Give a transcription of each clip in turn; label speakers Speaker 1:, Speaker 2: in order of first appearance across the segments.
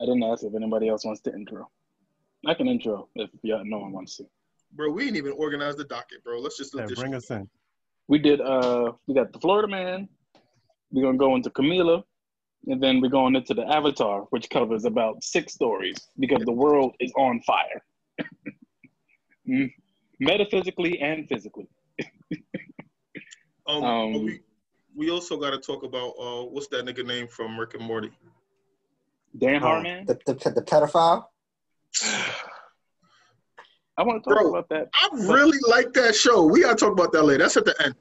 Speaker 1: I didn't ask if anybody else wants to intro. I can intro if yeah, no one wants to.
Speaker 2: Bro, we ain't even organized the docket, bro. Let's just
Speaker 3: Yeah,
Speaker 2: let this
Speaker 3: bring us in.
Speaker 1: We did. Uh, we got the Florida Man. We're gonna go into Camila, and then we're going into the Avatar, which covers about six stories because the world is on fire, Mm, metaphysically and physically.
Speaker 2: Um,
Speaker 1: Um,
Speaker 2: we we also got to talk about uh, what's that nigga name from Rick and Morty?
Speaker 1: Dan Harmon.
Speaker 4: the, the the pedophile.
Speaker 1: I want to talk
Speaker 2: Bro.
Speaker 1: about that.
Speaker 2: I really like that show. We gotta talk about that later. That's at the end,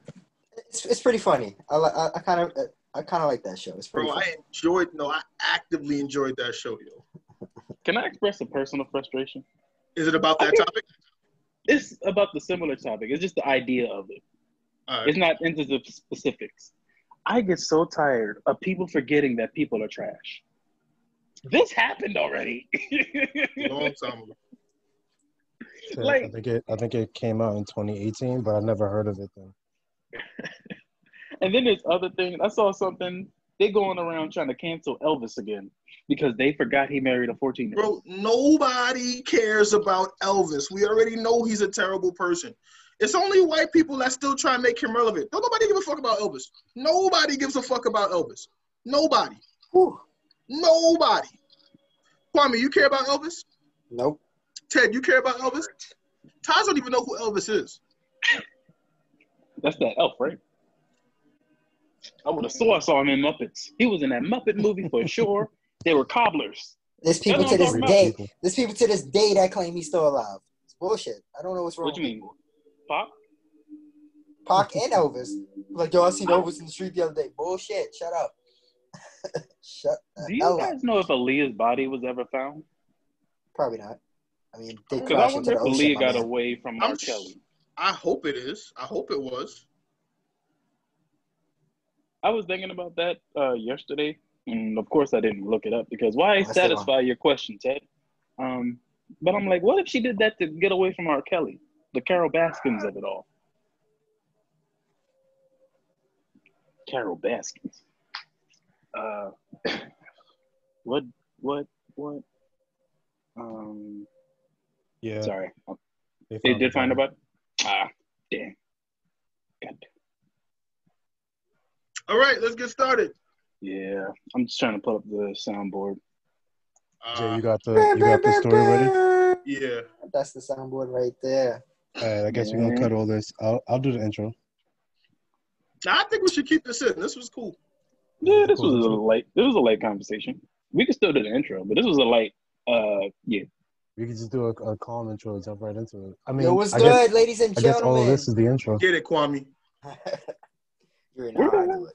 Speaker 4: It's, it's pretty funny. I li- I kind of I kind of like that show. It's pretty
Speaker 2: bro.
Speaker 4: funny.
Speaker 2: I enjoyed. No, I actively enjoyed that show, yo.
Speaker 1: Can I express a personal frustration?
Speaker 2: Is it about that topic?
Speaker 1: It's about the similar topic. It's just the idea of it.
Speaker 2: All right.
Speaker 1: It's not into the specifics. I get so tired of people forgetting that people are trash. This happened already.
Speaker 2: Long time ago.
Speaker 3: Shit, I think it. I think it came out in 2018, but I never heard of it then.
Speaker 1: and then there's other things. I saw something. They're going around trying to cancel Elvis again because they forgot he married a 14 year old.
Speaker 2: Bro, nobody cares about Elvis. We already know he's a terrible person. It's only white people that still try and make him relevant. Don't nobody give a fuck about Elvis. Nobody gives a fuck about Elvis. Nobody.
Speaker 4: Whew.
Speaker 2: Nobody. Kwame, you care about Elvis?
Speaker 4: Nope.
Speaker 2: Ted, you care about Elvis? Taj don't even know who Elvis is.
Speaker 1: That's that elf, right? I would have saw I saw him in Muppets. He was in that Muppet movie for sure. They were cobblers.
Speaker 4: There's people to this day.
Speaker 3: People.
Speaker 4: There's people to this day that claim he's still alive. It's bullshit. I don't know what's wrong.
Speaker 1: What do
Speaker 4: you
Speaker 1: mean?
Speaker 4: people.
Speaker 1: Pop?
Speaker 4: Pac and Elvis. Like yo, I seen Elvis in the street the other day. Bullshit. Shut up. Shut
Speaker 1: Do you
Speaker 4: hell up.
Speaker 1: guys know if Aaliyah's body was ever found?
Speaker 4: Probably not. I mean, they
Speaker 1: Because I
Speaker 4: crashed into
Speaker 1: wonder
Speaker 4: the
Speaker 1: if
Speaker 4: ocean.
Speaker 1: Aaliyah
Speaker 4: my
Speaker 1: got
Speaker 4: man.
Speaker 1: away from
Speaker 2: I'm
Speaker 1: R. Kelly.
Speaker 2: I hope it is. I hope it was.
Speaker 1: I was thinking about that uh, yesterday, and of course I didn't look it up because why
Speaker 4: That's the one.
Speaker 1: satisfy your question, Ted? Um, but I'm like, what if she did that to get away from R. Kelly, the Carol Baskins of it all? Carol Baskins. Uh, what? What? What? Um,
Speaker 3: Yeah.
Speaker 1: sorry,
Speaker 3: They,
Speaker 1: they did find
Speaker 3: body.
Speaker 1: about. Ah, damn. God.
Speaker 2: All right, let's get started.
Speaker 1: Yeah, I'm just trying to pull up the soundboard.
Speaker 3: Jay,
Speaker 2: Uh,
Speaker 3: you got the you got the story ready.
Speaker 2: yeah.
Speaker 4: That's the soundboard right there.
Speaker 3: All right, I guess we're gonna cut all this. I'll I'll do the intro.
Speaker 2: I think we should keep this in. This was cool.
Speaker 1: Yeah, this was a light. This was a light conversation. We could still do the intro, but this was a light. Uh, yeah.
Speaker 3: We could just do a, a calm intro and jump right into it. I mean,
Speaker 4: Yo, what's
Speaker 3: I
Speaker 4: good,
Speaker 3: guess,
Speaker 4: ladies and
Speaker 3: I guess all
Speaker 4: gentlemen?
Speaker 3: of this is the intro.
Speaker 2: Get it, Kwame.
Speaker 4: you already know how I.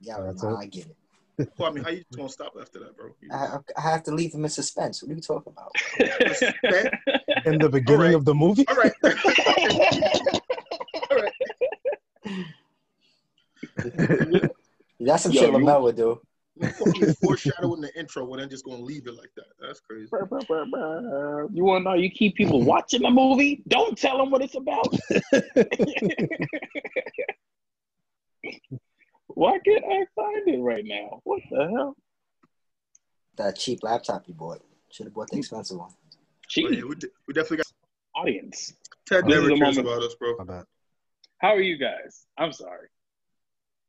Speaker 4: Yeah,
Speaker 3: That's
Speaker 4: nah,
Speaker 3: it.
Speaker 4: I get it.
Speaker 2: Kwame, how you gonna stop after that, bro?
Speaker 4: I, I have to leave them in suspense. What are you talking about?
Speaker 3: In the beginning
Speaker 2: right.
Speaker 3: of the movie.
Speaker 2: All right. All right.
Speaker 4: That's some
Speaker 1: Yo,
Speaker 4: shit
Speaker 1: you-
Speaker 4: Lamel would do.
Speaker 2: Kwame foreshadowing the intro and then just gonna leave it like that. That's crazy.
Speaker 1: you want to know? You keep people watching the movie. Don't tell them what it's about. Why can't I find it right now? What the hell?
Speaker 4: That cheap laptop you bought. Should have bought the mm. expensive one.
Speaker 1: Cheap oh,
Speaker 2: yeah, we, de- we definitely got
Speaker 1: audience.
Speaker 2: Ted never cares about us, bro.
Speaker 3: My bad.
Speaker 1: How are you guys? I'm sorry.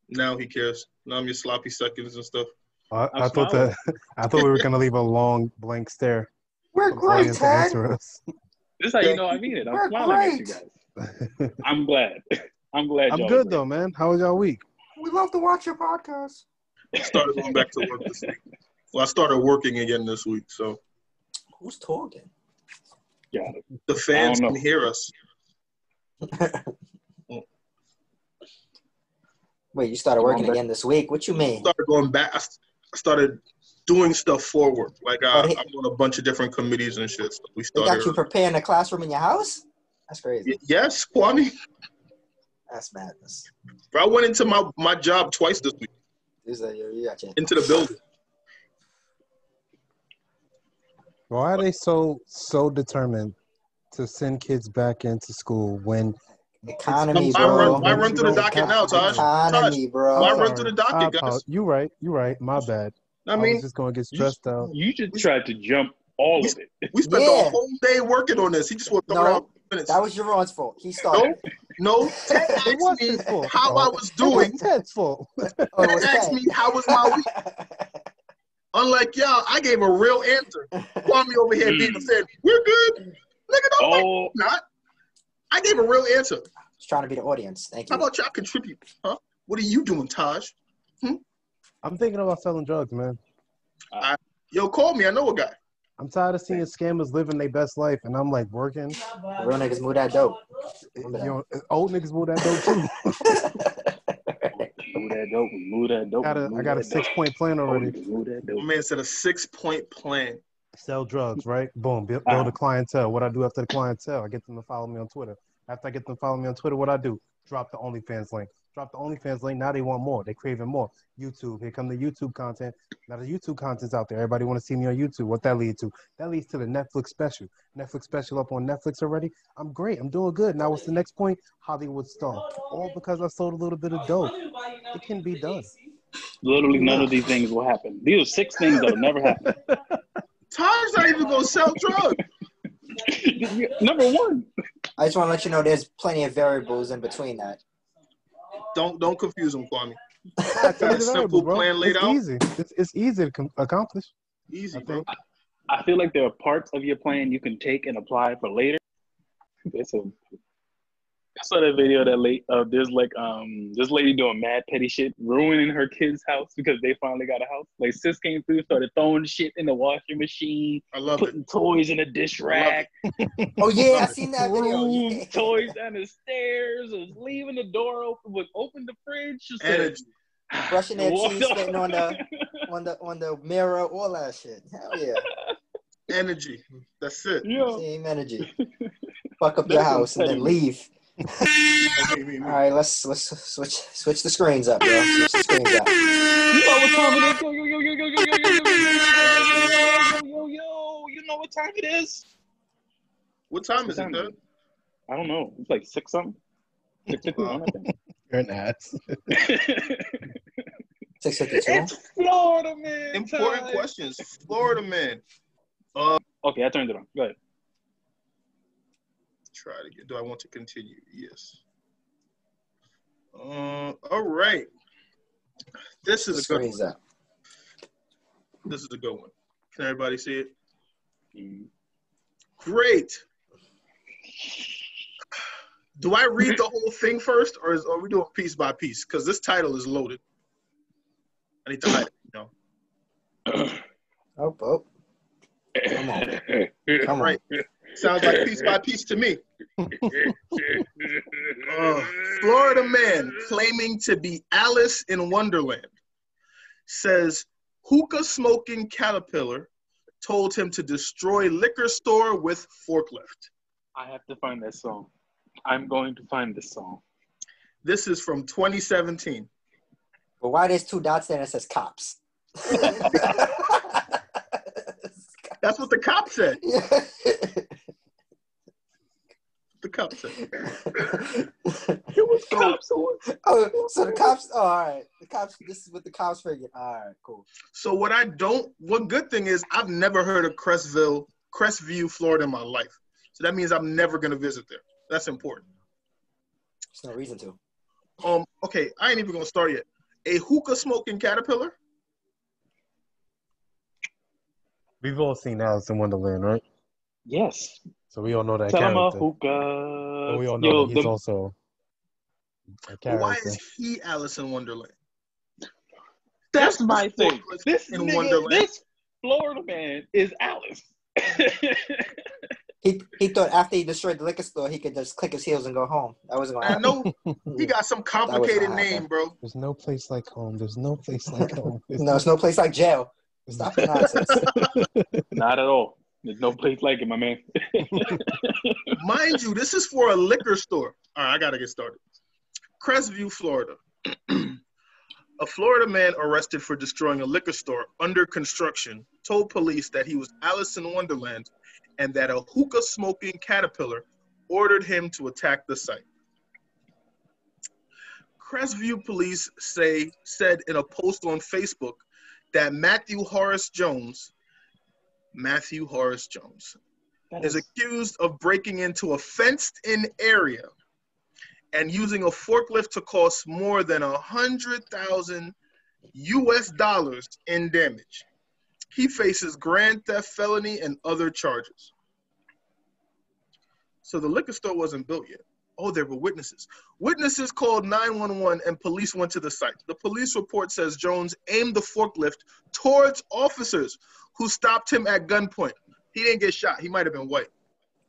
Speaker 2: Now he cares. Now I'm your sloppy seconds and stuff.
Speaker 3: I,
Speaker 1: I'm
Speaker 3: I thought
Speaker 1: smiling.
Speaker 3: that I thought we were gonna leave a long blank stare.
Speaker 4: We're great,
Speaker 3: audience
Speaker 4: Ted.
Speaker 1: This is how you know I mean it. I'm
Speaker 4: We're
Speaker 1: smiling at you
Speaker 4: great.
Speaker 1: guys. I'm glad. I'm glad.
Speaker 3: I'm good
Speaker 1: agree.
Speaker 3: though, man. How was y'all week?
Speaker 4: We love to watch your podcast.
Speaker 2: I started going back to work this week. Well, I started working again this week, so
Speaker 4: Who's talking?
Speaker 1: Yeah,
Speaker 2: the fans can hear us.
Speaker 4: Wait, you started working again this week? What you mean?
Speaker 2: I started going back. I started doing stuff forward. Like uh,
Speaker 4: Oh, they-
Speaker 2: I'm on a bunch of different committees and shit. So we
Speaker 4: They
Speaker 2: started.
Speaker 4: got you preparing a classroom in your house? That's crazy.
Speaker 2: Y- yes, Kwame.
Speaker 4: That's madness.
Speaker 2: Bro, I went into my, my job twice this week
Speaker 4: This is a- you got your-
Speaker 2: into the building.
Speaker 3: Why are they so so determined to send kids back into school when
Speaker 4: economy,
Speaker 2: Why
Speaker 4: bro.
Speaker 2: run, why run through the docket now, Taj?
Speaker 4: Economy, bro.
Speaker 2: Why
Speaker 3: I'm
Speaker 2: run
Speaker 3: sorry.
Speaker 2: through the
Speaker 3: I
Speaker 2: docket,
Speaker 3: apo-
Speaker 2: guys?
Speaker 3: You right, you right. My bad.
Speaker 2: I
Speaker 3: I,
Speaker 2: mean,
Speaker 3: was just gonna get
Speaker 1: You
Speaker 3: stressed out.
Speaker 1: You just tried to jump all of it.
Speaker 2: we spent
Speaker 4: Yeah.
Speaker 2: the whole day working on this. He just want to throw
Speaker 4: No,
Speaker 2: it out in minutes.
Speaker 4: That was Jerron's fault. He
Speaker 2: No,
Speaker 4: started.
Speaker 2: no. Ted
Speaker 3: It was
Speaker 2: asked me
Speaker 3: his fault.
Speaker 2: how I was
Speaker 3: It was
Speaker 2: doing.
Speaker 3: Ted's fault.
Speaker 4: Oh, it
Speaker 2: Ted
Speaker 4: was
Speaker 2: asked
Speaker 4: Ted.
Speaker 2: me how was my week. Unlike y'all, I gave a real answer. Kwame over here being
Speaker 1: Mm.
Speaker 2: said, "We're good, nigga." Don't think
Speaker 1: Oh,
Speaker 2: not. I gave a real answer.
Speaker 4: Just trying to be the audience. Thank you.
Speaker 2: How about y'all contribute? Huh? What are you doing, Taj? Hmm?
Speaker 3: I'm thinking about selling drugs, man.
Speaker 2: Yo, call me. I know a guy.
Speaker 3: I'm tired of seeing scammers living their best life, and I'm like working.
Speaker 4: Real niggas move that dope.
Speaker 3: You know, old niggas move that dope too.
Speaker 1: move that dope. Move that dope.
Speaker 3: I got a,
Speaker 1: move
Speaker 3: I got a
Speaker 1: that dope.
Speaker 3: six point plan already.
Speaker 1: Move that
Speaker 2: My
Speaker 1: dope.
Speaker 2: man said a six-point plan.
Speaker 3: Sell drugs, right? Boom, build,
Speaker 1: Uh-huh.
Speaker 3: build a clientele. What I do after the clientele, I get them to follow me on Twitter. After I get them to follow me on Twitter, what I do? Drop the OnlyFans link. Drop the OnlyFans link. Now they want more. They craving more. YouTube. Here come the YouTube content. Now the YouTube content's out there. Everybody want to see me on YouTube. What that lead to? That leads to the Netflix special. Netflix special up on Netflix already. I'm great. I'm doing good. Now what's the next point? Hollywood star. All because I sold a little bit of dope. It can be done.
Speaker 1: Literally, none of these things will happen. These are six things that'll never happen.
Speaker 2: Taj's not even gonna sell drugs.
Speaker 1: Number one.
Speaker 4: I just want to let you know there's plenty of variables in between that.
Speaker 2: Don't don't confuse them, Kwame.
Speaker 3: I
Speaker 2: Got a simple plan laid
Speaker 3: it's
Speaker 2: out.
Speaker 3: easy. It's, it's easy to com- accomplish.
Speaker 2: Easy,
Speaker 3: I
Speaker 2: bro.
Speaker 3: think.
Speaker 1: I feel like there are parts of your plan you can take and apply for later. There's a, I saw that video that late of there's like um this lady doing mad petty shit, ruining her kid's house because they finally got a house. Like sis came through, started throwing shit in the washing machine,
Speaker 2: I love it.
Speaker 1: putting toys in a dish rack,
Speaker 4: Oh yeah, I seen that video. Yeah.
Speaker 1: toys down the stairs, was leaving the door open, would open the fridge, just said,
Speaker 2: Energy.
Speaker 4: Brushing their teeth,
Speaker 1: off.
Speaker 4: spitting on the on the on the mirror, all that shit. Hell yeah,
Speaker 2: Energy. That's it.
Speaker 1: Yeah.
Speaker 4: same energy. Fuck up your house and then leave. All right, let's let's switch switch the screens up, yo. Switch the screens up.
Speaker 1: You know what time it is? Yo, yo, yo, yo, yo, yo, yo, yo, yo, yo, yo, yo, yo, you know what time it is?
Speaker 2: What time is it,
Speaker 1: What time
Speaker 2: Dad?
Speaker 1: I don't know. It's like six something. Six fifty one, I think.
Speaker 3: You're an ass.
Speaker 4: Six fifty two.
Speaker 1: it's Florida, man.
Speaker 2: Important questions. Florida man.
Speaker 1: Okay, I turned it on. Go ahead.
Speaker 2: Try to get. Do I want to continue? Yes. Uh, all right. This is a good.
Speaker 4: Screens up.
Speaker 2: This is a good one. Can everybody see it? Great. Do I read the whole thing first, or is, are we doing piece by piece? Because this title is loaded. I need to hide it. You know.
Speaker 4: Oh, oh. Come on. Come on.
Speaker 2: Right. Sounds like piece by piece to me. Uh, Florida man claiming to be Alice in Wonderland says hookah smoking caterpillar told him to destroy liquor store with forklift.
Speaker 1: I have to find that song. I'm going to find this song.
Speaker 2: This is from 2017.
Speaker 4: But why there's two dots there and it says cops?
Speaker 2: That's what the cop said. The cop said.
Speaker 1: It was cops.
Speaker 4: oh, so the cops. Oh, all right. The cops. This is what the cops figured. All right, cool.
Speaker 2: So what I don't, one good thing is I've never heard of Crestville, Crestview, Florida in my life. So that means I'm never gonna visit there. That's important.
Speaker 4: There's no reason to.
Speaker 2: Um, okay, I ain't even gonna start yet. A hookah smoking caterpillar.
Speaker 3: We've all seen Alice in Wonderland, right?
Speaker 1: Yes.
Speaker 3: So we all know that
Speaker 1: Tell him a
Speaker 3: character. And we all know
Speaker 1: Yo,
Speaker 3: that he's
Speaker 1: the-
Speaker 3: also a
Speaker 2: But Why is he Alice in Wonderland?
Speaker 1: That's
Speaker 2: That's
Speaker 1: my thing. This
Speaker 2: in
Speaker 1: nigga,
Speaker 2: Wonderland.
Speaker 1: this Florida man is Alice.
Speaker 4: He he thought after he destroyed the liquor store, he could just click his heels and go home. That wasn't gonna
Speaker 2: I know he got some complicated name, bro.
Speaker 3: There's no place like home. There's no place like home. There's
Speaker 4: No, it's no place like jail. Stop the nonsense.
Speaker 1: Not at all. There's no place like it, my man.
Speaker 2: Mind you, this is for a liquor store. All right, I gotta get started. Crestview, Florida. a Florida man arrested for destroying a liquor store under construction told police that he was Alice in Wonderland and that a hookah smoking caterpillar ordered him to attack the site. Crestview police say said in a post on Facebook that Matthew Horace Jones, Matthew Horace Jones, is
Speaker 1: is-
Speaker 2: accused of breaking into a fenced-in area and using a forklift to cost more than a hundred thousand U.S. dollars in damage. He faces grand theft felony and other charges. So the liquor store wasn't built yet. Oh, there were witnesses. Witnesses called 911 and police went to the site. The police report says Jones aimed the forklift towards officers who stopped him at gunpoint. He didn't get shot. He might have been white.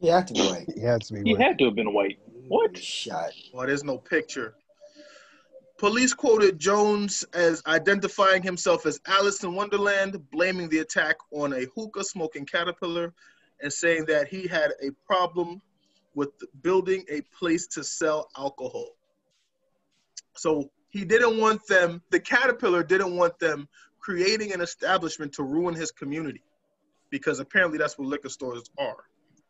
Speaker 4: He had to be white.
Speaker 3: He had to be.
Speaker 1: he
Speaker 3: white.
Speaker 1: had to have been white. What?
Speaker 4: Shot.
Speaker 2: Well, oh, there's no picture. Police quoted Jones as identifying himself as Alice in Wonderland, blaming the attack on a hookah smoking caterpillar, and saying that he had a problem with building a place to sell alcohol. So he didn't want them, the caterpillar didn't want them creating an establishment to ruin his community because apparently that's what liquor stores are.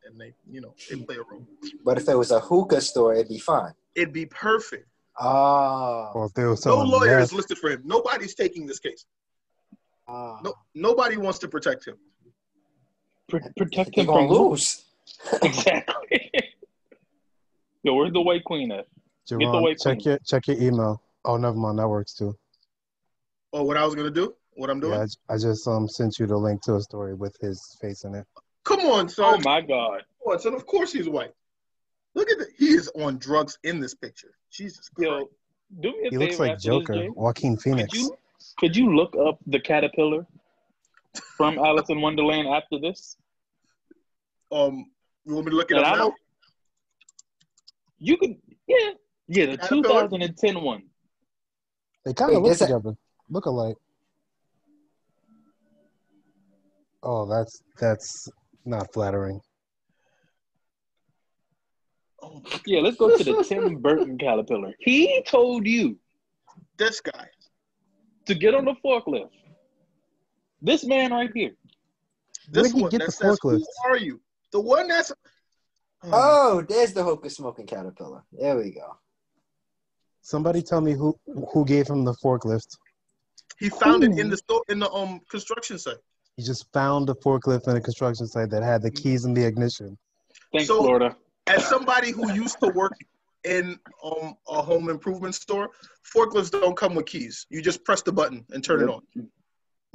Speaker 2: And they, you know, they play a role.
Speaker 4: But if it was a hookah store, it'd be fine.
Speaker 2: It'd be perfect.
Speaker 4: Ah.
Speaker 3: Or if
Speaker 2: No
Speaker 3: selling
Speaker 2: lawyer is listed for him. Nobody's taking this case.
Speaker 4: ah.
Speaker 2: No, nobody wants to protect him.
Speaker 1: Pr- protect him from who?
Speaker 4: lose.
Speaker 1: Exactly. Yo, where's the white queen at? the white
Speaker 3: check
Speaker 1: queen.
Speaker 3: your check your email. Oh, never mind. That works too.
Speaker 2: Oh, what I was gonna do? What I'm doing?
Speaker 3: Yeah, I, j- I just um sent you the link to a story with his face in it.
Speaker 2: Come on, son.
Speaker 1: Oh my God.
Speaker 2: Come on, son. Of course he's white. Look at that. He is on drugs in this picture. Jesus Christ.
Speaker 1: Yo, do me a
Speaker 3: He
Speaker 1: favor
Speaker 3: looks like Joker,
Speaker 1: This,
Speaker 3: Joaquin Phoenix.
Speaker 1: Could you could you look up the caterpillar from Alice in Wonderland after this?
Speaker 2: Um, you want me to look it
Speaker 1: And
Speaker 2: up
Speaker 1: I
Speaker 2: now?
Speaker 1: don't. You could, yeah, yeah, the
Speaker 2: Caterpillar?
Speaker 1: 2010 one.
Speaker 3: They kind
Speaker 4: Wait,
Speaker 3: of look
Speaker 4: is that-
Speaker 3: together. Look alike. Oh, that's that's not flattering.
Speaker 2: Oh,
Speaker 1: Yeah, let's go to the Tim Burton caterpillar. He told you
Speaker 2: this guy.
Speaker 1: to get on the forklift. This man right here.
Speaker 2: This
Speaker 3: Where'd he
Speaker 2: one
Speaker 3: get
Speaker 2: that
Speaker 3: the
Speaker 2: says,
Speaker 3: forklift?
Speaker 2: Who are you? The one that's.
Speaker 4: Oh, there's the hookah smoking caterpillar. There we go.
Speaker 3: Somebody tell me who who gave him the forklift.
Speaker 2: He found it in the store in the um construction site.
Speaker 3: He just found the forklift in a construction site that had the keys in the ignition.
Speaker 1: Thanks,
Speaker 2: So-
Speaker 1: Florida.
Speaker 2: As somebody who used to work in um a home improvement store, forklifts don't come with keys. You just press the button and turn it on.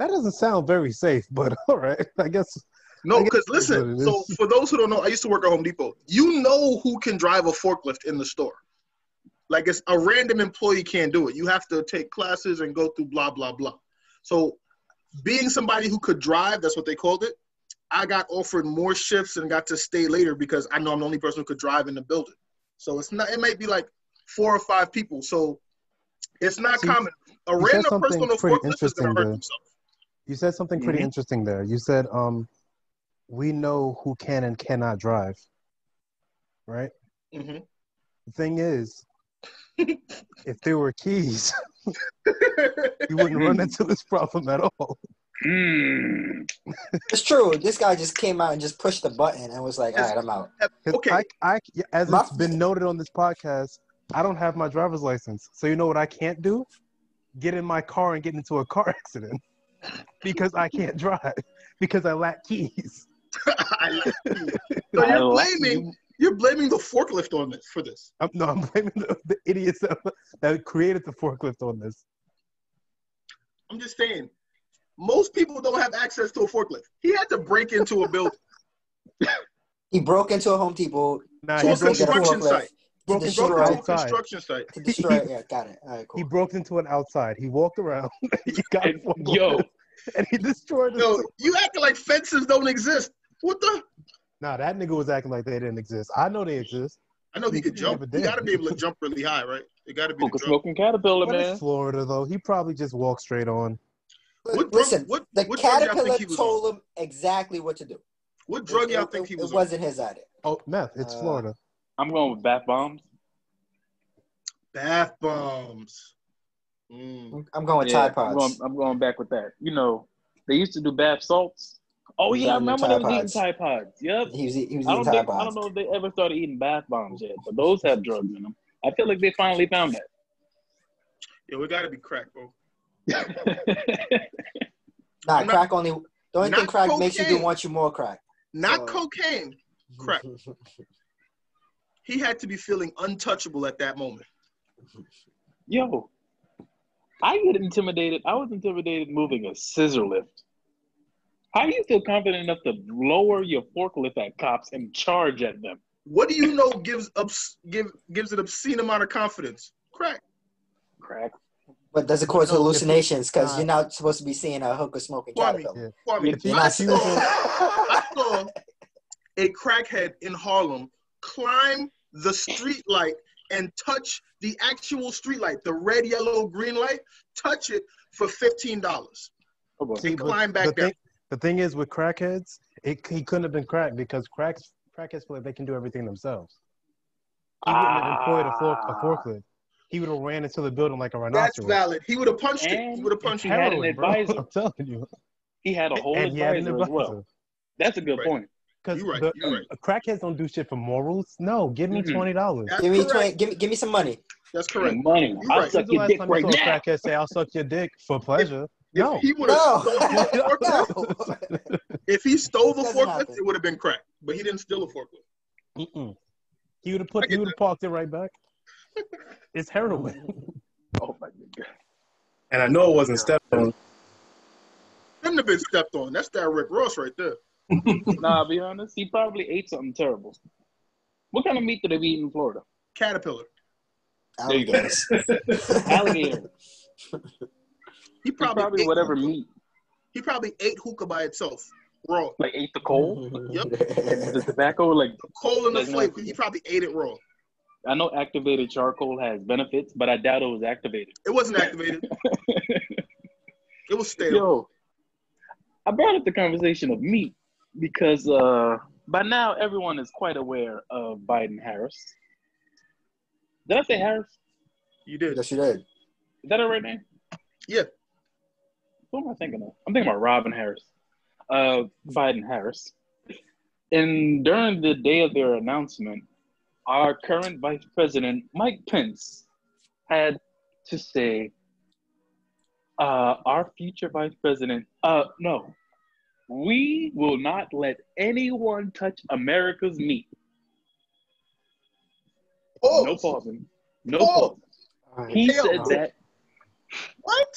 Speaker 3: That doesn't sound very safe, but all right. I guess
Speaker 2: No, because listen. So for those who don't know, I used to work at Home Depot. You know who can drive a forklift in the store. Like it's a random employee can't do it. You have to take classes and go through blah blah blah. So being somebody who could drive, that's what they called it. I got offered more shifts and got to stay later because I know I'm the only person who could drive in the building. So it's not. It might be like four or five people. So it's not
Speaker 3: See,
Speaker 2: common. A
Speaker 3: you said
Speaker 2: random person
Speaker 3: something
Speaker 2: on a
Speaker 3: pretty
Speaker 2: forklift is gonna
Speaker 3: interesting
Speaker 2: hurt
Speaker 3: there.
Speaker 2: themselves.
Speaker 3: you said something pretty
Speaker 1: Mhm.
Speaker 3: interesting there. You said um we know who can and cannot drive. Right?
Speaker 2: hmm
Speaker 3: The thing is, if there were keys, you wouldn't run into this problem at all.
Speaker 1: Mm.
Speaker 4: It's true. This guy just came out and just pushed the button and was like, all right, I'm out."
Speaker 2: Okay.
Speaker 3: I, I, as
Speaker 4: My-
Speaker 3: it's been noted on this podcast, I don't have my driver's license. So you know what I can't do? Get in my car and get into a car accident because I can't drive because I lack keys.
Speaker 2: I like you. So you're blaming
Speaker 1: you.
Speaker 2: you're blaming the forklift on this for this.
Speaker 3: I'm, no, I'm blaming the, the idiots that, that created the forklift on this.
Speaker 2: I'm just saying, most people don't have access to a forklift. He had to break into a building.
Speaker 4: He broke into a Home Depot
Speaker 3: Nah,
Speaker 2: To
Speaker 3: he
Speaker 2: a
Speaker 3: broke,
Speaker 4: get a
Speaker 2: construction
Speaker 4: forklift
Speaker 2: site.
Speaker 4: to
Speaker 3: broke,
Speaker 2: He
Speaker 3: into
Speaker 2: broke
Speaker 3: an
Speaker 2: into a
Speaker 3: outside.
Speaker 2: construction site.
Speaker 4: to destroy it. Yeah, got it. All right, cool.
Speaker 3: He broke into an outside. He walked around. he got
Speaker 1: And,
Speaker 3: forklift,
Speaker 1: yo,
Speaker 3: and he destroyed the
Speaker 2: Yo, you acting like fences don't exist. What the?
Speaker 3: Nah, that nigga was acting like they didn't exist. I know they exist.
Speaker 2: I know he could jump.
Speaker 3: never
Speaker 2: You got to be able to jump really high, right? It got to be
Speaker 1: hookah
Speaker 2: the jump.
Speaker 1: smoking caterpillar,
Speaker 3: But
Speaker 1: man.
Speaker 3: Florida though. He probably just walked straight on.
Speaker 2: What drug,
Speaker 4: Listen,
Speaker 2: what,
Speaker 4: the
Speaker 2: what
Speaker 4: caterpillar
Speaker 2: think he was on?
Speaker 4: told him exactly what to do.
Speaker 2: What drug
Speaker 4: It-
Speaker 2: y'all
Speaker 4: it-
Speaker 2: think he was
Speaker 4: It
Speaker 2: on?
Speaker 4: wasn't his idea.
Speaker 3: Oh, meth. It's
Speaker 4: Uh,
Speaker 3: Florida.
Speaker 1: I'm going with bath bombs.
Speaker 2: Bath bombs. Mm.
Speaker 4: I'm going
Speaker 1: Yeah,
Speaker 4: Tide Pods.
Speaker 1: I'm going, I'm going back with that. You know, they used to do bath salts. Oh yeah, I remember
Speaker 4: Tide
Speaker 1: they was eating
Speaker 4: Pods.
Speaker 1: Tide Pods. Yep.
Speaker 4: He was, he was
Speaker 1: I
Speaker 4: eating
Speaker 1: don't
Speaker 4: Tide
Speaker 1: think I don't know if they ever started eating bath bombs yet, but those have drugs in them. I feel like they finally found
Speaker 2: that. Yeah, we got to be cracked, bro.
Speaker 4: Nah,
Speaker 2: I'm not-
Speaker 4: crack only. The only thing
Speaker 2: not
Speaker 4: crack makes you do want you more crack.
Speaker 2: Not
Speaker 4: So-
Speaker 2: cocaine. Crack. He had to be feeling untouchable at that moment.
Speaker 1: Yo, I get intimidated. I was intimidated moving a scissor lift. How do you feel confident enough to lower your forklift at cops and charge at them?
Speaker 2: What do you know gives ups, give gives an obscene amount of confidence? Crack.
Speaker 1: Crack.
Speaker 4: But does it cause
Speaker 3: No,
Speaker 4: hallucinations? Because you're not supposed to be seeing a hookah smoking
Speaker 2: Kwame.
Speaker 4: caterpillar.
Speaker 2: Kwame,
Speaker 3: you-
Speaker 2: I
Speaker 3: if you
Speaker 2: saw, I saw a crackhead in Harlem climb the street light and touch the actual street light, the red, yellow, green light, touch it for fifteen dollars.
Speaker 1: Oh, boy.
Speaker 2: And climb back
Speaker 3: the
Speaker 2: down.
Speaker 3: thing, the thing is with crackheads, it, he couldn't have been cracked because cracks crackheads feel like they can do everything themselves. He wouldn't have employed a, fork, a
Speaker 1: Ah.
Speaker 3: forklift. He would have ran into the building like a
Speaker 2: rhinoceros.
Speaker 3: That's
Speaker 2: valid. He would have punched it. He would have punched
Speaker 1: he
Speaker 2: it.
Speaker 1: had an
Speaker 3: Heroin, bro.
Speaker 1: advisor.
Speaker 3: I'm telling you.
Speaker 1: He had a whole
Speaker 3: and he had
Speaker 1: advisor as well. That's a good
Speaker 2: Right.
Speaker 1: point.
Speaker 3: Because
Speaker 2: You're right, you're right.
Speaker 3: crackheads don't do shit for morals. No, give me twenty dollars.
Speaker 4: Give me twenty. Give me. Give me some money.
Speaker 2: That's correct.
Speaker 1: Money.
Speaker 2: You're
Speaker 1: I'll
Speaker 2: right.
Speaker 1: suck
Speaker 3: When's the
Speaker 1: your dick right now.
Speaker 3: crackhead say, "I'll suck your dick for pleasure"? No.
Speaker 2: If he would have
Speaker 4: No.
Speaker 2: stole the forklift,
Speaker 4: no.
Speaker 2: if he stole the forklift,
Speaker 4: happen.
Speaker 2: it would have been crack. But he didn't steal a forklift.
Speaker 3: Mm-mm. He would have put. He would have parked it right back. It's heroin.
Speaker 1: Oh my god.
Speaker 5: And I know it wasn't stepped on.
Speaker 2: Couldn't have been stepped on. That's that Rick Ross right there.
Speaker 1: Nah, I'll be honest. He probably ate something terrible. What kind of meat do they eat in Florida?
Speaker 2: Caterpillar.
Speaker 1: There you go.
Speaker 4: Alligators.
Speaker 1: Alligator.
Speaker 2: He probably,
Speaker 1: Probably
Speaker 2: ate
Speaker 1: whatever
Speaker 2: hookah.
Speaker 1: meat.
Speaker 2: He probably ate hookah by itself, raw.
Speaker 1: Like ate the coal,
Speaker 2: Yep.
Speaker 1: the tobacco. Like the
Speaker 2: Coal in the
Speaker 1: Like, no.
Speaker 2: flavor. He probably ate it raw.
Speaker 1: I know activated charcoal has benefits, but I doubt it was activated.
Speaker 2: It wasn't activated. It was stale.
Speaker 1: Yo, I brought up the conversation of meat because uh, by now everyone is quite aware of Biden Harris. Did I say Harris?
Speaker 2: You did.
Speaker 4: yes, you did.
Speaker 1: Is that her right name?
Speaker 2: Yeah.
Speaker 1: Who am I thinking of? I'm thinking about Robin Harris. Uh, Biden Harris. And during the day of their announcement, our current Vice President Mike Pence had to say, uh, "Our future Vice President, uh, no, we will not let anyone touch America's meat."
Speaker 2: Oh,
Speaker 1: No pausing. No
Speaker 2: Oh.
Speaker 1: pausing. He said that.
Speaker 2: What?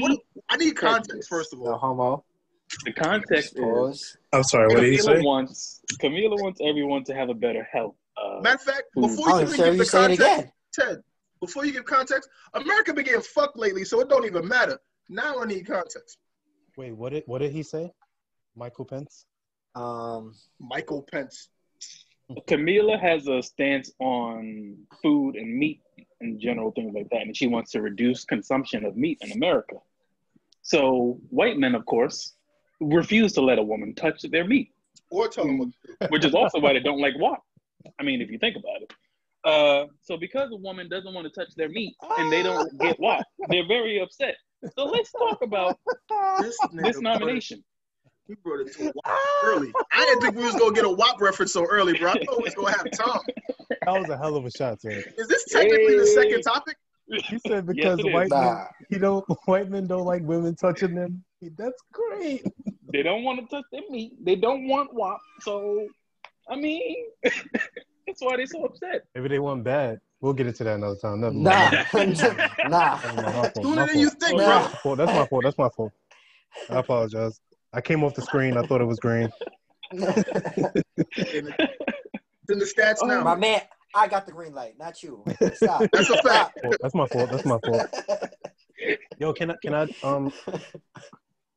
Speaker 2: What? I need context first of
Speaker 4: No
Speaker 2: all.
Speaker 4: homo.
Speaker 1: The context is
Speaker 5: I'm sorry, what did he
Speaker 1: Camila
Speaker 5: say?
Speaker 1: wants Camila wants everyone to have a better health. Uh,
Speaker 2: Matter of fact, before
Speaker 4: Oh,
Speaker 2: you
Speaker 4: I'm
Speaker 2: even
Speaker 4: sure
Speaker 2: give
Speaker 4: you
Speaker 2: the
Speaker 4: say it
Speaker 2: context,
Speaker 4: again.
Speaker 2: Ted, before you give context, America been getting fucked lately, so it don't even matter. Now I need context.
Speaker 3: Wait, what did what did he say? Michael Pence.
Speaker 4: Um.
Speaker 2: Michael Pence.
Speaker 1: Camila has a stance on food and meat and general, things like that, and she wants to reduce consumption of meat in America. So white men, of course, refuse to let a woman touch their meat,
Speaker 2: Or tell him what to do.
Speaker 1: which is also why they don't like WAP. I mean, if you think about it. Uh, so because a woman doesn't want to touch their meat and they don't get WAP, they're very upset. So let's talk about
Speaker 2: This,
Speaker 1: this
Speaker 2: brought it-
Speaker 1: nomination.
Speaker 2: He brought it to a WAP early. I didn't think we was gonna get a WAP reference so early, bro. I thought we was gonna have Tom.
Speaker 3: That was a hell of a shot, Ted.
Speaker 2: Is this technically the
Speaker 1: Hey.
Speaker 2: second topic?
Speaker 3: He said because
Speaker 1: it is.
Speaker 3: white
Speaker 4: Nah.
Speaker 3: men, you know, white men don't like women touching them. That's great.
Speaker 1: They don't want to touch their meat. They don't want WAP. So, I mean, that's why they're so upset.
Speaker 3: Maybe they want bad. We'll get into that another time. Never mind.
Speaker 4: Nah. nah.
Speaker 2: Sooner than you think,
Speaker 4: Nah.
Speaker 2: bro.
Speaker 3: That's my fault. That's my fault. I apologize. I came off the screen. I thought it was green.
Speaker 2: It's in the stats
Speaker 1: Oh,
Speaker 2: now.
Speaker 4: My man, I got the green light, not you. Stop.
Speaker 2: That's a fact.
Speaker 3: Fault. That's my fault. That's my fault. Yo, can I can I um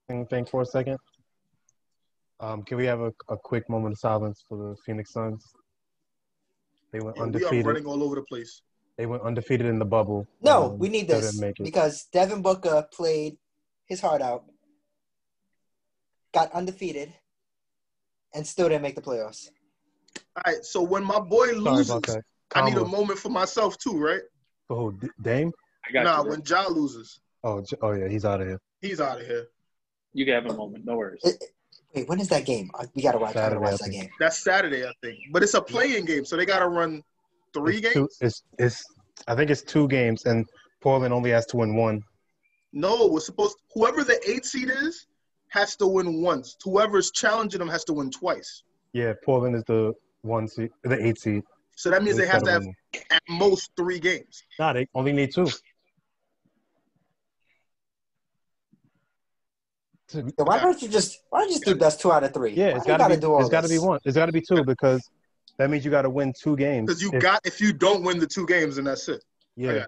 Speaker 3: think, think for a second? Um, can we have a, a quick moment of silence for the Phoenix Suns? They went undefeated.
Speaker 2: we are running all over the place.
Speaker 3: They went undefeated in the bubble.
Speaker 4: No,
Speaker 3: Um,
Speaker 4: we need this
Speaker 3: didn't make it.
Speaker 4: because Devin Booker played his heart out, got undefeated, and still didn't make the playoffs.
Speaker 2: All right, so when my boy loses. I need a moment for myself too, right?
Speaker 3: Oh, who? D- Dame?
Speaker 1: I got
Speaker 2: Nah,
Speaker 1: you.
Speaker 2: when Ja loses,
Speaker 3: Oh, J- oh yeah, he's out of here.
Speaker 2: he's out of here.
Speaker 1: You can have a moment. No worries.
Speaker 4: It- Wait, when is that game? Uh, We gotta watch, gotta watch that game.
Speaker 2: That's Saturday, I think. But it's a playing game, so they gotta run three
Speaker 3: It's
Speaker 2: games.
Speaker 3: Two, it's it's. I think it's two games, and Portland only has to win one.
Speaker 2: No, we're supposed. Whoever the eight seed is, has to win once. Whoever's challenging them has to win twice.
Speaker 3: Yeah, Portland is the one seed, the eight seed.
Speaker 2: So that means they have to have
Speaker 3: win.
Speaker 2: at most three games.
Speaker 3: Nah, they only need two. To-
Speaker 4: why don't you just why don't you just do best two out of three?
Speaker 3: Yeah,
Speaker 4: Why
Speaker 3: it's
Speaker 4: you
Speaker 3: got to be.
Speaker 4: do all
Speaker 3: It's got to be one. It's got to be two because that means you got to win two games.
Speaker 2: Because you
Speaker 3: If-
Speaker 2: got if you don't win the two games, then that's it.
Speaker 3: yeah.
Speaker 2: yeah.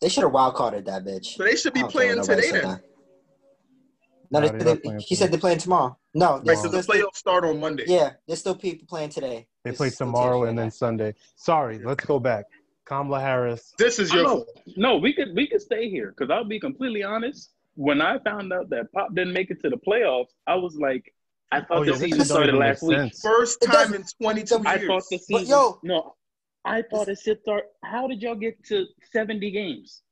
Speaker 4: They should have wild carded that bitch.
Speaker 2: So they should be
Speaker 4: I don't care
Speaker 2: playing today
Speaker 4: said
Speaker 2: then.
Speaker 4: That. No,
Speaker 3: No,
Speaker 4: they,
Speaker 3: they're
Speaker 4: they,
Speaker 3: not playing
Speaker 4: he said they're playing tomorrow. No,
Speaker 2: Right,
Speaker 4: there's,
Speaker 2: so the playoffs start on Monday.
Speaker 4: yeah, there's still people playing today.
Speaker 3: They
Speaker 4: There's
Speaker 3: play tomorrow and then. Sunday. Sorry, let's go back. Kamala Harris.
Speaker 2: This is your
Speaker 1: know. No, we could we could stay here because I'll be completely honest. When I found out that Pop didn't make it to the playoffs, I was like, I thought
Speaker 3: Oh, yeah,
Speaker 1: the
Speaker 3: this
Speaker 1: season
Speaker 3: don't
Speaker 1: started
Speaker 3: even make
Speaker 1: last week.
Speaker 3: sense.
Speaker 2: First time in 22 years.
Speaker 1: I thought the season.
Speaker 4: But, yo-
Speaker 1: no, I thought it should start. How did y'all get to seventy games?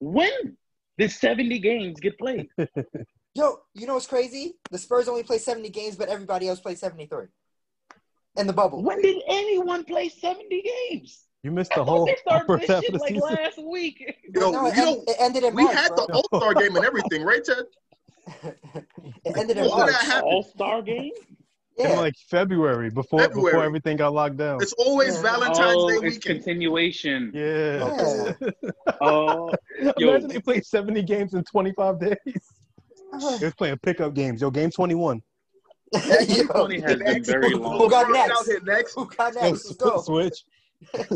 Speaker 1: When did seventy games get played?
Speaker 4: Yo, you know what's crazy? The Spurs only play 70 games, but everybody else plays 73. In the bubble.
Speaker 1: when did anyone play seventy games?
Speaker 3: You missed the
Speaker 1: thought
Speaker 3: whole
Speaker 1: they started
Speaker 3: upper
Speaker 1: this
Speaker 3: half of
Speaker 1: shit
Speaker 3: the
Speaker 1: like
Speaker 3: season.
Speaker 1: last week.
Speaker 2: Yo,
Speaker 4: no, it,
Speaker 2: you know,
Speaker 4: it ended in
Speaker 2: we
Speaker 4: March,
Speaker 2: had
Speaker 4: bro.
Speaker 2: the All Star game and everything, right, Ted?
Speaker 4: it ended in March.
Speaker 1: All Star game.
Speaker 3: In
Speaker 4: Yeah.
Speaker 3: like February before
Speaker 2: February.
Speaker 3: before everything got locked down.
Speaker 2: It's always
Speaker 4: Yeah.
Speaker 2: Valentine's
Speaker 1: oh,
Speaker 2: Day
Speaker 1: it's continuation.
Speaker 3: Yeah.
Speaker 4: Yeah.
Speaker 1: Oh, yo,
Speaker 3: Imagine they played 70 games in 25 days. They was playing pickup games. Yo, game 21.
Speaker 4: Yo,
Speaker 1: 20 has been very long.
Speaker 4: Who got
Speaker 2: Throw
Speaker 4: next?
Speaker 2: Out here next.
Speaker 4: Who got next? Let's go.
Speaker 3: switch.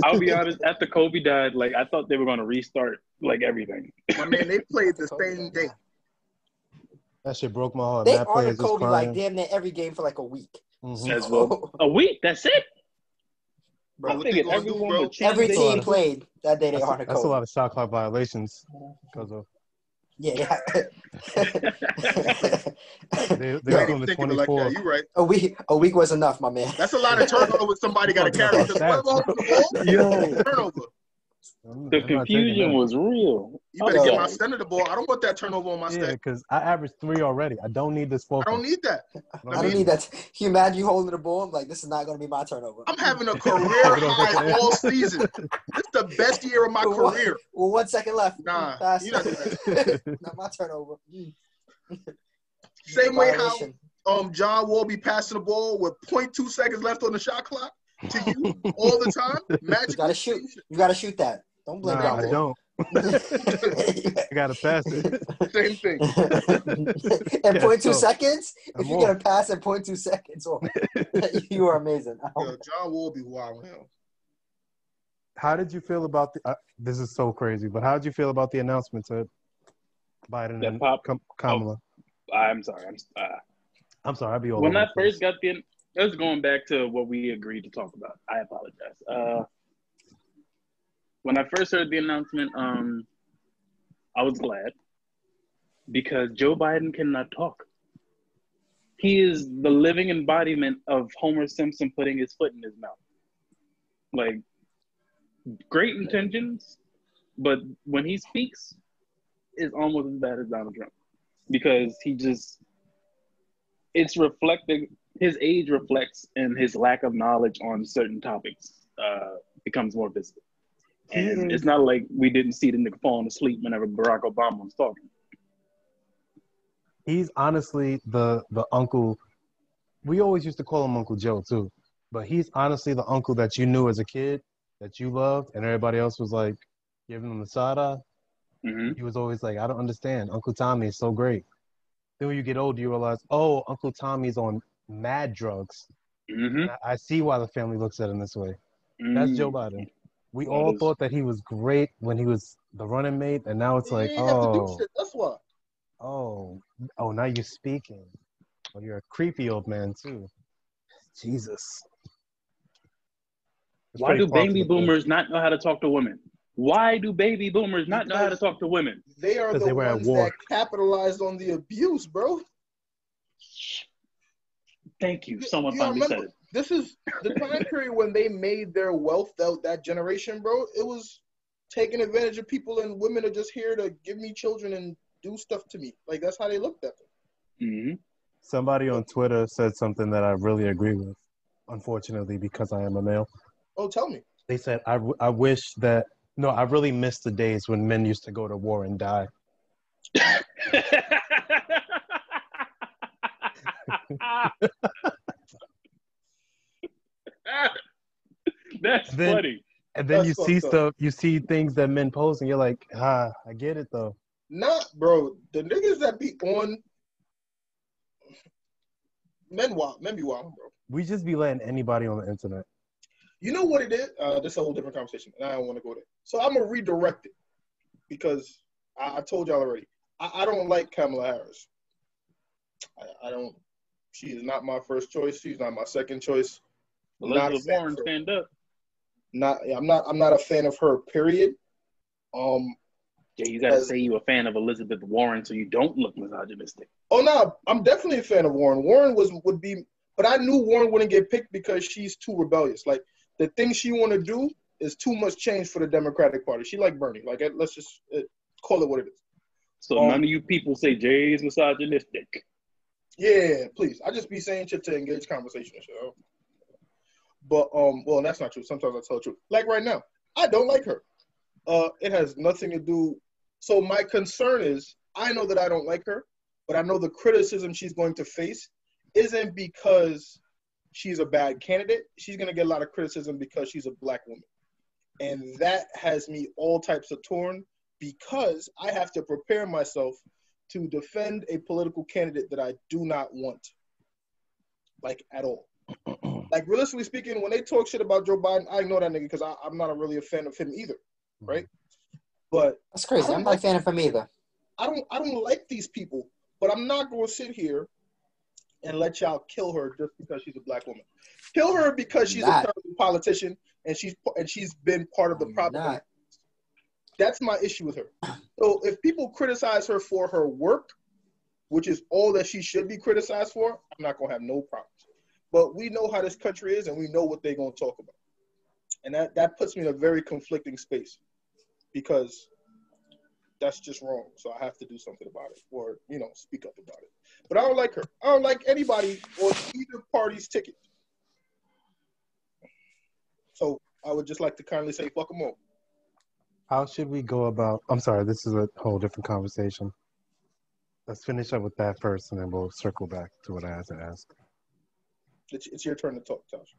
Speaker 1: I'll be honest. After Kobe died, like I thought they were gonna restart like everything.
Speaker 2: I mean, they played the same day.
Speaker 3: That shit broke my heart.
Speaker 4: They
Speaker 3: Matt players
Speaker 4: honored Kobe
Speaker 3: crying.
Speaker 4: like damn near every game for like a week.
Speaker 3: Mhm.
Speaker 1: As well. A week. That's it.
Speaker 2: Bro,
Speaker 1: I
Speaker 2: what they do,
Speaker 1: everyone
Speaker 2: bro?
Speaker 4: Every
Speaker 1: their-
Speaker 3: That's a lot
Speaker 4: team played that day. They
Speaker 3: That's,
Speaker 4: honored
Speaker 3: that's a lot of shot clock violations because of
Speaker 4: Yeah.
Speaker 3: they they
Speaker 2: I
Speaker 3: were
Speaker 2: ain't
Speaker 3: doing the
Speaker 2: thinking of it like
Speaker 3: 24.
Speaker 2: that. You right.
Speaker 4: a week. A week was enough, my man.
Speaker 2: That's a lot of turnovers somebody got to carry. Because
Speaker 3: Stats,
Speaker 2: whoever holds the ball,
Speaker 1: Yo,
Speaker 2: turnover.
Speaker 3: I'm-
Speaker 1: the
Speaker 3: I'm not taking
Speaker 1: confusion was real.
Speaker 2: You better get
Speaker 1: yeah.
Speaker 2: my center the ball. I don't want that turnover on my
Speaker 3: Yeah,
Speaker 2: stat.
Speaker 3: because I averaged three already. I don't need this four.
Speaker 2: I don't need that.
Speaker 4: I don't need that. Can you imagine you holding the ball? I'm like, this is not going to be my turnover.
Speaker 2: I'm having a career
Speaker 3: Give it over to
Speaker 2: high all season. This is the best year of my
Speaker 4: For what?
Speaker 2: career.
Speaker 4: Well, one second left.
Speaker 2: Nah,
Speaker 4: Pass.
Speaker 2: you not that.
Speaker 4: not my turnover. Mm.
Speaker 2: Same way how um John Wall be passing the ball with 0.2 seconds left on the shot clock to you all the time. Magic.
Speaker 4: You gotta shoot. You gotta shoot that. Don't blame
Speaker 3: Nah, I
Speaker 4: John
Speaker 3: don't. I gotta pass it.
Speaker 2: Same thing.
Speaker 4: in
Speaker 3: Yeah,
Speaker 4: 0.2
Speaker 3: so-
Speaker 4: seconds, if
Speaker 3: I'm
Speaker 4: you're gonna pass in 0.2 seconds, oh, you are amazing.
Speaker 2: Yo, John Wall be wild now.
Speaker 3: How did you feel about the? Uh, this is so crazy, but how did you feel about the announcement to Biden
Speaker 1: That
Speaker 3: and
Speaker 1: pop-
Speaker 3: Kam- Kamala?
Speaker 1: I'm sorry. I'm. Uh,
Speaker 3: I'm sorry, I'll be all
Speaker 1: when I first got the, that's going back to what we agreed to talk about. I apologize. Uh, when I first heard the announcement, um, I was glad because Joe Biden cannot talk. He is the living embodiment of Homer Simpson putting his foot in his mouth. Like great intentions, but when he speaks, is almost as bad as Donald Trump because he just it's reflecting his age reflects and his lack of knowledge on certain topics uh, becomes more visible. And it's not like we didn't see the nigga falling asleep whenever Barack Obama was talking.
Speaker 3: He's honestly the the uncle. We always used to call him Uncle Joe too, but he's honestly the uncle that you knew as a kid that you loved, and everybody else was like giving him the side eye.
Speaker 1: hmm
Speaker 3: He was always like, "I don't understand. Uncle Tommy is so great." Then when you get older, you realize, "Oh, Uncle Tommy's on mad drugs."
Speaker 1: hmm
Speaker 3: I I see why the family looks at him this way. That's Joe Biden. We
Speaker 1: That
Speaker 3: all
Speaker 1: is-
Speaker 3: thought that he was great when he was the running mate, and now it's like,
Speaker 2: He have to do
Speaker 3: oh,
Speaker 2: shit. That's why.
Speaker 3: oh, oh, now you're speaking. Oh, you're a creepy old man too. Jesus. It's
Speaker 1: Why do baby
Speaker 3: the-
Speaker 1: boomers not know how to talk to women? Why do baby boomers not know how to talk to women?
Speaker 2: They are the
Speaker 3: they were at
Speaker 2: ones
Speaker 3: war.
Speaker 2: that capitalized on the abuse, bro.
Speaker 1: Thank you. Someone
Speaker 2: You
Speaker 1: finally said it.
Speaker 2: This is the time period when they made their wealth that, that generation, bro. It was taking advantage of people and women are just here to give me children and do stuff to me. Like that's how they looked at them.
Speaker 1: hmm
Speaker 3: Somebody on Twitter said something that I really agree with. Unfortunately, because I am a male,
Speaker 2: Oh, tell me.
Speaker 3: they said, "I, w- I wish that no, I really miss the days when men used to go to war and die."
Speaker 1: That's
Speaker 3: Then-
Speaker 1: funny.
Speaker 3: And then
Speaker 2: That's
Speaker 3: you see
Speaker 2: fucked up.
Speaker 3: stuff, you see things that men post, and you're like, ah, I get it though.
Speaker 2: Not, bro. The niggas that be on men wild, men be wild, bro.
Speaker 3: We just be letting anybody on the internet.
Speaker 2: You know what it is? Uh, this is a whole different conversation, and I don't want to go there. So I'm gonna redirect it because I, I told y'all already. I, I don't like Kamala Harris. I, I don't. She is not my first choice. She's not my second choice. Not a
Speaker 1: Elizabeth
Speaker 2: fan
Speaker 1: Warren, stand up.
Speaker 2: Not. I'm not. I'm not a fan of her. Period. Um.
Speaker 1: Yeah, you gotta
Speaker 2: As-
Speaker 1: say you a fan of Elizabeth Warren so you don't look misogynistic.
Speaker 2: Oh no, I'm definitely a fan of Warren. Warren was would be, but I knew Warren wouldn't get picked because she's too rebellious. Like the thing she want to do is too much change for the Democratic Party. She like Bernie. Like let's just uh, call it what it is.
Speaker 1: So
Speaker 2: Um,
Speaker 1: none of you people say Jay is misogynistic.
Speaker 2: Yeah, please. I just be saying shit to engage conversation and shit. But um, well, that's not true. Sometimes I tell the truth. Like right now, I don't like her. Uh, it has nothing to do. So my concern is, I know that I don't like her, but I know the criticism she's going to face isn't because she's a bad candidate. She's gonna get a lot of criticism because she's a black woman, and that has me all types of torn because I have to prepare myself to defend a political candidate that I do not want, like at all. like realistically speaking, when they talk shit about Joe Biden, I ignore that nigga because I'm not a really a fan of him either. Mm-hmm. Right. But
Speaker 4: That's crazy. I'm not a fan of him either.
Speaker 2: I don't I don't like these people. But I'm not going to sit here and let y'all kill her just because she's a black woman. Kill her because she's
Speaker 4: Not.
Speaker 2: a politician and she's and she's been part of the problem. That's my issue with her. So if people criticize her for her work, which is all that she should be criticized for, I'm not gonna have no problems. But we know how this country is, and we know what they're gonna talk about, and that that puts me in a very conflicting space because that's just wrong. So I have to do something about it, or you know, speak up about it. But I don't like her. I don't like anybody on either party's ticket. So I would just like to kindly say, fuck them all.
Speaker 3: How should we go about? I'm sorry, this is a whole different conversation. Let's finish up with that first, and then we'll circle back to what I had to ask.
Speaker 2: It's, it's your turn to talk, Tosh.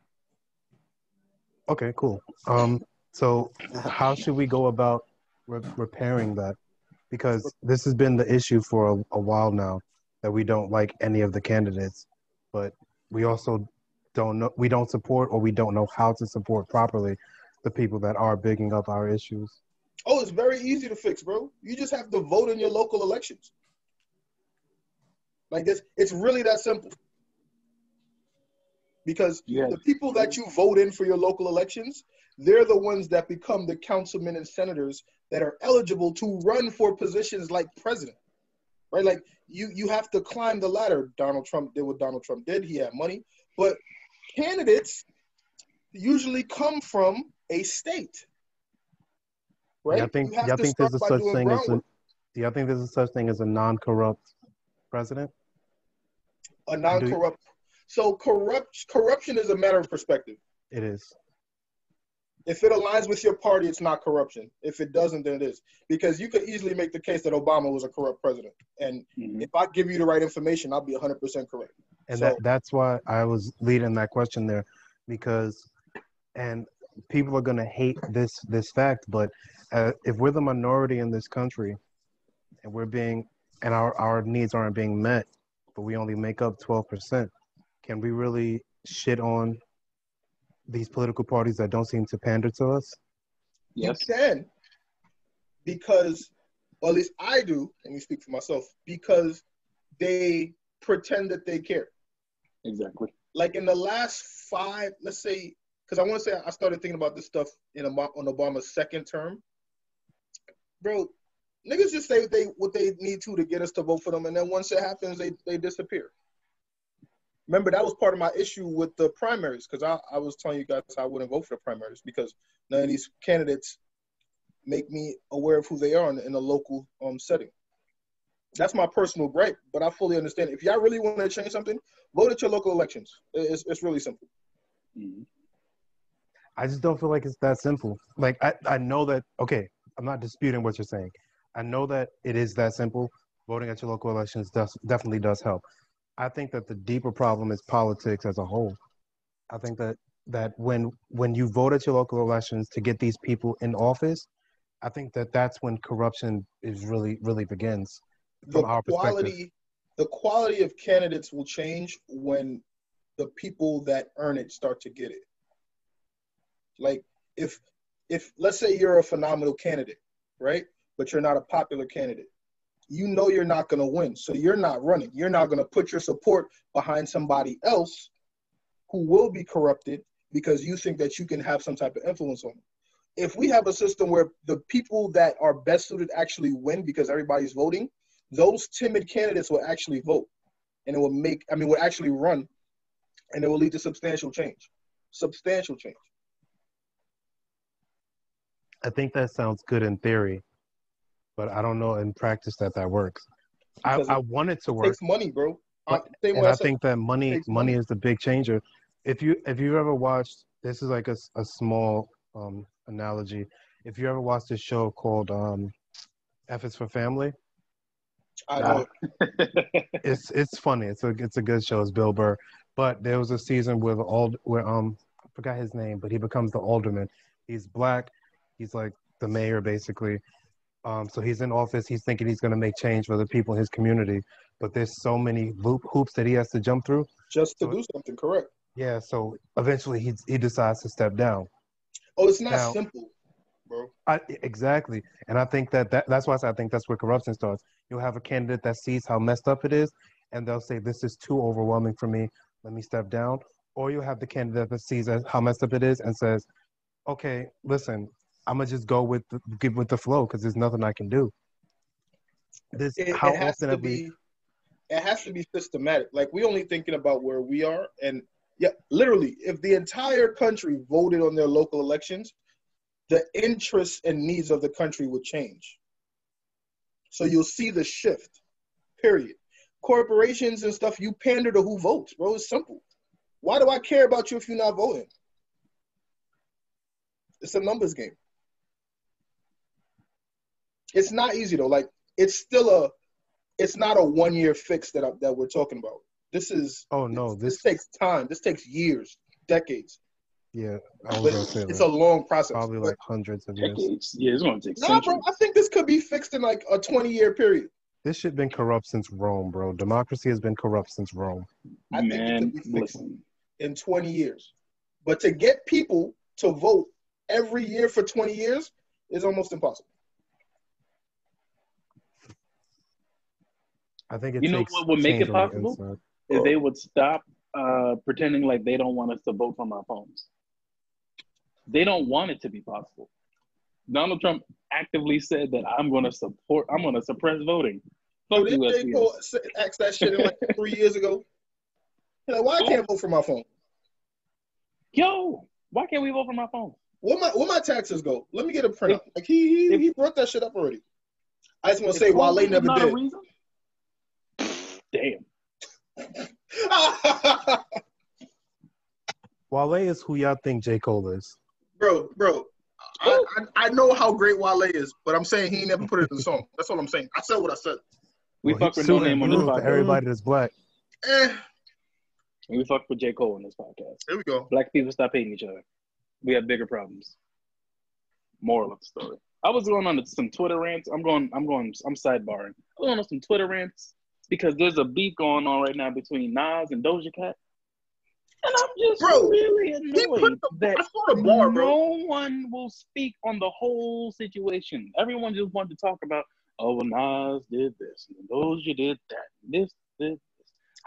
Speaker 3: Okay, cool. Um, so how should we go about re- repairing that? Because this has been the issue for a, a while now that we don't like any of the candidates, but we also don't know we don't support or we don't know how to support properly the people that are bigging up our issues.
Speaker 2: Oh, it's very easy to fix, bro. You just have to vote in your local elections. Like this, it's really that simple. Because
Speaker 1: Yeah.
Speaker 2: the people that you vote in for your local elections, they're the ones that become the councilmen and senators that are eligible to run for positions like president. Right? Like you you have to climb the ladder. Donald Trump did what Donald Trump did. He had money. But candidates usually come from a state. Right?
Speaker 3: Yeah, I think
Speaker 2: You have
Speaker 3: yeah, I think there's a such
Speaker 2: doing
Speaker 3: thing as a
Speaker 2: groundwork.
Speaker 3: do you think there's a such thing as a non-corrupt president?
Speaker 2: a non-corrupt. So corrupt corruption is a matter of perspective.
Speaker 3: It is.
Speaker 2: If it aligns with your party, it's not corruption. If it doesn't, then it is. Because you could easily make the case that Obama was a corrupt president. And
Speaker 1: Mhm.
Speaker 2: if I give you the right information, I'll be 100% correct.
Speaker 3: and
Speaker 2: So-
Speaker 3: that that's why I was leading that question there, because, and people are gonna hate this this fact, but uh, if we're the minority in this country, and we're being and our our needs aren't being met, but we only make up twelve percent, can we really shit on these political parties that don't seem to pander to us?
Speaker 1: Yes.
Speaker 2: You can. Because, or at least I do, let me speak for myself, because they pretend that they care.
Speaker 1: Exactly.
Speaker 2: like in the last five, let's say, because I want to say I started thinking about this stuff in on Obama's second term. Bro, niggas just say what they what they need to to get us to vote for them, and then once it happens, they they disappear. Remember that was part of my issue with the primaries, because I, I was telling you guys I wouldn't vote for the primaries because none of these candidates make me aware of who they are in, in a local um setting. That's my personal gripe, but I fully understand. If y'all really want to change something, vote at your local elections. It's, it's really simple.
Speaker 1: Mhm.
Speaker 3: I just don't feel like it's that simple. Like I, I know that okay, I'm not disputing what you're saying. I know that it is that simple. Voting at your local elections does definitely does help. I think that the deeper problem is politics as a whole. I think that that when when you vote at your local elections to get these people in office, I think that that's when corruption is really really begins
Speaker 2: the
Speaker 3: from our perspective.
Speaker 2: quality the quality of candidates will change when the people that earn it start to get it. Like if if let's say you're a phenomenal candidate, right? But you're not a popular candidate. You know you're not going to win. So you're not running. You're not going to put your support behind somebody else who will be corrupted because you think that you can have some type of influence on them. If we have a system where the people that are best suited actually win because everybody's voting, those timid candidates will actually vote and it will make i mean will actually run and it will lead to substantial change substantial change
Speaker 3: I think that sounds good in theory, but I don't know in practice that that works. I,
Speaker 2: Because
Speaker 3: I want it to work,
Speaker 2: takes money bro
Speaker 3: But-
Speaker 2: I,
Speaker 3: and
Speaker 2: I
Speaker 3: I think that money money
Speaker 2: money.
Speaker 3: is the big changer. If you if you've ever watched this is like a, a small um, analogy. If you ever watched this show called um, F is for Family,
Speaker 2: I know
Speaker 3: it's it's funny. It's a it's a good show. It's Bill Burr. But there was a season where the ald where um I forgot his name, but he becomes the alderman. He's black. He's like the mayor basically. Um, so he's in office. He's thinking he's going to make change for the people in his community, but there's so many loop hoops that he has to jump through.
Speaker 2: just to
Speaker 3: So-
Speaker 2: do something correct
Speaker 3: Yeah. So eventually he he decides to step down.
Speaker 2: oh it's not
Speaker 3: Now-
Speaker 2: simple bro
Speaker 3: I, exactly, and I think that, that that's why I I think that's where corruption starts. You'll have a candidate that sees how messed up it is, and they'll say, "This is too overwhelming for me. Let me step down." Or you have the candidate that sees how messed up it is and says, "Okay, listen, I'm gonna just go with the, get with the flow because there's nothing I can do." This
Speaker 2: it,
Speaker 3: how
Speaker 2: it has
Speaker 3: often
Speaker 2: to
Speaker 3: have we?
Speaker 2: be it has to be systematic. Like we only thinking about where we are and yeah literally if the entire country voted on their local elections the interests and needs of the country would change. So you'll see the shift period. Corporations and stuff you pander to who votes bro. It's simple. Why do i care about you if you're not voting? It's a numbers game it's not easy though like it's still a it's not a one year fix that I, that we're talking about. This is
Speaker 3: Oh no,
Speaker 2: this,
Speaker 3: this
Speaker 2: takes time. This takes years, decades.
Speaker 3: yeah, I was gonna say
Speaker 2: it's
Speaker 3: that.
Speaker 2: a long process.
Speaker 3: probably
Speaker 2: But-
Speaker 3: like hundreds of years.
Speaker 1: Decades. Yeah, it's gonna take
Speaker 2: nah, bro. I think this could be fixed in like a twenty year period.
Speaker 3: This shit been corrupt since Rome, bro. Democracy has been corrupt since Rome.
Speaker 2: I think it
Speaker 1: Man,
Speaker 2: could be fixed
Speaker 1: listen.
Speaker 2: in twenty years. But to get people to vote every year for twenty years is almost impossible.
Speaker 3: I think it
Speaker 1: You know what would make it
Speaker 3: change the
Speaker 1: possible?
Speaker 3: inside.
Speaker 1: If they would stop uh, pretending like they don't want us to vote from our phones. They don't want it to be possible. Donald Trump actively said that I'm going to support, I'm going to suppress voting.
Speaker 2: So
Speaker 1: Fuck
Speaker 2: did
Speaker 1: you,
Speaker 2: J.
Speaker 1: SBS.
Speaker 2: Cole ask that shit like three years ago? Like, why I can't vote for my phone?
Speaker 1: Yo, why can't we vote from my phone?
Speaker 2: Where my where my taxes go? Let me get a printout. Like he he, he brought that shit up already. I just want to say
Speaker 1: If
Speaker 2: Wale never
Speaker 1: not a
Speaker 2: did.
Speaker 1: reason- Damn.
Speaker 3: Wale is who y'all think J. Cole is.
Speaker 2: bro, bro. I, I, I know how great Wale is, but I'm saying he ain't never put it in the song. That's all I'm saying. I said what I said.
Speaker 1: We
Speaker 3: Well,
Speaker 1: fuck with no name on
Speaker 3: blue
Speaker 1: this
Speaker 3: for
Speaker 1: podcast.
Speaker 3: everybody that's black.
Speaker 2: Eh,
Speaker 1: We fuck with J. Cole on this podcast.
Speaker 2: there we go.
Speaker 1: Black people stop hating each other. We have bigger problems. Moral of the story. I was going on some Twitter rants. I'm going. I'm going. I'm sidebarring. I'm going on some Twitter rants because there's a beef going on right now between Nas and Doja Cat, and I'm just
Speaker 2: Bro,
Speaker 1: really
Speaker 2: He put
Speaker 1: annoyed
Speaker 2: the,
Speaker 1: that
Speaker 2: I saw the bar,
Speaker 1: no one will speak on the whole situation. Everyone just wanted to talk about, oh, well, Nas did this, and Doja did that, this, this. this.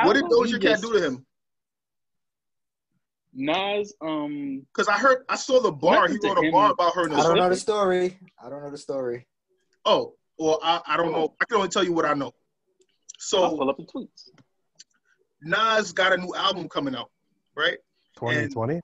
Speaker 2: What did
Speaker 1: How about we
Speaker 2: Doja Cat do to him?
Speaker 1: Nas, um,
Speaker 2: Because I heard, I saw the bar. He wrote a
Speaker 1: him.
Speaker 2: bar about her in
Speaker 4: I
Speaker 2: his
Speaker 4: don't know the story. I don't know the story.
Speaker 2: Oh, well, I, I don't know. I can only tell you what I know.
Speaker 1: I'll
Speaker 2: So
Speaker 1: pull up the tweets.
Speaker 2: Nas got a new album coming out, right?
Speaker 3: 2020?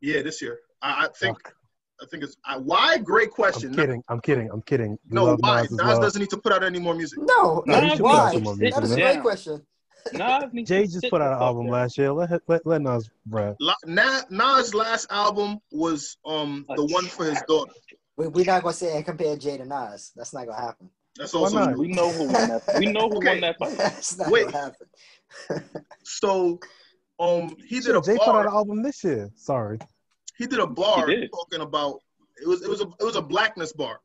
Speaker 2: Yeah, this year. I, I think
Speaker 3: Fuck.
Speaker 2: I think it's I, why. Great question.
Speaker 3: I'm kidding. I'm kidding. I'm kidding. We
Speaker 2: No, why?
Speaker 3: Nas
Speaker 2: Nas
Speaker 3: well.
Speaker 2: doesn't need to put out any more music.
Speaker 4: No,
Speaker 3: No,
Speaker 1: he should put out
Speaker 4: why?
Speaker 3: some more
Speaker 4: That
Speaker 3: music,
Speaker 4: is a
Speaker 3: man.
Speaker 4: great question.
Speaker 1: Nas
Speaker 3: Jay just put out an album
Speaker 1: down.
Speaker 3: last year. Let let, let Nas rap.
Speaker 2: La- Na- Nas' last album was um the one for his daughter.
Speaker 4: We, we're not gonna say and compare Jay to Nas. That's not gonna happen.
Speaker 2: That's also
Speaker 3: not?
Speaker 2: true.
Speaker 1: We know who won that. We know who
Speaker 2: Okay.
Speaker 1: won that fight.
Speaker 4: That's not
Speaker 2: Wait.
Speaker 4: what happened.
Speaker 2: So, um, he did a
Speaker 3: Shit, Jay put out
Speaker 2: bar.
Speaker 3: an album this year. Sorry.
Speaker 2: He did a bar
Speaker 1: did.
Speaker 2: talking about it was it was a it was a blackness bar,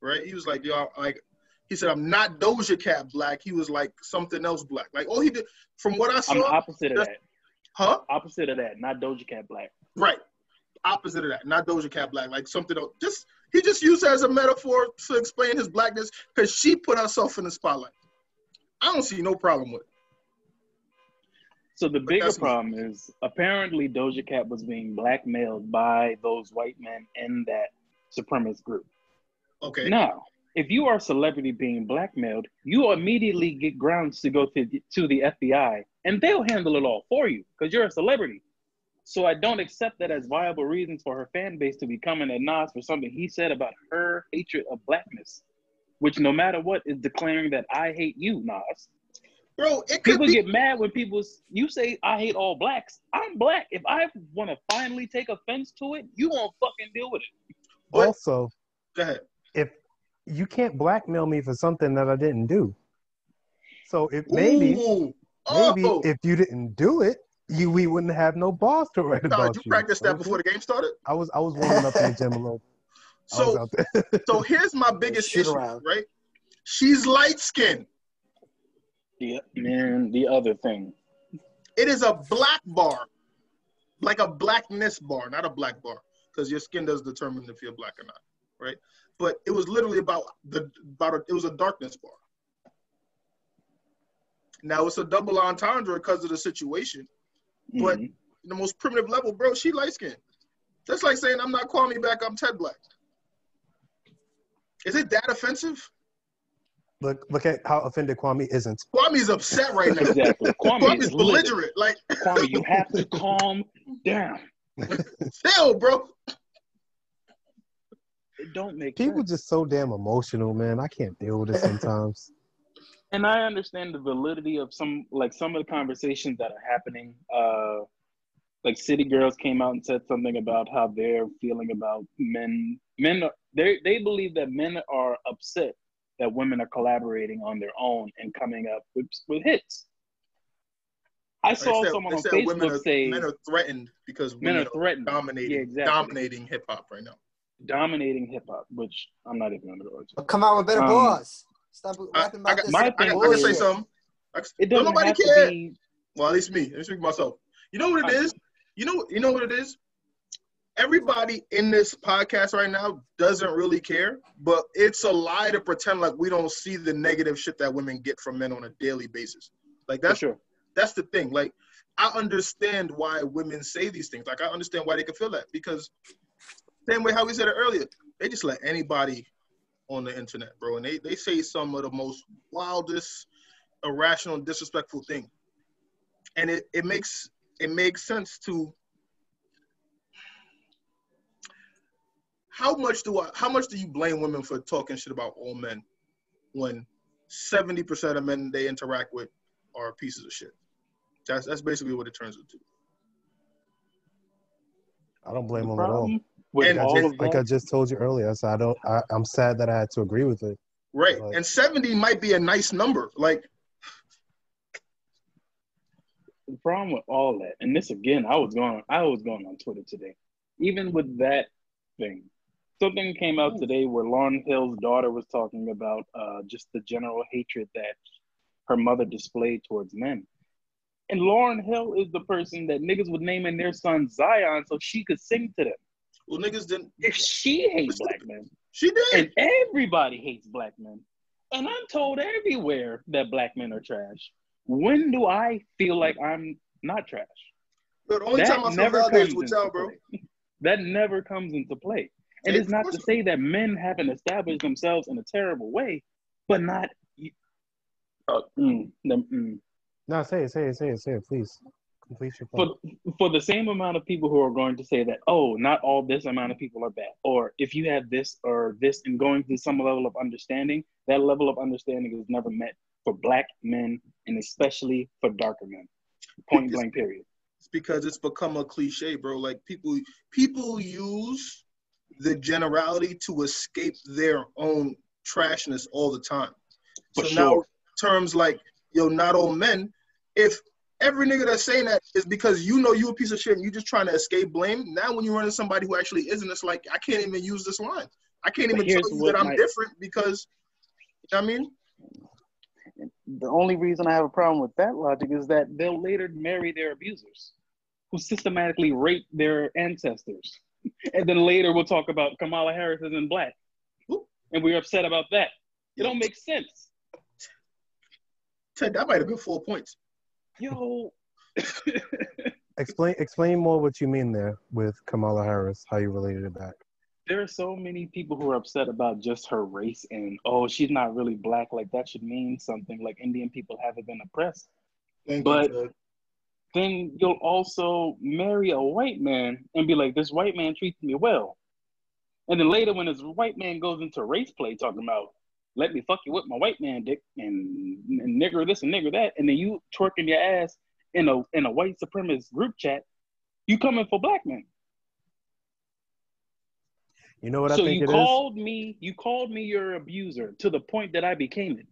Speaker 2: right? He was like, yo, like he said, I'm not Doja Cat black. He was like something else black. Like oh, he did, from what I saw,
Speaker 1: I'm
Speaker 2: saw,
Speaker 1: opposite of that.
Speaker 2: huh?
Speaker 1: Opposite of that. Not Doja Cat Black.
Speaker 2: Right. Opposite of that, not Doja Cat black, like something else. Just he just used her as a metaphor to explain his blackness because she put herself in the spotlight. I don't see no problem with it.
Speaker 1: So the bigger
Speaker 2: that's me.
Speaker 1: problem is apparently Doja Cat was being blackmailed by those white men in that supremacist group.
Speaker 2: Okay.
Speaker 1: Now, if you are a celebrity being blackmailed, you immediately get grounds to go to the, to the FBI and they'll handle it all for you because you're a celebrity. So I don't accept that as viable reasons for her fan base to be coming at Nas for something he said about her hatred of blackness, which no matter what is declaring that I hate you, Nas.
Speaker 2: Bro, it could
Speaker 1: People
Speaker 2: be
Speaker 1: get mad when people you say I hate all blacks. I'm black. If I want to finally take offense to it, you won't fucking deal with it.
Speaker 2: But-
Speaker 3: also,
Speaker 2: go ahead.
Speaker 3: if you can't blackmail me for something that I didn't do. So if maybe
Speaker 2: Ooh.
Speaker 3: maybe
Speaker 2: Oh,
Speaker 3: if you didn't do it, you we wouldn't have no bars to write
Speaker 2: Nah,
Speaker 3: about
Speaker 2: did you
Speaker 3: you.
Speaker 2: practice that before the game started?
Speaker 3: I was I was warming up in the gym a little.
Speaker 2: So so here's my biggest
Speaker 4: Shoot
Speaker 2: issue,
Speaker 4: around.
Speaker 2: right? She's light skinned.
Speaker 1: The man, the other thing.
Speaker 2: It is a black bar, like a blackness bar, not a black bar, because your skin does determine if you're black or not, right? But it was literally about the about a, it was a darkness bar. Now it's a double entendre because of the situation. But-
Speaker 1: Mhm.
Speaker 2: The most primitive level, bro. She light skinned. That's like saying I'm not calling me back. I'm Ted Black. Is it that offensive?
Speaker 3: Look look at how offended Kwame isn't.
Speaker 2: Kwame's upset right now.
Speaker 1: exactly. Kwame
Speaker 2: Kwame's
Speaker 1: is livid.
Speaker 2: belligerent. Like,
Speaker 1: Kwame, you have to calm down.
Speaker 2: chill, bro.
Speaker 1: It don't make
Speaker 3: People
Speaker 1: sense.
Speaker 3: just so damn emotional, man. I can't deal with it sometimes.
Speaker 1: And I understand the validity of some like some of the conversations that are happening. Uh, like City Girls came out and said something about how they're feeling about men. Men, are, they they believe that men are upset that women are collaborating on their own and coming up with with hits. I saw
Speaker 2: They said-
Speaker 1: someone on
Speaker 2: said
Speaker 1: Facebook
Speaker 2: women are,
Speaker 1: say
Speaker 2: men are threatened because
Speaker 1: men
Speaker 2: women
Speaker 1: are threatened,
Speaker 2: dominating,
Speaker 1: Yeah, exactly.
Speaker 2: dominating hip hop right now.
Speaker 1: dominating hip hop, which I'm not even gonna go into.
Speaker 4: Come out with better
Speaker 1: Um,
Speaker 4: bars. Stop
Speaker 2: I,
Speaker 4: rapping
Speaker 2: I,
Speaker 4: about
Speaker 2: got,
Speaker 4: this.
Speaker 1: My thing
Speaker 2: I, got- I can say something. I can-
Speaker 1: It
Speaker 2: don't
Speaker 1: doesn't
Speaker 2: nobody
Speaker 1: have
Speaker 2: care.
Speaker 1: to be.
Speaker 2: Well, at least me. Let me speak for myself. You know what it is? You know, you know what it is? Everybody in this podcast right now doesn't really care, but it's a lie to pretend like we don't see the negative shit that women get from men on a daily basis. Like that's
Speaker 1: sure.
Speaker 2: that's the thing. Like I understand why women say these things. Like I understand why they can feel that because same way how we said it earlier, they just let anybody on the internet, bro, and they they say some of the most wildest, irrational, disrespectful thing, and it it makes it makes sense to. How much do I? How much do you blame women for talking shit about all men, when seventy percent of men they interact with are pieces of shit? That's that's basically what it turns into.
Speaker 3: I don't blame
Speaker 1: The
Speaker 3: them at all.
Speaker 1: Problem with
Speaker 2: And-
Speaker 1: all
Speaker 3: Just
Speaker 1: of
Speaker 3: like I just told you earlier, I said I don't. I, I'm sad that I had to agree with it.
Speaker 2: Right.
Speaker 3: Right.
Speaker 2: And 70 might be a nice number. Like,
Speaker 1: the problem with all that, and this again, I was going, I was going on Twitter today. Even with that thing, something came out today where Lauryn Hill's daughter was talking about uh, just the general hatred that her mother displayed towards men. And Lauryn Hill is the person that niggas would name in their son Zion so she could sing to them.
Speaker 2: Well, niggas didn't.
Speaker 1: If she hates black men,
Speaker 2: She did.
Speaker 1: and everybody hates black men, and I'm told everywhere that black men are trash. When do I feel like I'm not trash?
Speaker 2: But the only
Speaker 1: that
Speaker 2: time I feel
Speaker 1: never
Speaker 2: validated is
Speaker 1: comes
Speaker 2: with
Speaker 1: into
Speaker 2: y'all, bro.
Speaker 1: play. That never comes into play. And
Speaker 2: Hey,
Speaker 1: it's not to say that men haven't established themselves in a terrible way, but not. Uh, mm, mm.
Speaker 3: No, say it, say it, say it, say it, please. Complete your
Speaker 1: For for the same amount of people who are going to say that, oh, not all this amount of people are bad, or if you have this or this, and going through some level of understanding, that level of understanding is never met for black men and especially for darker men. Point
Speaker 2: Because-
Speaker 1: blank. Period.
Speaker 2: It's because it's become a cliche, bro. Like people, people use the generality to escape their own trashness all the time.
Speaker 1: For
Speaker 2: so now terms like yo, not all men. If every nigga that's saying that is because you know you a piece of shit and you just trying to escape blame. Now when you run into somebody who actually isn't, it's like I can't even use this line. I can't even tell you that I'm different because you know I mean.
Speaker 1: The only reason I have a problem with that logic is that they'll later marry their abusers who systematically rape their ancestors. And then later we'll talk about Kamala Harris isn't black. And we're upset about that. It don't make sense.
Speaker 2: Ted, that might have been four points.
Speaker 1: Yo,
Speaker 3: Explain explain more what you mean there with Kamala Harris, how you related it back.
Speaker 1: there are so many people who are upset about just her race and oh, she's not really black. Like that should mean something. Like Indian people haven't been oppressed.
Speaker 2: Thank
Speaker 1: But-
Speaker 2: you,
Speaker 1: then you'll also marry a white man and be like, this white man treats me well. And then later, when this white man goes into race play talking about, let me fuck you with my white man dick and, and nigger this and nigger that, and then you twerking your ass in a in a white supremacist group chat, you coming for black men.
Speaker 3: You know what I
Speaker 1: so
Speaker 3: think
Speaker 1: you
Speaker 3: it is?
Speaker 1: called me, you called me your abuser to the point that I became it,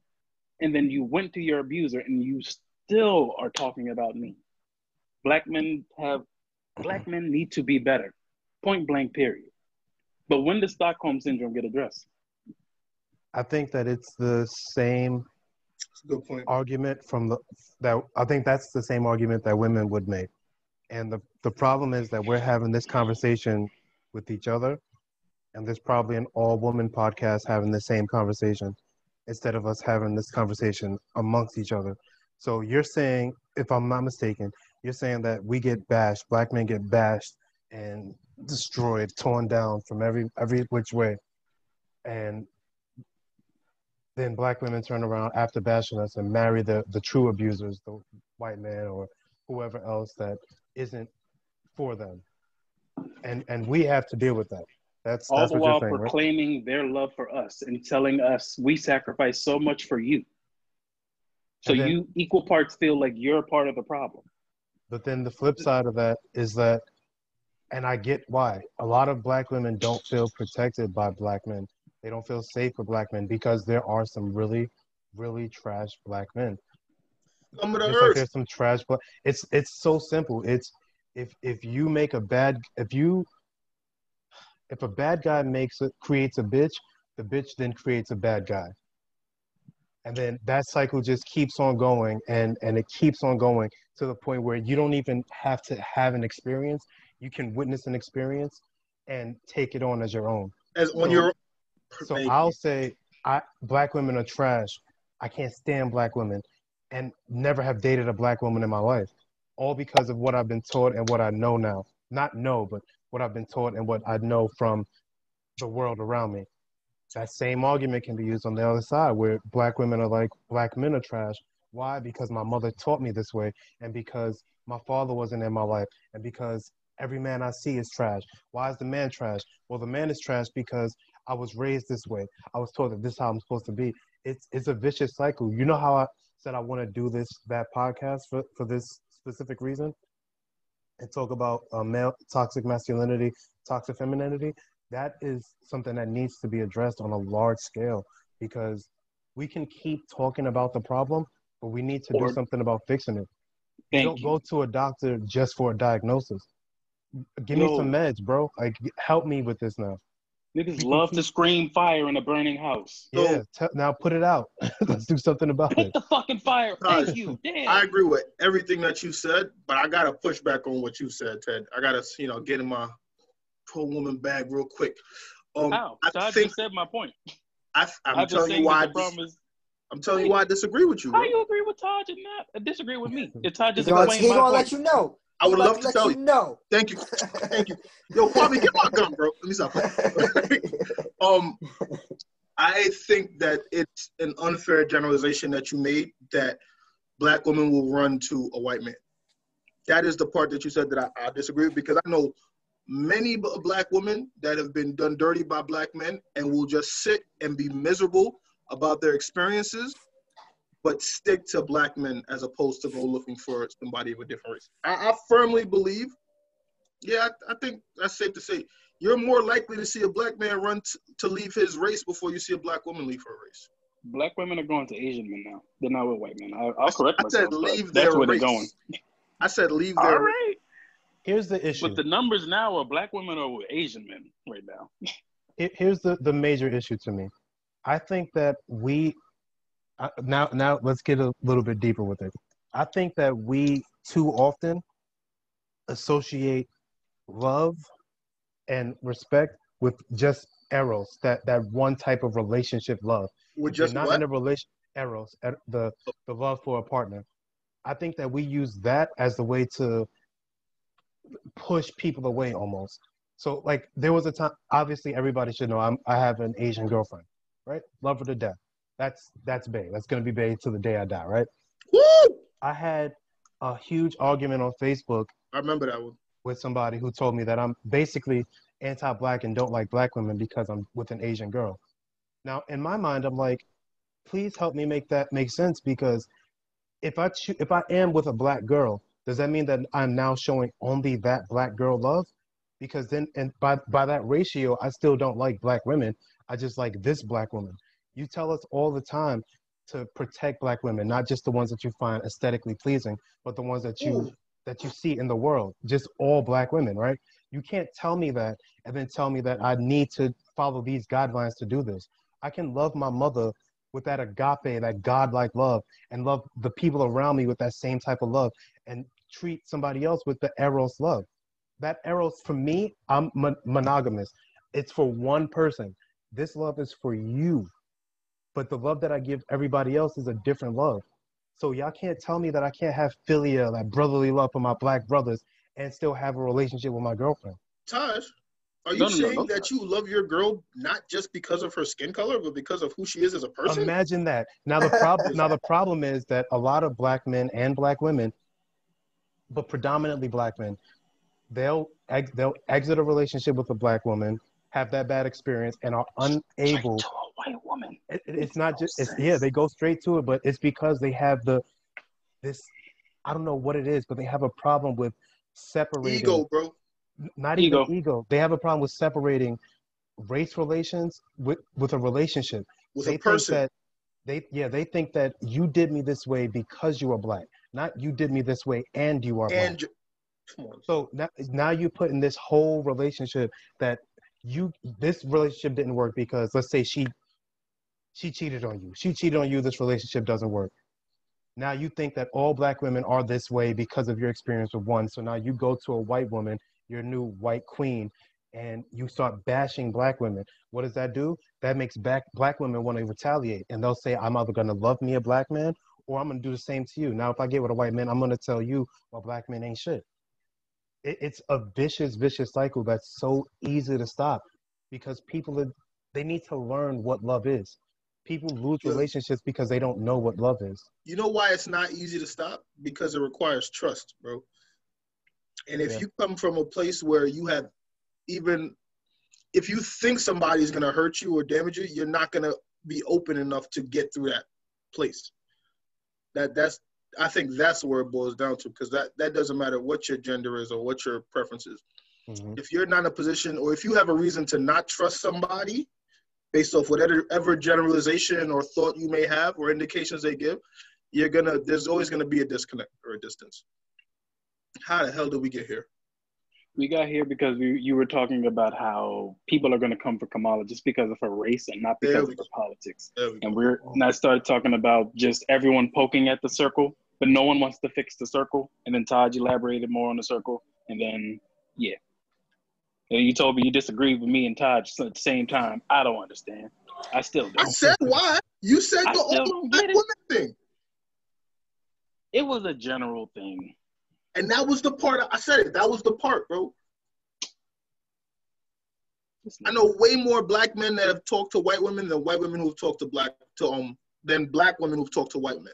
Speaker 1: and then you went to your abuser and you still are talking about me. Black men have, black men need to be better, point blank, period. But when does Stockholm syndrome get addressed?
Speaker 3: I think that it's the same
Speaker 2: good point.
Speaker 3: argument from the that I think that's the same argument that women would make. And the, the problem is that we're having this conversation with each other, and there's probably an all woman podcast having the same conversation instead of us having this conversation amongst each other. So you're saying, if I'm not mistaken, you're saying that we get bashed, black men get bashed and destroyed, torn down from every every which way. And then black women turn around after bashing us and marry the, the true abusers, the white man or whoever else that isn't for them. And and we have to deal with that. That's
Speaker 1: All
Speaker 3: that's
Speaker 1: the while
Speaker 3: saying, right?
Speaker 1: proclaiming their love for us and telling us we sacrifice so much for you. So
Speaker 3: then-
Speaker 1: you equal parts feel like you're a part of the problem.
Speaker 3: But then the flip side of that is that, and I get why, a lot of black women don't feel protected by black men. They don't feel safe with black men because there are some really, really trash black men.
Speaker 2: Some of the
Speaker 3: Just like
Speaker 2: earth.
Speaker 3: there's some trash black. It's it's so simple. It's if if you make a bad if you if a bad guy makes it creates a bitch, the bitch then creates a bad guy. And then that cycle just keeps on going and and it keeps on going to the point where you don't even have to have an experience. You can witness an experience and take it on as your own.
Speaker 2: As on
Speaker 3: So-
Speaker 2: your
Speaker 3: So I'll say I black women are trash. I can't stand black women and never have dated a black woman in my life. All because of what I've been taught and what I know now. Not know, but what I've been taught and what I know from the world around me. That same argument can be used on the other side where black women are like black men are trash. Why? Because my mother taught me this way and because my father wasn't in my life and because every man I see is trash. Why is the man trash? Well, the man is trash because I was raised this way. I was told that this is how I'm supposed to be. It's it's a vicious cycle. You know how I said I want to do this that podcast for, for this specific reason and talk about uh, male toxic masculinity, toxic femininity. That is something that needs to be addressed on a large scale because we can keep talking about the problem, but we need to
Speaker 1: Or-
Speaker 3: do something about fixing it. You
Speaker 1: Thank
Speaker 3: don't
Speaker 1: you.
Speaker 3: go to a doctor just for a diagnosis. Give me some meds, bro. Like help me with this now.
Speaker 1: Niggas love to scream fire in a burning house.
Speaker 2: So-
Speaker 3: Yeah, now put it out. Let's do something about
Speaker 1: Hit
Speaker 3: it.
Speaker 1: the fucking fire.
Speaker 2: Guys,
Speaker 1: Thank you. Damn.
Speaker 2: I agree with everything that you said, but I gotta push back on what you said, Ted. I gotta, you know, get in my pro woman bag real quick. Um,
Speaker 1: How?
Speaker 2: I
Speaker 1: Todd
Speaker 2: think
Speaker 1: just said my point.
Speaker 2: I, I'm
Speaker 1: I'm
Speaker 2: telling you why. I dis- I'm telling you why I disagree with you.
Speaker 1: how
Speaker 2: Bro.
Speaker 1: you agree with Todd and not disagree with me. If Todd just
Speaker 4: He's gonna,
Speaker 1: explained
Speaker 4: he
Speaker 1: my
Speaker 4: gonna
Speaker 1: point.
Speaker 4: let you know.
Speaker 2: I would love to tell
Speaker 4: you know.
Speaker 2: Thank you, thank you. Yo, Kwame, get my gun, bro. Let me stop. um, I think that it's an unfair generalization that you made that black women will run to a white man. That is the part that you said that I, I disagree with because I know many black women that have been done dirty by black men and will just sit and be miserable about their experiences, but stick to black men as opposed to go looking for somebody of a different race. I, I firmly believe Yeah, I, I think that's safe to say. You're more likely to see a black man run t- to leave his race before you see a black woman leave her race.
Speaker 1: Black women are going to Asian men now. They're not with white men. I, I'll correct
Speaker 2: I
Speaker 1: myself.
Speaker 2: said
Speaker 1: but
Speaker 2: leave
Speaker 1: That's where
Speaker 2: race.
Speaker 1: they're going.
Speaker 2: I said leave
Speaker 1: All
Speaker 2: their
Speaker 1: right.
Speaker 3: Here's the issue.
Speaker 1: But the numbers now are black women are with Asian men right now.
Speaker 3: Here's the, the major issue to me. I think that we uh, now now let's get a little bit deeper with it. I think that we too often associate love and respect with just eros, that that one type of relationship love.
Speaker 2: with just
Speaker 3: not
Speaker 2: what?
Speaker 3: in a relation eros, er- the the love for a partner. I think that we use that as the way to push people away almost. So like there was a time obviously everybody should know I'm I have an Asian girlfriend, right? Love her to death. That's that's Bay. That's gonna be Bay till the day I die, right?
Speaker 2: Woo!
Speaker 3: I had a huge argument on Facebook
Speaker 2: I remember that one.
Speaker 3: with somebody who told me that I'm basically anti-black and don't like black women because I'm with an Asian girl. Now, in my mind, I'm like, please help me make that make sense because if I choo- if I am with a black girl, does that mean that I'm now showing only that black girl love? Because then, and by by that ratio, I still don't like black women. I just like this black woman. You tell us all the time to protect black women, not just the ones that you find aesthetically pleasing, but the ones that you
Speaker 2: Ooh.
Speaker 3: that you see in the world, just all black women, right? You can't tell me that and then tell me that I need to follow these guidelines to do this. I can love my mother with that agape, that godlike love, and love the people around me with that same type of love, and treat somebody else with the eros love. That eros, for me, I'm mon- monogamous. It's for one person. This love is for you, but the love that I give everybody else is a different love. So y'all can't tell me that I can't have philia, that brotherly love for my black brothers, and still have a relationship with my girlfriend.
Speaker 2: Taj, are you
Speaker 1: No, no, no,
Speaker 2: saying
Speaker 1: no.
Speaker 2: that you love your girl not just because of her skin color, but because of who she is as a person?
Speaker 3: Imagine that. Now the problem now the problem is that a lot of black men and black women, but predominantly black men, they'll ex- they'll exit a relationship with a black woman, have that bad experience, and are unable.
Speaker 1: Straight to a white woman.
Speaker 3: it- it- it's not just it's, yeah they go straight to it but it's because they have the this i don't know what it is but they have a problem with separating
Speaker 2: Ego, bro.
Speaker 3: not
Speaker 1: Ego.
Speaker 3: even ego they have a problem with separating race relations with with a relationship
Speaker 2: With
Speaker 3: they
Speaker 2: a person.
Speaker 3: think that they yeah they think that you did me this way because you are black not you did me this way and you are black
Speaker 2: and come on.
Speaker 3: so now, now you put in this whole relationship that you this relationship didn't work because let's say she she cheated on you. She cheated on you. This relationship doesn't work. Now you think that all black women are this way because of your experience with one. So now you go to a white woman, your new white queen, and you start bashing black women. What does that do? That makes back black women want to retaliate, and they'll say, "I'm either gonna love me a black man, or I'm gonna do the same to you." Now, if I get with a white man, I'm gonna tell you, "Well, black men ain't shit." It, it's a vicious, vicious cycle that's so easy to stop because people are, they need to learn what love is. People lose relationships because they don't know what love is.
Speaker 2: You know why it's not easy to stop? Because it requires trust, bro. And if
Speaker 3: Yeah.
Speaker 2: you come from a place where you have even if you think somebody's gonna hurt you or damage you, you're not gonna be open enough to get through that place. That that's I think that's where it boils down to because that that doesn't matter what your gender is or what your preference is.
Speaker 3: Mhm.
Speaker 2: If you're not in a position or if you have a reason to not trust somebody based off whatever ever generalization or thought you may have or indications they give, you're gonna there's always gonna be a disconnect or a distance. How the hell did we get here?
Speaker 1: We got here because we, you were talking about how people are going to come for Kamala just because of her race and not because of her politics.
Speaker 2: We.
Speaker 1: And we're and I started talking about just everyone poking at the circle, but no one wants to fix the circle. And then Todd elaborated more on the circle, and then yeah. And you told me you disagreed with me and Todd at the same time. I don't understand. I still don't.
Speaker 2: I said why? You said
Speaker 1: I
Speaker 2: the
Speaker 1: still
Speaker 2: black women thing.
Speaker 1: It was a general thing.
Speaker 2: And that was the part I said it. That was the part, bro. I know way more black men that have talked to white women than white women who've talked to black to um than black women who've talked to white men.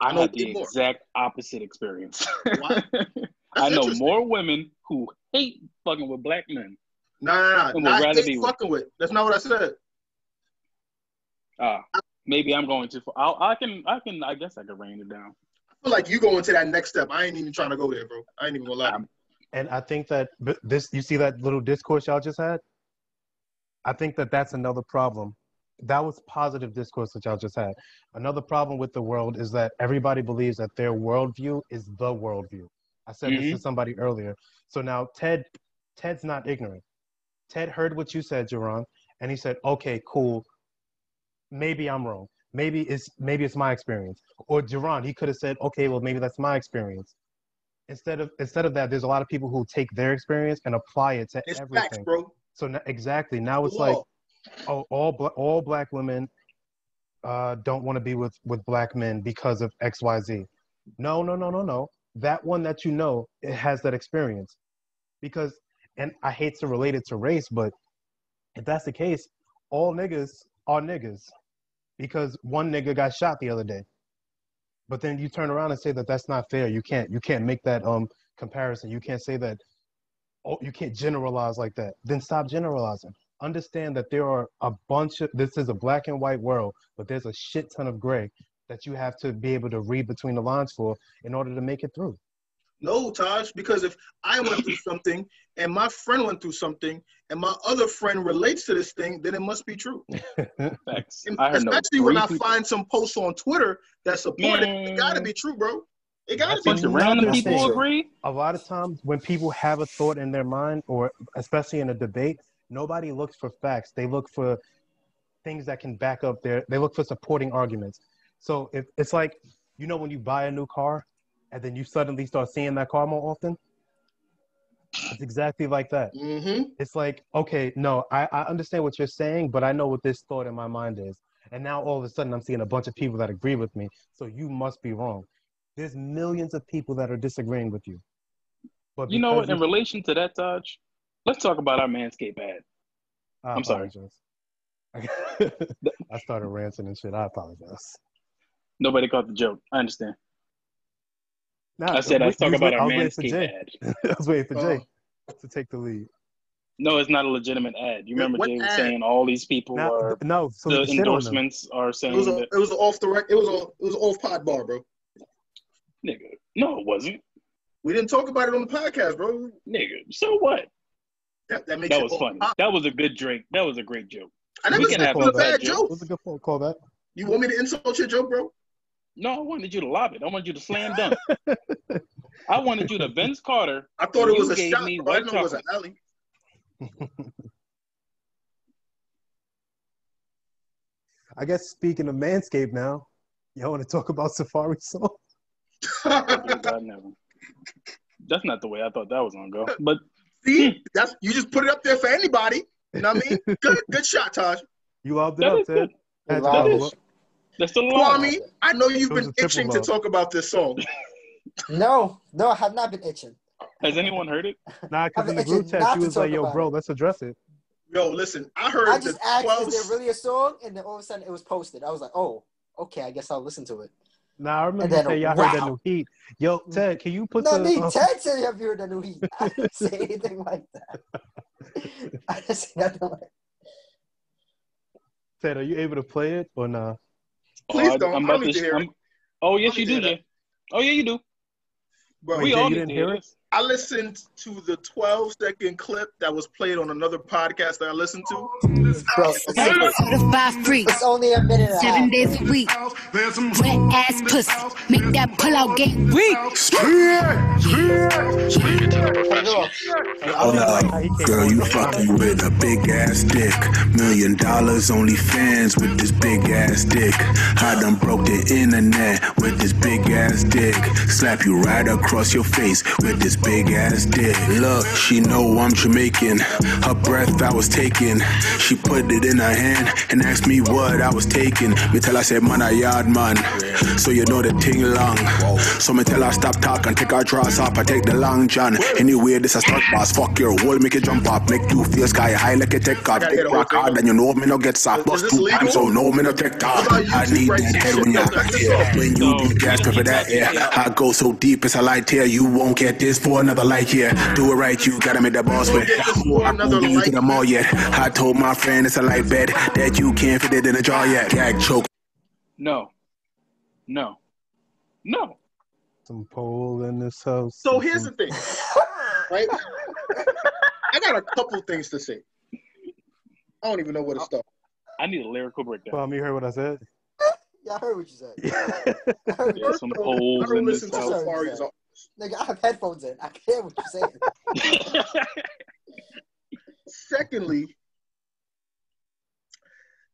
Speaker 1: I
Speaker 2: know
Speaker 1: had the
Speaker 2: more.
Speaker 1: exact opposite experience.
Speaker 2: Why?
Speaker 1: I know more women who hate fucking with black men.
Speaker 2: Nah, nah, nah.
Speaker 1: And would
Speaker 2: Not
Speaker 1: rather
Speaker 2: hate
Speaker 1: be with-
Speaker 2: fucking with. That's not what I said.
Speaker 1: Ah, maybe I'm going too far. I'll, I can, I can, I guess I can rein it down.
Speaker 2: I feel like you go into that next step. I ain't even trying to go there, bro. I ain't even gonna lie.
Speaker 1: I'm-
Speaker 3: And I think that this, you see that little discourse y'all just had? I think that that's another problem. That was positive discourse that y'all just had. Another problem with the world is that everybody believes that their worldview is the worldview. I said this
Speaker 1: Mhm.
Speaker 3: to somebody earlier. So now Ted, Ted's not ignorant. Ted heard what you said, Jerron, and he said, "Okay, cool. Maybe I'm wrong. Maybe it's maybe it's my experience." Or Jerron, he could have said, "Okay, well maybe that's my experience." Instead of instead of that, there's a lot of people who take their experience and apply it to
Speaker 2: It's
Speaker 3: everything.
Speaker 2: facts, bro.
Speaker 3: So n- exactly now it's
Speaker 2: Law.
Speaker 3: like, oh, all bla- all black women uh, don't want to be with with black men because of X Y Z. No, no, no, no, no. That one that you know it has that experience, because and I hate to relate it to race, but if that's the case, all niggas are niggas, because one nigga got shot the other day. But then you turn around and say that that's not fair. You can't you can't make that um comparison. You can't say that oh, you can't generalize like that. Then stop generalizing. Understand that there are a bunch of this is a black and white world, but there's a shit ton of gray that you have to be able to read between the lines for in order to make it through.
Speaker 2: No, Taj, because if I went through something and my friend went through something and my other friend relates to this thing, then it must be true.
Speaker 1: Facts.
Speaker 2: And
Speaker 1: I heard no
Speaker 2: especially when I find some posts on Twitter that support it, it gotta be true, bro. It gotta
Speaker 3: That's
Speaker 2: be
Speaker 1: bunch
Speaker 2: true.
Speaker 1: of random people
Speaker 3: thing.
Speaker 1: agree.
Speaker 3: a lot of times when people have a thought in their mind or especially in a debate nobody looks for facts they look for things that can back up their they look for supporting arguments so if it's like you know when you buy a new car and then you suddenly start seeing that car more often it's exactly like that
Speaker 2: Mm-hmm.
Speaker 3: it's like okay no I, I understand what you're saying but i know what this thought in my mind is and now all of a sudden i'm seeing a bunch of people that agree with me so you must be wrong there's millions of people that are disagreeing with you but
Speaker 1: You know what?
Speaker 3: because
Speaker 1: In relation to that, Taj, let's talk about our Manscaped ad.
Speaker 3: I
Speaker 1: I'm sorry.
Speaker 3: apologize. I started ranting and shit. I apologize.
Speaker 1: Nobody caught the joke. I understand.
Speaker 3: Nah,
Speaker 1: I said
Speaker 3: I
Speaker 1: let's talk about
Speaker 3: wait-
Speaker 1: our
Speaker 3: I was waiting for
Speaker 1: Manscaped
Speaker 3: Jay.
Speaker 1: ad.
Speaker 3: I was waiting for Jay
Speaker 2: Oh.
Speaker 3: to take the lead.
Speaker 1: No, it's not a legitimate ad. You remember
Speaker 2: What
Speaker 1: Jay was
Speaker 2: ad?
Speaker 1: saying all these people
Speaker 3: Now,
Speaker 1: are
Speaker 3: no, so
Speaker 1: the
Speaker 3: we can shit on them.
Speaker 1: endorsements are saying
Speaker 2: It was a,
Speaker 1: that
Speaker 2: it was off the rec- it was a it was off pod bar, bro.
Speaker 1: nigga. No, it wasn't.
Speaker 2: We didn't talk about it on the podcast, bro.
Speaker 1: Nigga. So what?
Speaker 2: That, that makes
Speaker 1: That was funny.
Speaker 2: pod.
Speaker 1: That was a good drink. That was a great joke.
Speaker 2: I never
Speaker 1: we can
Speaker 2: said
Speaker 1: have
Speaker 2: a
Speaker 1: that
Speaker 2: bad
Speaker 1: joke.
Speaker 2: joke.
Speaker 3: It was a good phone call back.
Speaker 2: You want me to insult your joke, bro?
Speaker 1: No, I wanted you to lob it. I wanted you to slam dunk. I wanted you to Vince Carter.
Speaker 2: I thought it was a
Speaker 1: gave
Speaker 2: shot,
Speaker 1: me.
Speaker 2: I
Speaker 1: white
Speaker 2: didn't know it was an alley.
Speaker 3: I guess speaking of Manscaped now, y'all want to talk about Safaree Song?
Speaker 1: That's not the way I thought that was gonna go. But
Speaker 2: See, hmm. that's you just put it up there for anybody. You know what I mean? Good, good shot, Taj.
Speaker 3: You loved it
Speaker 1: that
Speaker 3: up,
Speaker 1: is
Speaker 3: Ted.
Speaker 1: good.
Speaker 3: Had to
Speaker 4: That
Speaker 3: double
Speaker 1: is-
Speaker 3: up.
Speaker 1: That's still a long.
Speaker 2: Kwame, I know you've been itching to talk about this song.
Speaker 4: No, no, I have not been itching.
Speaker 1: Has anyone heard it?
Speaker 3: Nah, because in the
Speaker 4: I've been
Speaker 3: group chat, she was like, yo, bro,
Speaker 4: it.
Speaker 3: let's address it.
Speaker 2: Yo, listen, I heard
Speaker 4: I
Speaker 2: the
Speaker 4: just asked,
Speaker 2: 12
Speaker 4: is there really a song? And then all of a sudden it was posted. I was like, oh, okay, I guess I'll listen to it.
Speaker 3: Nah, I remember
Speaker 4: And
Speaker 3: you
Speaker 4: then,
Speaker 3: saying y'all heard that new heat. Yo, Ted, can you put
Speaker 4: no,
Speaker 3: the
Speaker 4: me,
Speaker 3: uh,
Speaker 4: Ted said, have you heard the new heat? I didn't say anything like that. I didn't say nothing like
Speaker 3: Ted, are you able to play it or not?
Speaker 2: Please oh,
Speaker 1: I-
Speaker 2: don't.
Speaker 1: I'm
Speaker 2: I
Speaker 1: about
Speaker 2: need to hear
Speaker 1: I'm- Oh yes, you
Speaker 2: don't
Speaker 1: do,
Speaker 2: need to hear oh,
Speaker 1: Jay. Oh yeah, you do.
Speaker 2: Bro,
Speaker 1: we
Speaker 3: Jay,
Speaker 1: all
Speaker 3: you didn't hear
Speaker 1: hear
Speaker 3: it?
Speaker 2: I listened to the 12 second clip that was played on another podcast that I listened to.
Speaker 4: Bro, it's,
Speaker 6: Certified freak,
Speaker 4: it's only a minute and
Speaker 6: seven
Speaker 4: half.
Speaker 6: days a week. Wet ass pussy, make that pull out game weak.
Speaker 4: Turn it off.
Speaker 3: I don't know how he came
Speaker 7: Girl, you fucking with a big ass dick. Million dollars only fans with this big ass dick. I done broke the internet with this big ass dick. Slap you right across your face with this big ass dick. Look, she know I'm Jamaican. Her breath I was taking. She put it in her hand and asked me what I was taking. Me tell her say man a yard man. So you know the thing long. So me tell her stop talking, take her dress off, I take the long john. Anyway, this a stunt boss. Fuck your wall, make it jump up, make you feel sky high like a take off.
Speaker 2: gotta
Speaker 7: Take
Speaker 2: the
Speaker 7: rock hard,
Speaker 2: thing.
Speaker 7: and you know me no get soft.
Speaker 2: Is
Speaker 7: Bust
Speaker 2: this
Speaker 7: two
Speaker 2: legal?
Speaker 7: times, so no me no take talk.
Speaker 2: What about
Speaker 7: I need that
Speaker 2: and
Speaker 7: head when
Speaker 2: No,
Speaker 7: you're
Speaker 2: cut
Speaker 7: here. When you be gasping
Speaker 1: don't
Speaker 7: for that
Speaker 1: that.
Speaker 7: air, I go so deep it's a light here. You won't get this for another light here. Do it right, you gotta make the boss
Speaker 2: won't
Speaker 7: with.
Speaker 2: get this for
Speaker 7: I
Speaker 2: another
Speaker 7: won't get
Speaker 2: light
Speaker 7: into the mall yet. I told my friend it's a light bed that you can't fit it in a jar yet. Gag choke.
Speaker 1: No. No. No.
Speaker 3: Some pole in this house.
Speaker 2: So here's the thing. right? I got a couple things to say. I don't even know where to start.
Speaker 1: I need a lyrical breakdown.
Speaker 3: Well, you heard what I said.
Speaker 4: Yeah, I heard what you said.
Speaker 3: yeah,
Speaker 4: I
Speaker 1: There's some holes
Speaker 2: I don't
Speaker 1: in this
Speaker 2: to
Speaker 1: house.
Speaker 2: Safaree's.
Speaker 4: Nigga, I have headphones in. I can't hear what you're saying.
Speaker 2: Secondly,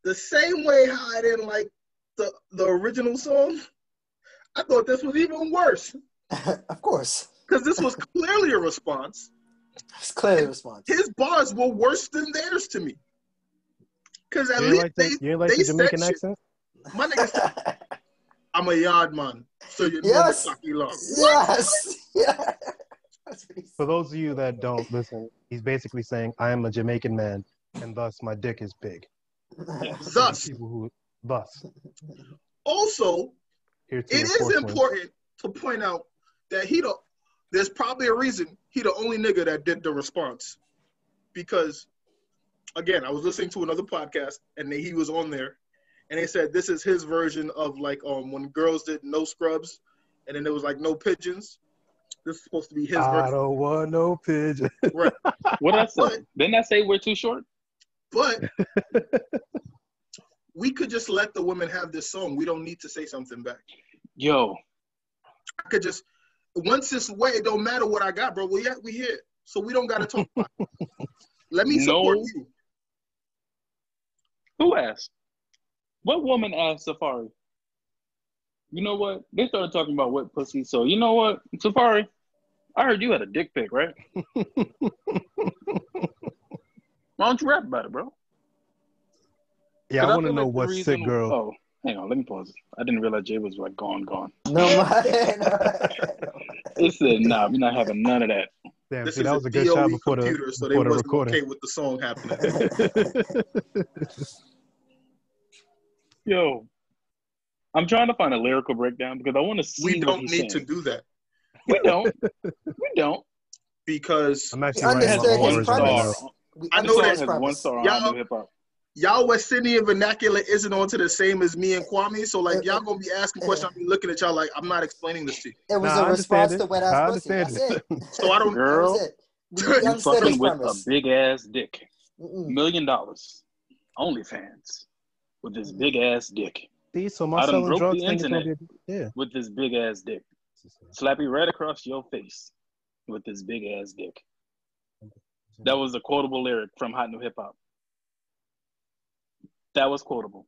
Speaker 2: the same way how I didn't like the the original song, I thought this was even worse
Speaker 4: of course.
Speaker 2: because this was clearly a response.
Speaker 4: It's clearly a response.
Speaker 2: His bars were worse than theirs to me. Because at
Speaker 3: you
Speaker 2: least
Speaker 3: like
Speaker 2: they,
Speaker 3: the, you like
Speaker 2: they
Speaker 3: the
Speaker 2: said
Speaker 3: Jamaican
Speaker 2: shit. My nigga said, I'm a yard man, so you know
Speaker 4: Yes.
Speaker 2: the fuck you
Speaker 4: yes. Yeah. That's what he
Speaker 3: For those of you that don't listen, he's basically saying, "I am a Jamaican man, and thus my dick is big."
Speaker 2: Thus,
Speaker 3: People who, thus,
Speaker 2: also, it is
Speaker 3: enforce one.
Speaker 2: important to point out that he the there's probably a reason he the only nigga that did the response because again i was listening to another podcast and he was on there and they said this is his version of like um when girls did no scrubs and then there was like no pigeons this is supposed to be his
Speaker 3: I
Speaker 2: version
Speaker 3: don't want no pigeon.
Speaker 2: right
Speaker 1: What I
Speaker 2: But-
Speaker 1: say? Didn't I say we're too short?
Speaker 2: But we could just let the women have this song we don't need to say something back
Speaker 1: Yo,
Speaker 2: I could just once this way, it don't matter what I got, bro. We we here, so we don't gotta talk about it. Let me support
Speaker 1: No.
Speaker 2: you.
Speaker 1: who asked? What woman asked Safaree? You know what? They started talking about wet pussy. So you know what, Safaree? I heard you had a dick pic, right? Why don't you rap about it, bro?
Speaker 3: Yeah, I want to know
Speaker 1: like the
Speaker 3: what sick girl.
Speaker 1: Oh, hang on, let me pause. I didn't realize Jay was like gone, gone.
Speaker 4: No, my,
Speaker 1: It said, "Nah, we're not having none of that."
Speaker 3: Damn,
Speaker 2: This
Speaker 3: see, that was a good shot
Speaker 2: DOE
Speaker 3: before the
Speaker 2: computer, so they
Speaker 3: before the
Speaker 2: wasn't
Speaker 3: recording.
Speaker 2: okay with the song happening.
Speaker 1: Yo, I'm trying to find a lyrical breakdown because I want to see.
Speaker 2: we don't
Speaker 1: he's
Speaker 2: need to do that
Speaker 1: We don't. we don't.
Speaker 2: because
Speaker 3: I'm actually
Speaker 4: You
Speaker 3: writing my
Speaker 4: understood
Speaker 3: own
Speaker 4: his premise.
Speaker 3: Now.
Speaker 4: we
Speaker 2: I
Speaker 1: The
Speaker 2: know
Speaker 1: song
Speaker 2: that
Speaker 1: one
Speaker 4: premise.
Speaker 1: star on
Speaker 2: Y'all-
Speaker 1: hip hop.
Speaker 2: y'all West Indian vernacular isn't onto the same as me and Kwame. So like y'all gonna be asking questions. I'm be looking at y'all like I'm not explaining this to you.
Speaker 4: It was
Speaker 3: Nah, I
Speaker 4: a response
Speaker 3: understand
Speaker 4: to
Speaker 3: it.
Speaker 4: wet
Speaker 3: I
Speaker 4: ass pussy.
Speaker 3: understand
Speaker 4: That's it.
Speaker 2: So I don't.
Speaker 1: Girl,
Speaker 4: was it.
Speaker 2: You
Speaker 4: we
Speaker 1: you
Speaker 4: understood his
Speaker 1: fucking with a big ass dick.
Speaker 4: Mm-mm.
Speaker 1: Million dollars. OnlyFans. With this big ass dick.
Speaker 3: See, so
Speaker 1: I
Speaker 3: my
Speaker 1: done
Speaker 3: selling
Speaker 1: broke
Speaker 3: drugs
Speaker 1: the
Speaker 3: thing is be
Speaker 1: internet.
Speaker 3: yeah.
Speaker 1: With this big ass dick. Slap you right across your face. With this big ass dick. That was a quotable lyric from Hot New Hip Hop. That was quotable.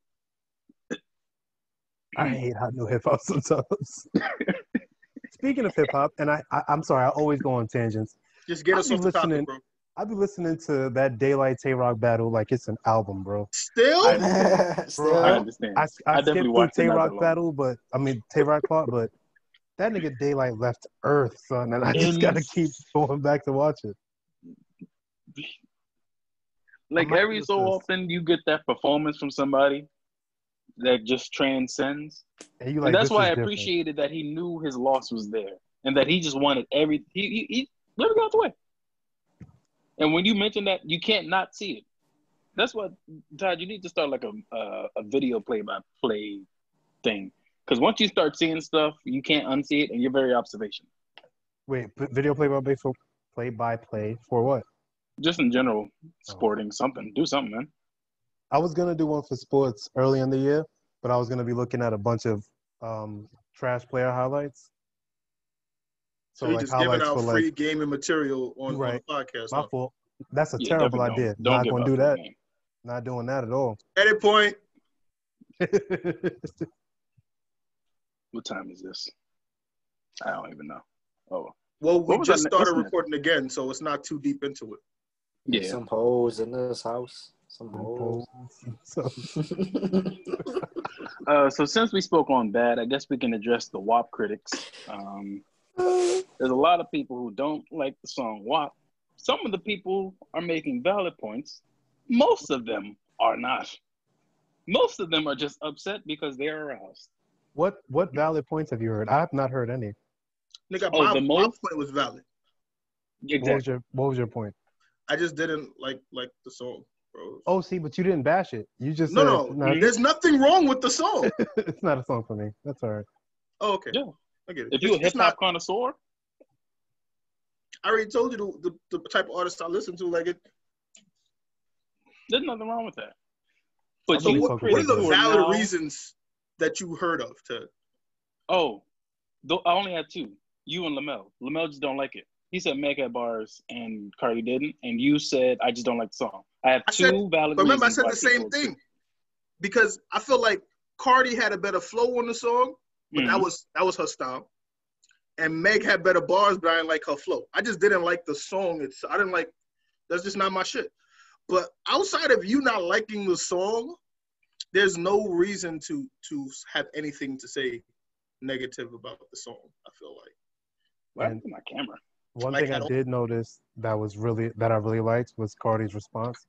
Speaker 3: I hate hot new hip hop sometimes. Speaking of hip hop, and I, I I'm sorry, I always go on tangents.
Speaker 2: Just get
Speaker 3: I'll
Speaker 2: us
Speaker 3: be
Speaker 2: off the topic,
Speaker 3: listening.
Speaker 2: bro.
Speaker 3: I be listening to that Daylyt Tay Roc battle like it's an album, bro.
Speaker 2: Still, I,
Speaker 4: Still,
Speaker 1: I understand.
Speaker 3: I, I,
Speaker 1: I
Speaker 3: skipped
Speaker 1: definitely
Speaker 3: through
Speaker 1: watched it
Speaker 3: Tay
Speaker 1: not that
Speaker 3: Rock
Speaker 1: long.
Speaker 3: battle, but I mean Tay Roc Clark, but that nigga Daylyt left Earth, son, and I just gotta
Speaker 1: Ins-
Speaker 3: keep going back to watch it.
Speaker 1: like every so
Speaker 3: listen.
Speaker 1: often you get that performance from somebody that just transcends.
Speaker 3: And like
Speaker 1: and that's why I
Speaker 3: different.
Speaker 1: appreciated that he knew his loss was there and that he just wanted every he he, he never got the way. And when you mention that, you can't not see it. That's what Todd. You need to start like a uh, a video play by play thing because once you start seeing stuff, you can't unsee it, and you're very observational.
Speaker 3: Wait, video play by play for play by play for what?
Speaker 1: Just in general, sporting something, do something, man.
Speaker 3: I was gonna do one for sports early in the year, but I was gonna be looking at a bunch of um, trash player highlights.
Speaker 2: so you
Speaker 3: like,
Speaker 2: just giving
Speaker 3: highlights
Speaker 2: out
Speaker 3: for,
Speaker 2: free
Speaker 3: like,
Speaker 2: gaming material on,
Speaker 3: Right.
Speaker 2: on the podcast.
Speaker 3: My
Speaker 2: huh?
Speaker 3: fault. That's a
Speaker 1: Yeah,
Speaker 3: terrible idea.
Speaker 1: Don't, don't
Speaker 3: Not
Speaker 1: give
Speaker 3: gonna do that.
Speaker 1: game.
Speaker 3: Not doing that at all.
Speaker 2: Edit point.
Speaker 1: What time is this? I don't even know. Oh,
Speaker 2: Well, we
Speaker 1: What was I
Speaker 2: just started
Speaker 1: listening?
Speaker 2: recording again, so it's not too deep into it.
Speaker 1: Yeah.
Speaker 4: Some hoes in this house. Some hoes.
Speaker 3: so,
Speaker 1: Uh, so since we spoke on that, I guess we can address the WAP critics. Um, there's a lot of people who don't like the song WAP. Some of the people are making valid points. Most of them are not. Most of them are just upset because they're aroused.
Speaker 3: what what valid points have you heard? I have not heard any.
Speaker 2: Nigga,
Speaker 1: Oh,
Speaker 2: my,
Speaker 1: the
Speaker 2: my point was valid.
Speaker 3: What was your What was your point?
Speaker 2: I just didn't like like the song, bro.
Speaker 3: Oh, see, but you didn't bash it. You just
Speaker 2: no,
Speaker 3: said
Speaker 2: no,
Speaker 3: not,
Speaker 2: there's nothing wrong with the song.
Speaker 3: it's not a song for me. That's all right.
Speaker 2: Oh, okay,
Speaker 1: Yeah.
Speaker 2: I get it.
Speaker 1: If you're a
Speaker 2: It's- it's
Speaker 1: hip hop
Speaker 2: not-
Speaker 1: connoisseur,
Speaker 2: I already told you the, the, the type of artist I listen to. Like it.
Speaker 1: There's nothing wrong with that. But
Speaker 2: So
Speaker 1: you
Speaker 2: what,
Speaker 3: fuck with
Speaker 2: what are
Speaker 3: that.
Speaker 2: the valid
Speaker 1: now-
Speaker 2: reasons that you heard of to?
Speaker 1: Oh, though I only had two. You and Lamel. Lamel just don't like it. He said Meg had bars and Cardi didn't, and you said I just don't like the song. I have
Speaker 2: I
Speaker 1: two
Speaker 2: said-
Speaker 1: valid.
Speaker 2: But remember, I said the same
Speaker 1: people-
Speaker 2: thing because I feel like Cardi had a better flow on the song, but that
Speaker 1: Mhm.
Speaker 2: was that was her style. And Meg had better bars, but I didn't like her flow. I just didn't like the song. It's I didn't like. That's just not my shit. But outside of you not liking the song, there's no reason to to have anything to say negative about the song. I feel like.
Speaker 1: What happened to my camera?
Speaker 3: One
Speaker 2: Like
Speaker 3: thing I did notice that was really that I really liked was Cardi's response.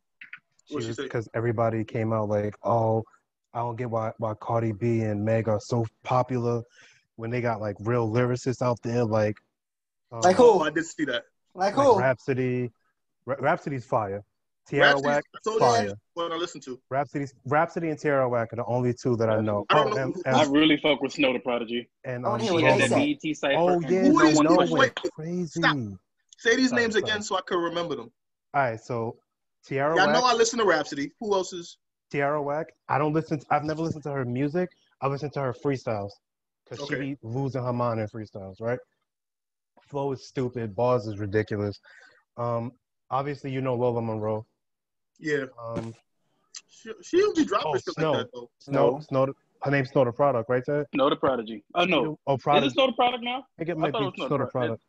Speaker 3: She
Speaker 2: What'd she
Speaker 3: was
Speaker 2: say?
Speaker 3: because everybody came out like, "Oh, I don't get why why Cardi B and Meg are so popular when they got like real lyricists out there like um,
Speaker 4: Like
Speaker 2: Oh,
Speaker 4: who?
Speaker 2: I did see that.
Speaker 4: Like
Speaker 3: like
Speaker 4: who?
Speaker 3: Rapsody. Ra- Rapsody's fire. Tierra
Speaker 2: Rapsody,
Speaker 3: Whack,
Speaker 2: I
Speaker 3: fire.
Speaker 2: what I listen to.
Speaker 3: Rapsody's Rapsody and Tierra Whack are the only two that I know.
Speaker 2: I don't
Speaker 3: Oh,
Speaker 2: know
Speaker 3: and, and,
Speaker 1: I really fuck with Snow the Prodigy.
Speaker 3: and,
Speaker 4: I wanna
Speaker 3: um,
Speaker 4: hear
Speaker 1: He
Speaker 4: what
Speaker 1: had that. BET cipher.
Speaker 3: Oh yeah,
Speaker 2: Who
Speaker 3: no,
Speaker 2: these
Speaker 3: no,
Speaker 2: people- wait,
Speaker 3: crazy.
Speaker 2: stop. Say these
Speaker 3: Sorry,
Speaker 2: names
Speaker 3: sorry.
Speaker 2: again so I can remember them.
Speaker 3: All right, so Tierra
Speaker 2: Y'all know I listen to Rapsody. Who else is?
Speaker 3: Tierra Whack. I don't listen. I've never listened to her music. I listen to her freestyles because
Speaker 2: Okay.
Speaker 3: she be losing her mind in freestyles, right? Flow is stupid. Bars is ridiculous. Um, obviously you know Lola Monroe.
Speaker 2: Yeah,
Speaker 3: Um,
Speaker 2: she, she don't be dropping
Speaker 3: Oh,
Speaker 2: shit
Speaker 3: Snow.
Speaker 2: like that though.
Speaker 3: Snow,
Speaker 1: No.
Speaker 3: Snow. Her name's Snow the Product, right there.
Speaker 1: Snow the Prodigy. Oh no,
Speaker 3: Oh, Product.
Speaker 1: is it Snow the Product now?
Speaker 3: I think it
Speaker 1: I
Speaker 3: might
Speaker 1: thought it was
Speaker 3: be
Speaker 1: Snow
Speaker 3: Snow
Speaker 1: the
Speaker 3: the
Speaker 1: Pro-
Speaker 3: Product.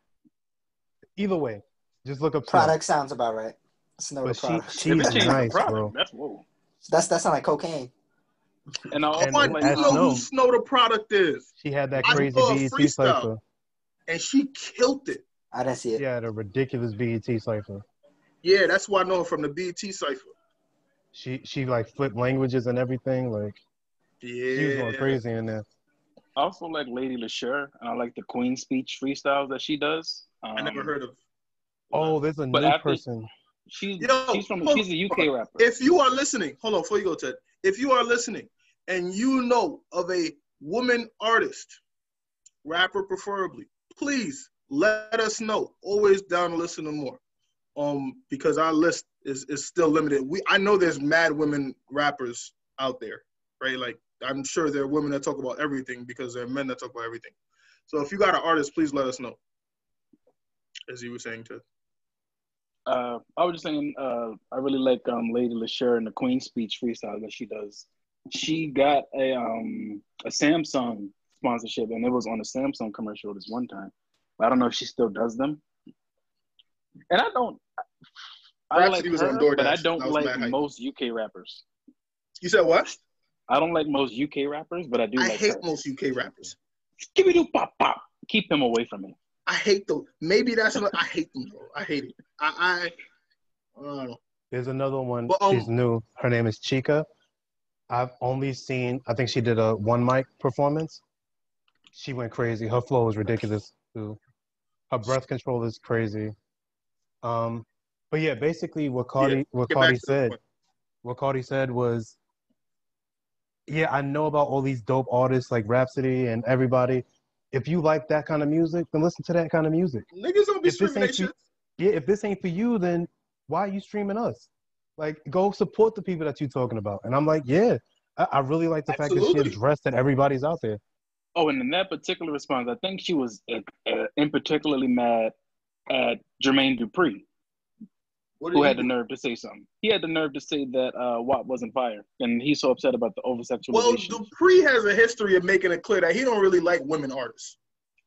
Speaker 3: Either way, just look up Snow.
Speaker 4: Product sounds about right. Snow the
Speaker 3: But she,
Speaker 4: product.
Speaker 1: If
Speaker 3: she's
Speaker 1: it
Speaker 3: nice,
Speaker 1: product,
Speaker 3: bro.
Speaker 1: that's whoa.
Speaker 4: That's that sound like cocaine.
Speaker 1: And I also
Speaker 3: And
Speaker 1: like
Speaker 3: as
Speaker 2: know
Speaker 3: Snow.
Speaker 2: who Snow the product is,
Speaker 3: She had that crazy
Speaker 2: saw a
Speaker 3: BET cipher.
Speaker 2: and she killed it.
Speaker 4: I didn't see it.
Speaker 3: She had a ridiculous BET cipher.
Speaker 2: Yeah, that's why I know her from the BT cipher.
Speaker 3: She she like flipped languages and everything. Like
Speaker 2: Yeah,
Speaker 3: she was going crazy in there.
Speaker 1: I also like Lady Leshurr, and I like the Queen speech freestyles that she does. Um,
Speaker 2: I never heard of.
Speaker 3: Oh, there's a
Speaker 1: But
Speaker 3: new
Speaker 1: after-
Speaker 3: person.
Speaker 1: She's
Speaker 2: Yo,
Speaker 1: she's from
Speaker 2: hold
Speaker 1: she's a UK rapper.
Speaker 2: If you are listening, hold on before you go, Ted. If you are listening and you know of a woman artist, rapper preferably, please let us know. Always down to listen to more. Um, because our list is, is still limited. We I know there's mad women rappers out there, right? Like I'm sure there are women that talk about everything because there are men that talk about everything. So if you got an artist, please let us know. As you were saying, to.
Speaker 1: Uh, I was just saying, uh, I really like um, Lady Leshurr and the Queen speech freestyle that she does. She got a um a Samsung sponsorship, and it was on a Samsung commercial this one time. I don't know if she still does them. And I don't. I like
Speaker 2: Rapsody was
Speaker 1: her,
Speaker 2: on DoorDash.
Speaker 1: but I don't
Speaker 2: was
Speaker 1: like most UK rappers.
Speaker 2: You said what?
Speaker 1: I don't like most UK rappers, but I do
Speaker 2: I
Speaker 1: like
Speaker 2: hate
Speaker 1: her.
Speaker 2: most UK rappers.
Speaker 1: Give me do pop pop. Keep him away from me.
Speaker 2: I hate them. Maybe that's what I hate them. Bro. I hate it. I, I, I don't know.
Speaker 3: There's another one.
Speaker 2: But, um,
Speaker 3: She's new. Her name is Chica. I've only seen. I think she did a one mic performance. She went crazy. Her flow is ridiculous too. Her breath control is crazy. Um, but yeah, basically what Cardi what
Speaker 2: Get
Speaker 3: Cardi said, what Cardi said was, yeah, I know about all these dope artists like Rapsody and everybody. If you like that kind of music, then listen to that kind of music.
Speaker 2: Niggas don't be
Speaker 3: If this
Speaker 2: streaming that
Speaker 3: ain't you-
Speaker 2: shit.
Speaker 3: Yeah, if this ain't for you, then why are you streaming us? Like, go support the people that you're talking about. And I'm like, yeah, I, I really like the fact that she addressed that everybody's out there.
Speaker 1: Oh, and in that particular response, I think she was uh, uh, in particularly mad at Jermaine Dupri,
Speaker 2: What
Speaker 1: who had the nerve to say something. He had the nerve to say that uh, Watt wasn't fired, and he's so upset about the over
Speaker 2: Well,
Speaker 1: sexualization.
Speaker 2: Dupri has a history of making it clear that he don't really like women artists.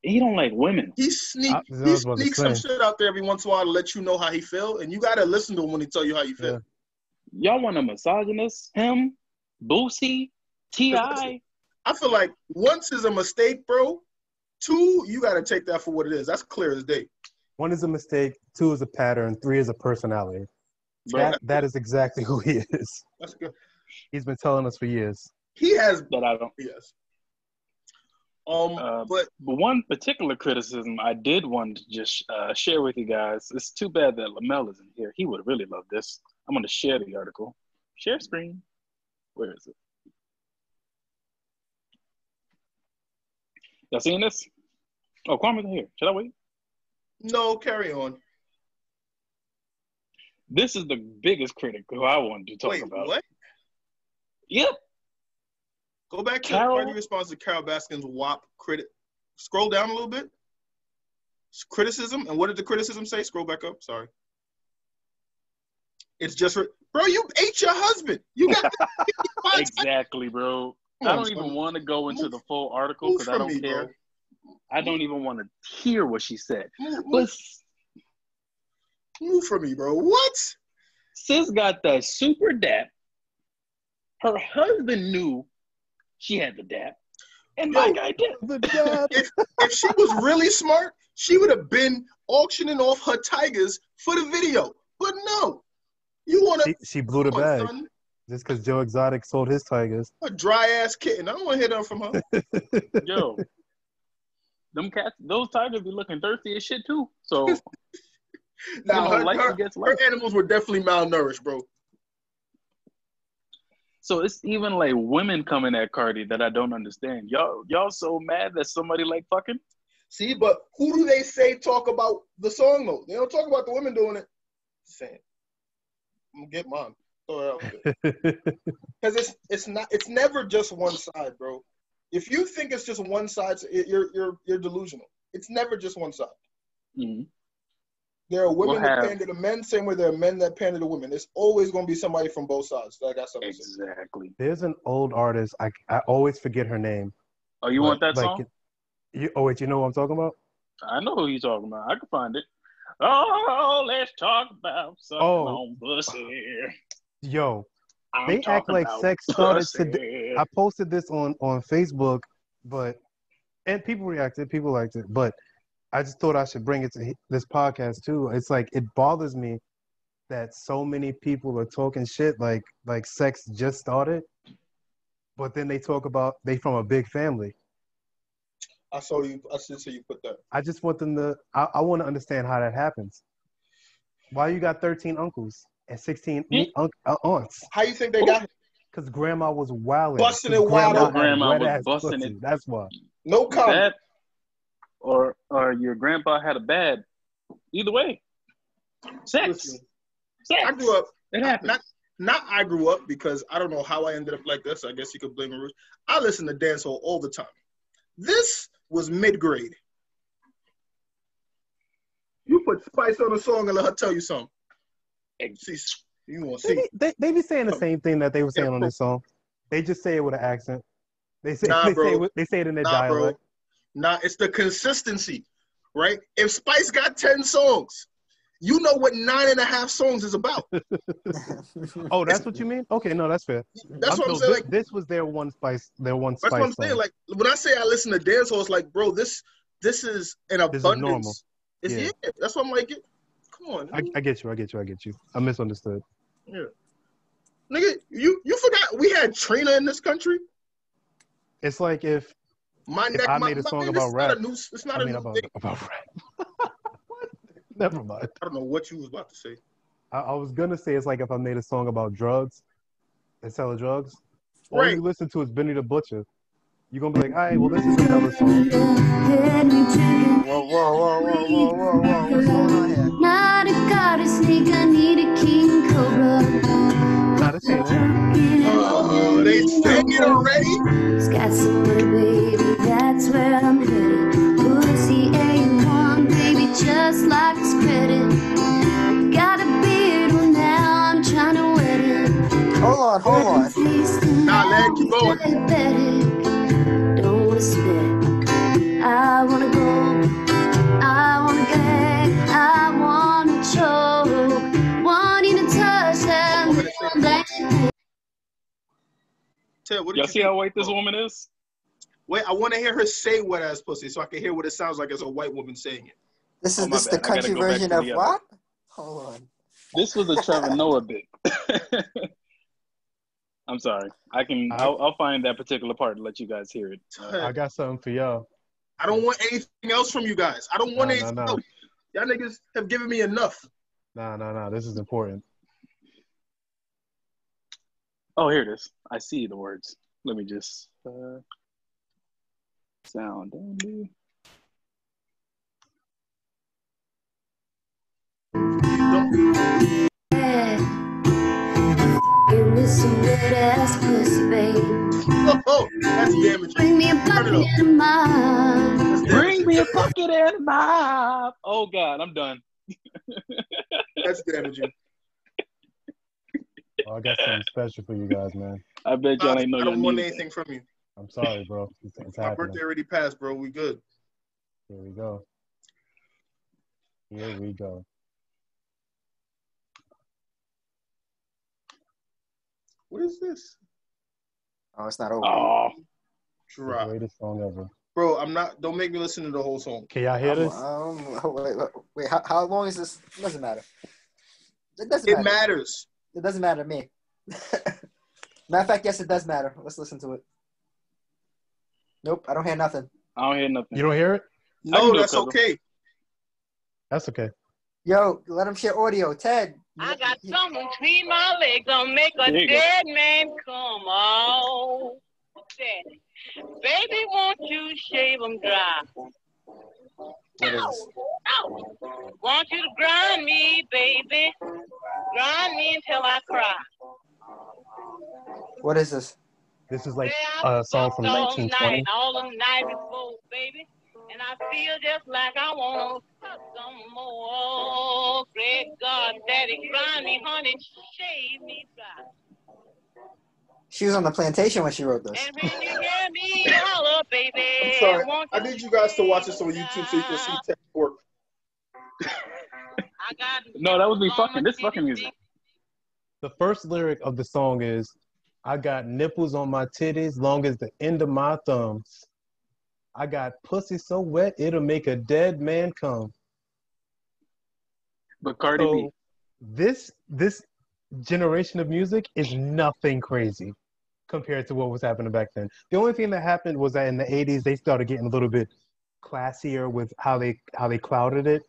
Speaker 1: he don't like women.
Speaker 2: He sneak,
Speaker 3: I- I
Speaker 2: he
Speaker 3: was about to
Speaker 2: sneaks some shit out there every once in a while to let you know how he feel, and you gotta listen to him when he tell you how you feel.
Speaker 1: Y'all want a misogynist? Him, Boosie, Ti.
Speaker 2: I feel like once is a mistake, bro. Two, you gotta take that for what it is. That's clear as day.
Speaker 3: One is a mistake, two is a pattern, three is a personality.
Speaker 1: Bro,
Speaker 3: That, that is exactly who he is.
Speaker 2: That's good.
Speaker 3: He's been telling us for years.
Speaker 2: He has
Speaker 1: but I don't.
Speaker 2: yes. Um,
Speaker 1: Uh,
Speaker 2: but
Speaker 1: But one particular criticism I did want to just uh, share with you guys. It's too bad that Lamel isn't here. He would really love this. I'm going to share the article. Share screen. Where is it? Y'all seeing this? Oh, Kwame's in here. Should I wait?
Speaker 2: No, carry on.
Speaker 1: This is the biggest critic who I wanted to talk
Speaker 2: Wait,
Speaker 1: about.
Speaker 2: what?
Speaker 1: Yep.
Speaker 2: Go back to
Speaker 1: Carol-
Speaker 2: Cardi response to Carole Baskin's WAP critic. Scroll down a little bit. Criticism. And what did the criticism say? Scroll back up. Sorry. It's just for, bro, you ate your husband. You got
Speaker 1: Exactly, bro. I don't even want to go into the full article because I don't
Speaker 2: me,
Speaker 1: care.
Speaker 2: bro.
Speaker 1: I don't even want to hear what she said.
Speaker 2: Move,
Speaker 1: But
Speaker 2: move, move from me, bro. What?
Speaker 1: sis got that super dap. Her husband knew she had the dap, and my
Speaker 2: Yo.
Speaker 1: guy did.
Speaker 3: The dad.
Speaker 2: If if she was really smart, she would have been auctioning off her tigers for the video. But no, you want
Speaker 3: She, she blew the
Speaker 2: on,
Speaker 3: bag
Speaker 2: son.
Speaker 3: just because Joe Exotic sold his tigers.
Speaker 2: a dry ass kitten. I don't want to hear that from her.
Speaker 1: Yo, them cats, those tigers be looking thirsty as shit too. So you
Speaker 2: Now,
Speaker 1: know,
Speaker 2: her,
Speaker 1: life
Speaker 2: her-
Speaker 1: gets
Speaker 2: her animals were definitely malnourished, bro.
Speaker 1: So it's even like women coming at Cardi that I don't understand. Y'all, y'all so mad that somebody like fucking.
Speaker 2: See, but who do they say talk about the song though? They don't talk about the women doing it. Just saying. I'm gonna get mine. Throw it. Because it's it's not it's never just one side, bro. If you think it's just one side, you're you're you're delusional. It's never just one side.
Speaker 1: Mhm.
Speaker 2: There are women
Speaker 1: We'll
Speaker 2: that
Speaker 1: have-
Speaker 2: pander to men, same way there are men that pander to women. There's always gonna be somebody from both sides that got something to.
Speaker 1: Exactly.
Speaker 3: There's an old artist. I, I always forget her name.
Speaker 1: Oh, you want that
Speaker 3: Like,
Speaker 1: song?
Speaker 3: You, oh wait, you know what I'm talking about?
Speaker 1: I know who you're talking about. I can find it. Oh, let's talk about something
Speaker 3: Oh.
Speaker 1: on pussy. Here.
Speaker 3: Yo,
Speaker 1: I'm
Speaker 3: They act like sex started today. I posted this on on Facebook, but and people reacted, people liked it, but I just thought I should bring it to this podcast too. It's like it bothers me that so many people are talking shit like like sex just started, but then they talk about they from a big family.
Speaker 2: I saw you. I should see you put that.
Speaker 3: I just want them to. I, I want to understand how that happens. Why you got 13 uncles and 16
Speaker 1: Hmm?
Speaker 3: un- uh, aunts?
Speaker 2: How you think they got
Speaker 3: Because grandma was wild.
Speaker 2: Busting it wild
Speaker 3: grandma
Speaker 1: Grandma was busting
Speaker 3: pussy.
Speaker 1: it.
Speaker 3: That's why.
Speaker 2: no comment?
Speaker 1: that, or or your grandpa had a bad. Either way, sex.
Speaker 2: Listen,
Speaker 1: sex.
Speaker 2: I grew up.
Speaker 1: It happened.
Speaker 2: Not not I grew up because I don't know how I ended up like this. I guess you could blame Rouge. I listen to dancehall all the time. This was mid grade. You put Spice on a song and let her tell you something. See, you want to
Speaker 3: They,
Speaker 2: see?
Speaker 3: be- they, they be saying the same thing that they were saying
Speaker 2: Yeah,
Speaker 3: on this song. They just say it with an accent. They say
Speaker 2: Nah,
Speaker 3: they
Speaker 2: bro.
Speaker 3: say it, they say it in their
Speaker 2: Nah, bro.
Speaker 3: dialect.
Speaker 2: Nah, it's the consistency, right? If Spice got ten songs, you know what nine and a half songs is about.
Speaker 3: Oh, that's what you mean? Okay, no, that's fair.
Speaker 2: That's what I'm
Speaker 3: no,
Speaker 2: saying.
Speaker 3: This,
Speaker 2: Like
Speaker 3: this was their one spice. Their one spice.
Speaker 2: That's what I'm
Speaker 3: song.
Speaker 2: saying. Like when I say I listen to dancehall, it's like, bro, this this is an
Speaker 3: This is
Speaker 2: abundance.
Speaker 3: normal.
Speaker 2: It's
Speaker 3: Yeah.
Speaker 2: yeah. That's what I'm like. Come on,
Speaker 3: I, I get you. I get you. I get you. I misunderstood. Yeah.
Speaker 2: Nigga. You you forgot we had Trina in this country.
Speaker 3: It's like if
Speaker 2: My
Speaker 3: If. I
Speaker 2: my,
Speaker 3: made a song
Speaker 2: man,
Speaker 3: about
Speaker 2: this is
Speaker 3: rap,
Speaker 2: Not a new, it's not
Speaker 3: I
Speaker 2: a
Speaker 3: mean
Speaker 2: new
Speaker 3: about
Speaker 2: thing.
Speaker 3: about rap. Never mind.
Speaker 2: I don't know what you was about to say.
Speaker 3: I, I was gonna say it's like if I made a song about drugs and selling drugs. All you listen to is Benny the Butcher. You're gonna be like, all right, well, this is another song.
Speaker 4: Whoa, whoa, whoa, whoa, whoa, whoa, whoa. What's going on here?
Speaker 6: Not a goddess, need a king cobra.
Speaker 3: Nah, this ain't it.
Speaker 2: Oh, they sang it already.
Speaker 6: It's got some money, baby, that's where I'm headed. Pussy A1, baby, just like it's credit. Got a beard, well, now I'm trying to wet it.
Speaker 4: Hold on, hold on.
Speaker 2: Nah, man, keep going. Ted, what did
Speaker 1: Y'all
Speaker 2: you
Speaker 1: see
Speaker 2: think?
Speaker 1: how white this oh. woman is?
Speaker 2: Wait, I want to hear her say wet ass pussy so I can hear what it sounds like as a white woman saying it.
Speaker 4: This
Speaker 1: Oh,
Speaker 4: is
Speaker 1: my
Speaker 4: this the
Speaker 1: bad. I
Speaker 4: country version of what? Hold on.
Speaker 1: This was a Trevor Noah bit. I'm sorry. I can. I'll, I'll find that particular part and let you guys hear it.
Speaker 3: I got something for y'all.
Speaker 2: I don't want anything else from you guys. I don't want
Speaker 3: No, no,
Speaker 2: anything
Speaker 3: no.
Speaker 2: else. Y'all niggas have given me enough.
Speaker 3: Nah, nah, nah. This is important.
Speaker 1: Oh, here it is. I see the words. Let me just uh, sound.
Speaker 6: Oh,
Speaker 2: oh that's damaging.
Speaker 6: Bring me a bucket and a.
Speaker 1: Bring me a bucket and a mop. Oh God, I'm done.
Speaker 2: that's damaging.
Speaker 3: I got something special for you guys, man.
Speaker 1: I bet y'all ain't know
Speaker 2: I
Speaker 1: y'all
Speaker 2: don't want
Speaker 1: need
Speaker 2: anything from you.
Speaker 3: I'm sorry, bro. It's, it's
Speaker 2: My
Speaker 3: happening.
Speaker 2: birthday already passed, bro. We good.
Speaker 3: Here we go. Here we go.
Speaker 2: What is this?
Speaker 4: Oh, it's not over.
Speaker 1: Oh,
Speaker 3: The
Speaker 2: Drop.
Speaker 3: greatest song ever.
Speaker 2: Bro, I'm not. Don't make me listen to the whole song.
Speaker 3: Can y'all hear
Speaker 4: Um,
Speaker 3: this?
Speaker 4: um, wait, wait, wait how, how long is this? It doesn't matter. It doesn't matter.
Speaker 2: It
Speaker 4: matter.
Speaker 2: matters.
Speaker 4: It doesn't matter to me. Matter of fact, yes, it does matter. Let's listen to it. Nope, I don't hear nothing.
Speaker 1: I don't hear nothing.
Speaker 3: You don't hear it?
Speaker 2: No,
Speaker 1: do
Speaker 2: that's okay.
Speaker 3: That's okay.
Speaker 4: Yo, let him share audio. Ted.
Speaker 8: I got
Speaker 4: you-
Speaker 8: something between my legs gonna make a
Speaker 1: There you go.
Speaker 8: dead man come out. Baby, won't you shave 'em dry?
Speaker 4: What is this?
Speaker 8: Ow. Want you to grind me, baby. Grind me until I cry.
Speaker 4: What is this?
Speaker 3: This is like
Speaker 8: Say I
Speaker 3: a song from
Speaker 8: fucked all
Speaker 3: 1920.
Speaker 8: night, all the night before, baby. And I feel just like I wanna fuck some more. Great God, daddy, grind me, honey, shave me dry.
Speaker 4: She was on the plantation when she wrote this.
Speaker 8: And when you hear me holler, baby,
Speaker 2: I'm sorry.
Speaker 8: won't
Speaker 2: I need you guys to watch this on YouTube so you can see Ted work.
Speaker 8: I got
Speaker 1: No, that would be
Speaker 8: mama
Speaker 1: fucking. This fucking music.
Speaker 3: The first lyric of the song is, I got nipples on my titties long as the end of my thumbs. I got pussy so wet it'll make a dead man come.
Speaker 1: But Cardi B.
Speaker 3: This this generation of music is nothing crazy compared to what was happening back then. The only thing that happened was that in the 80s they started getting a little bit classier with how they how they clouded it.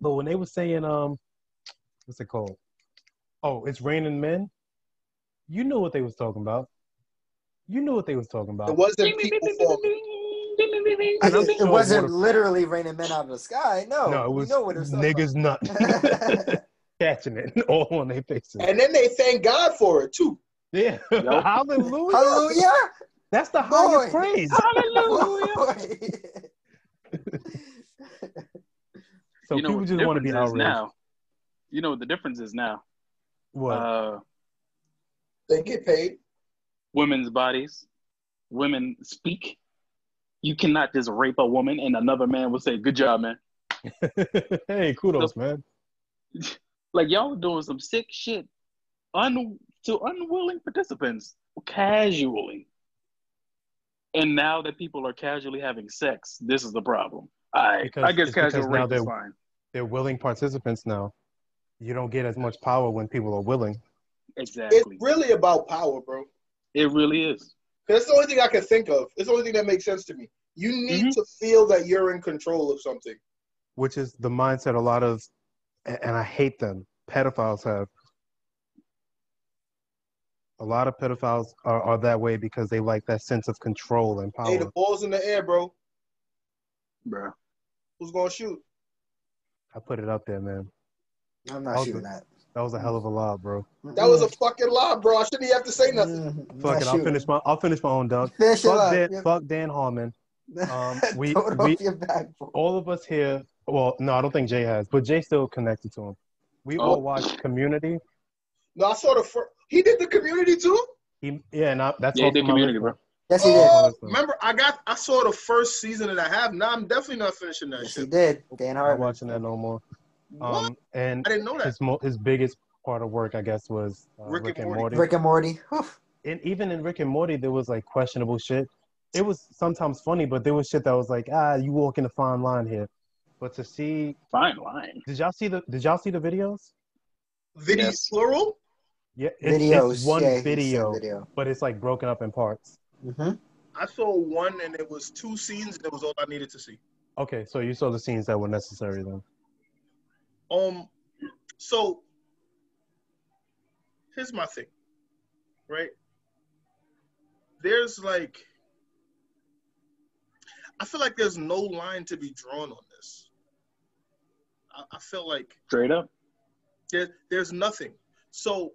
Speaker 3: But when they were saying um what's it called? Oh, it's raining men. You knew what they was talking about. You knew what they was talking about.
Speaker 2: It wasn't people falling.
Speaker 3: And I'm
Speaker 4: It, it wasn't
Speaker 3: water-
Speaker 4: literally raining men out of the sky. No,
Speaker 3: no, it
Speaker 4: we
Speaker 3: was
Speaker 4: know what it was
Speaker 3: niggas nut catching it all on their faces.
Speaker 2: And then they thank God for it too.
Speaker 3: Yeah.
Speaker 1: Yup.
Speaker 3: Hallelujah.
Speaker 4: Hallelujah!
Speaker 3: That's the highest
Speaker 4: Boy.
Speaker 3: praise. So
Speaker 1: you know
Speaker 3: people just want to be
Speaker 1: difference
Speaker 3: outraged.
Speaker 1: now. You know what the difference is now.
Speaker 3: What?
Speaker 1: Uh,
Speaker 2: They get paid.
Speaker 1: women's bodies, women speak. You cannot just rape a woman and another man will say, "Good job, man."
Speaker 3: hey, kudos, man.
Speaker 1: Like y'all are doing some sick shit, un to unwilling participants casually. And now that people are casually having sex, this is the problem. I
Speaker 3: Because-
Speaker 1: I guess
Speaker 3: it's because
Speaker 1: casual
Speaker 3: now
Speaker 1: rape is
Speaker 3: they're-
Speaker 1: fine.
Speaker 3: They're willing participants now. You don't get as much power when people are willing.
Speaker 1: Exactly.
Speaker 2: It's really about power, bro.
Speaker 1: It really is.
Speaker 2: That's the only thing I can think of. It's the only thing that makes sense to me. You need
Speaker 1: Mhm.
Speaker 2: to feel that you're in control of something.
Speaker 3: which is the mindset a lot of, and and I hate them, pedophiles have. A lot of pedophiles are, are that way because they like that sense of control and power.
Speaker 2: Hey, the ball's in the air, bro.
Speaker 1: Bro.
Speaker 2: Who's gonna shoot?
Speaker 3: I put it up there, man.
Speaker 4: I'm not
Speaker 3: I'll
Speaker 4: shooting
Speaker 3: do-
Speaker 4: that.
Speaker 3: That was a hell of a lob, bro.
Speaker 2: That was a fucking lie, bro. I shouldn't even have to say nothing.
Speaker 4: Mm, I'm
Speaker 3: Fuck it, I'll finish my I'll finish my own dunk.
Speaker 4: Finish
Speaker 3: Fuck. Dan,
Speaker 4: Yep.
Speaker 3: fuck Dan Harmon. Um, we- we-
Speaker 4: back.
Speaker 3: All of us here. Well, no, I don't think Jay has, but Jay's still connected to him. We
Speaker 1: Oh.
Speaker 3: all watched Community.
Speaker 2: No, I saw the first. He did the community too.
Speaker 3: He, yeah, and that's
Speaker 1: Yeah, he
Speaker 3: also
Speaker 1: did community, bro.
Speaker 4: Yes, he did.
Speaker 2: Oh,
Speaker 3: did.
Speaker 2: remember, I got. I saw the first season and I have. Now I'm definitely not finishing that
Speaker 4: Yes, he did. Dan
Speaker 3: I'm not watching that no more.
Speaker 2: What?
Speaker 3: Um, and
Speaker 2: I didn't know that.
Speaker 3: his mo- his biggest part of work, I guess, was uh,
Speaker 2: Rick
Speaker 3: Rick,
Speaker 2: and
Speaker 3: and
Speaker 2: Morty.
Speaker 3: Morty.
Speaker 4: Rick and Morty. Whew.
Speaker 3: And even in Rick and Morty, there was like questionable shit. It was sometimes funny, but there was shit that was like, ah, you walking a fine line here. But to see,
Speaker 1: Fine line.
Speaker 3: did y'all see the did y'all see the videos?
Speaker 2: Video
Speaker 1: Yes.
Speaker 2: plural.
Speaker 3: Yeah, it's,
Speaker 4: Videos.
Speaker 3: it's one
Speaker 4: yeah,
Speaker 3: video,
Speaker 4: video.
Speaker 3: but it's like broken up in parts.
Speaker 4: hmm
Speaker 2: I saw one and it was two scenes and it was all I needed to see.
Speaker 3: Okay, so you saw the scenes that were necessary then.
Speaker 2: Um, so here's my thing, right? There's like, I feel like there's no line to be drawn on this. I, I feel like
Speaker 1: Straight up.
Speaker 2: there, there's nothing. So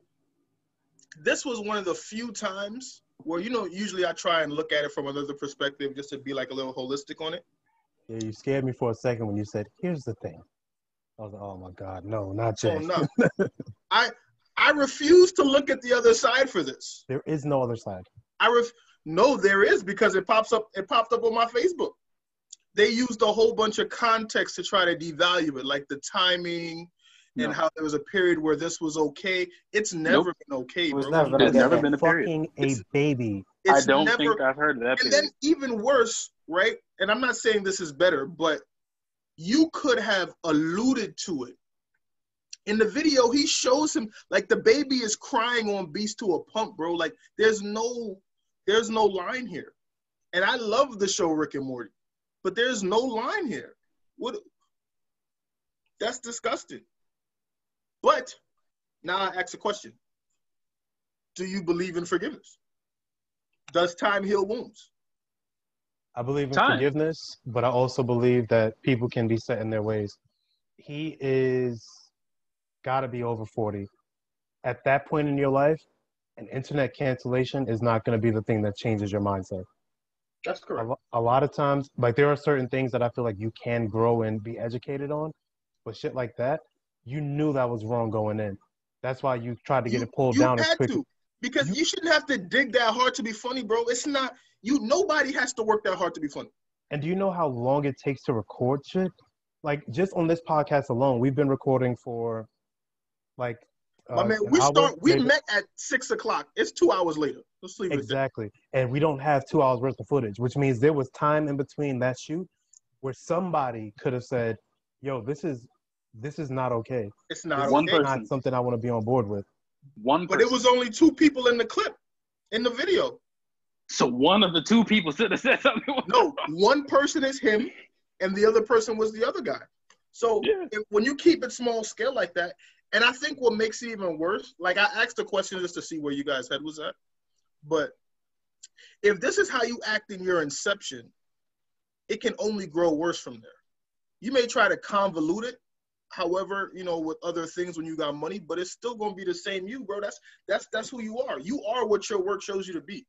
Speaker 2: this was one of the few times where you know usually I try and look at it from another perspective just to be like a little holistic on it.
Speaker 3: Yeah, you scared me for a second when you said, "Here's the thing." I was like, "Oh my God, no, not
Speaker 2: Oh
Speaker 3: Jay."
Speaker 2: no, I I refuse to look at the other side for this.
Speaker 3: There is no other side.
Speaker 2: I ref no, there is because it pops up. It popped up on my Facebook. They used a whole bunch of context to try to devalue it, like the timing
Speaker 1: No.
Speaker 2: and how there was a period where this was okay. It's never
Speaker 1: Nope.
Speaker 2: been okay,
Speaker 4: It was
Speaker 2: bro.
Speaker 4: never
Speaker 1: There's never been a period.
Speaker 3: Fucking a
Speaker 2: It's-
Speaker 3: baby.
Speaker 1: I don't
Speaker 2: never,
Speaker 1: think I've heard that.
Speaker 2: and
Speaker 1: Period.
Speaker 2: then even worse, right? And I'm not saying this is better, but you could have alluded to it. In the video, he shows him like the baby is crying on Beast to a pump, bro. Like there's no there's no line here. And I love the show Rick and Morty, but there's no line here. What that's disgusting. But now I ask a question. Do you believe in forgiveness? Does time heal wounds?
Speaker 3: I believe in
Speaker 1: Time.
Speaker 3: forgiveness, but I also believe that people can be set in their ways. He is got to be over 40. At that point in your life, an internet cancellation is not going to be the thing that changes your mindset.
Speaker 2: That's
Speaker 3: A,
Speaker 2: correct.
Speaker 3: lo- a lot of times, like there are certain things that I feel like you can grow and be educated on, but shit like that, you knew that was wrong going in. That's why you tried to get
Speaker 2: you,
Speaker 3: it pulled down as
Speaker 2: had
Speaker 3: quick.
Speaker 2: to because
Speaker 3: You-
Speaker 2: you, shouldn't have to dig that hard to be funny, bro. It's not you. Nobody has to work that hard to be funny.
Speaker 3: And do you know how long it takes to record shit? Like just on this podcast alone, we've been recording for like.
Speaker 2: My
Speaker 3: uh,
Speaker 2: man, we start. We met at six o'clock. It's two hours later. Let's leave
Speaker 3: exactly, and we don't have two hours worth of footage, which means there was time in between that shoot where somebody could have said, "Yo, this is this is not okay.
Speaker 2: It's not
Speaker 3: is
Speaker 1: One
Speaker 2: okay.
Speaker 1: person.
Speaker 3: not something I want to be on board with."
Speaker 1: One person.
Speaker 2: But it was only two people in the clip, in the video.
Speaker 1: so one of the two people should have said something.
Speaker 2: No, one person is him, and the other person was the other guy. So
Speaker 1: Yeah.
Speaker 2: if, when you keep it small scale like that, and I think what makes it even worse, like I asked the question just to see where you guys' head was at, but if this is how you act in your inception, it can only grow worse from there. You may try to convolute it, however, you know, with other things when you got money, but it's still gonna be the same you, bro. That's that's that's who you are. You are what your work shows you to be.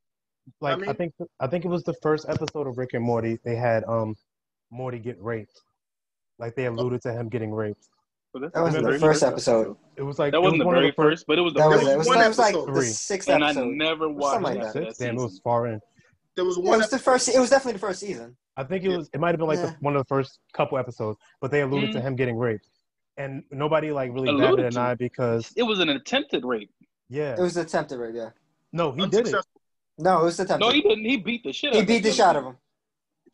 Speaker 3: Like I,
Speaker 2: mean-
Speaker 3: think I think it was the first episode of Rick and Morty. They had um Morty get raped. Like they alluded to him getting raped.
Speaker 1: But
Speaker 4: That was
Speaker 1: the
Speaker 3: the
Speaker 1: very
Speaker 4: first episode.
Speaker 3: It was like
Speaker 1: That wasn't
Speaker 3: was
Speaker 1: the very
Speaker 3: the first,
Speaker 1: first, but it was the
Speaker 4: That was
Speaker 1: first
Speaker 4: it. Was,
Speaker 2: one
Speaker 4: that was like
Speaker 2: episode.
Speaker 4: the
Speaker 3: Three.
Speaker 4: sixth
Speaker 1: and I never watched
Speaker 4: like that.
Speaker 1: that
Speaker 3: Damn, it was far in.
Speaker 2: There was
Speaker 4: Yeah,
Speaker 2: one
Speaker 4: it was the first. It was definitely the first season.
Speaker 3: I think it
Speaker 2: Yeah.
Speaker 3: was. It might have been like
Speaker 4: Yeah.
Speaker 3: the, one of the first couple episodes, but they alluded to
Speaker 1: Mm.
Speaker 3: him getting raped, and nobody like really
Speaker 1: Alluded
Speaker 3: batted an eye because
Speaker 1: It was an attempted rape.
Speaker 3: yeah,
Speaker 4: It was attempted rape. Yeah.
Speaker 3: no, he did it.
Speaker 4: No, it was attempted.
Speaker 1: No, he didn't. He beat the shit.
Speaker 4: He
Speaker 1: out of
Speaker 4: beat the
Speaker 1: that
Speaker 4: shot
Speaker 1: young
Speaker 4: of him,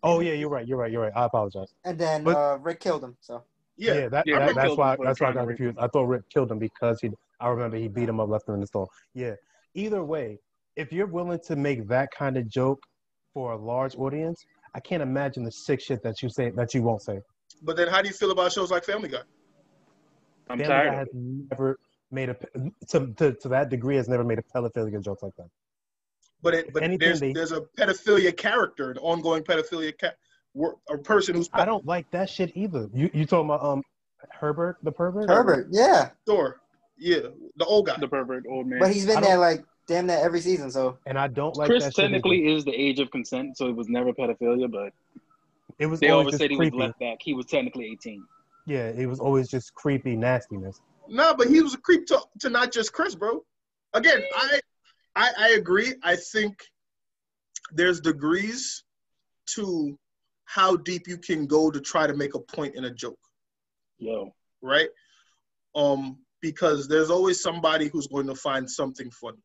Speaker 3: Oh yeah, you're right. You're right. You're right. I apologize.
Speaker 4: and then
Speaker 3: But-
Speaker 4: uh, Rick killed him. So
Speaker 2: Yeah,
Speaker 3: that,
Speaker 1: Yeah,
Speaker 3: that- that's why that's why I
Speaker 1: trying
Speaker 3: got
Speaker 1: rape
Speaker 3: confused. I thought Rick killed him because he. I remember he beat him up, left him in the stall. Yeah. Either way, if you're willing to make that kind of joke for a large audience, I can't imagine the sick shit that you say that you won't say.
Speaker 2: But then, how do you feel about shows like Family Guy?
Speaker 1: I'm
Speaker 3: Family
Speaker 1: tired.
Speaker 3: Guy
Speaker 1: of
Speaker 3: has
Speaker 1: it.
Speaker 3: never made a to, to to that degree has never made a pedophilia joke like that.
Speaker 2: But it, but
Speaker 3: anything,
Speaker 2: there's
Speaker 3: they-
Speaker 2: there's a pedophilia character, an ongoing pedophilia ca- wor- a person who's
Speaker 3: I don't like that shit either. You you talking about um Herbert the pervert?
Speaker 4: Herbert, yeah,
Speaker 2: Sure. Yeah, the old guy.
Speaker 1: The pervert old man.
Speaker 4: but he's been there like damn that every season. So
Speaker 3: And I don't like
Speaker 1: Chris
Speaker 3: that shit either.
Speaker 1: technically is the age of consent, so it was never pedophilia, but
Speaker 3: It was
Speaker 1: they
Speaker 3: always
Speaker 1: always said he was left back. He was technically 18.
Speaker 3: Yeah, it was always just creepy nastiness.
Speaker 2: Nah, but he was a creep to, to not just Chris, bro. Again, I, I I agree. I think there's degrees to how deep you can go to try to make a point in a joke,
Speaker 1: Yo,
Speaker 2: right? Um, because there's always somebody who's going to find something funny.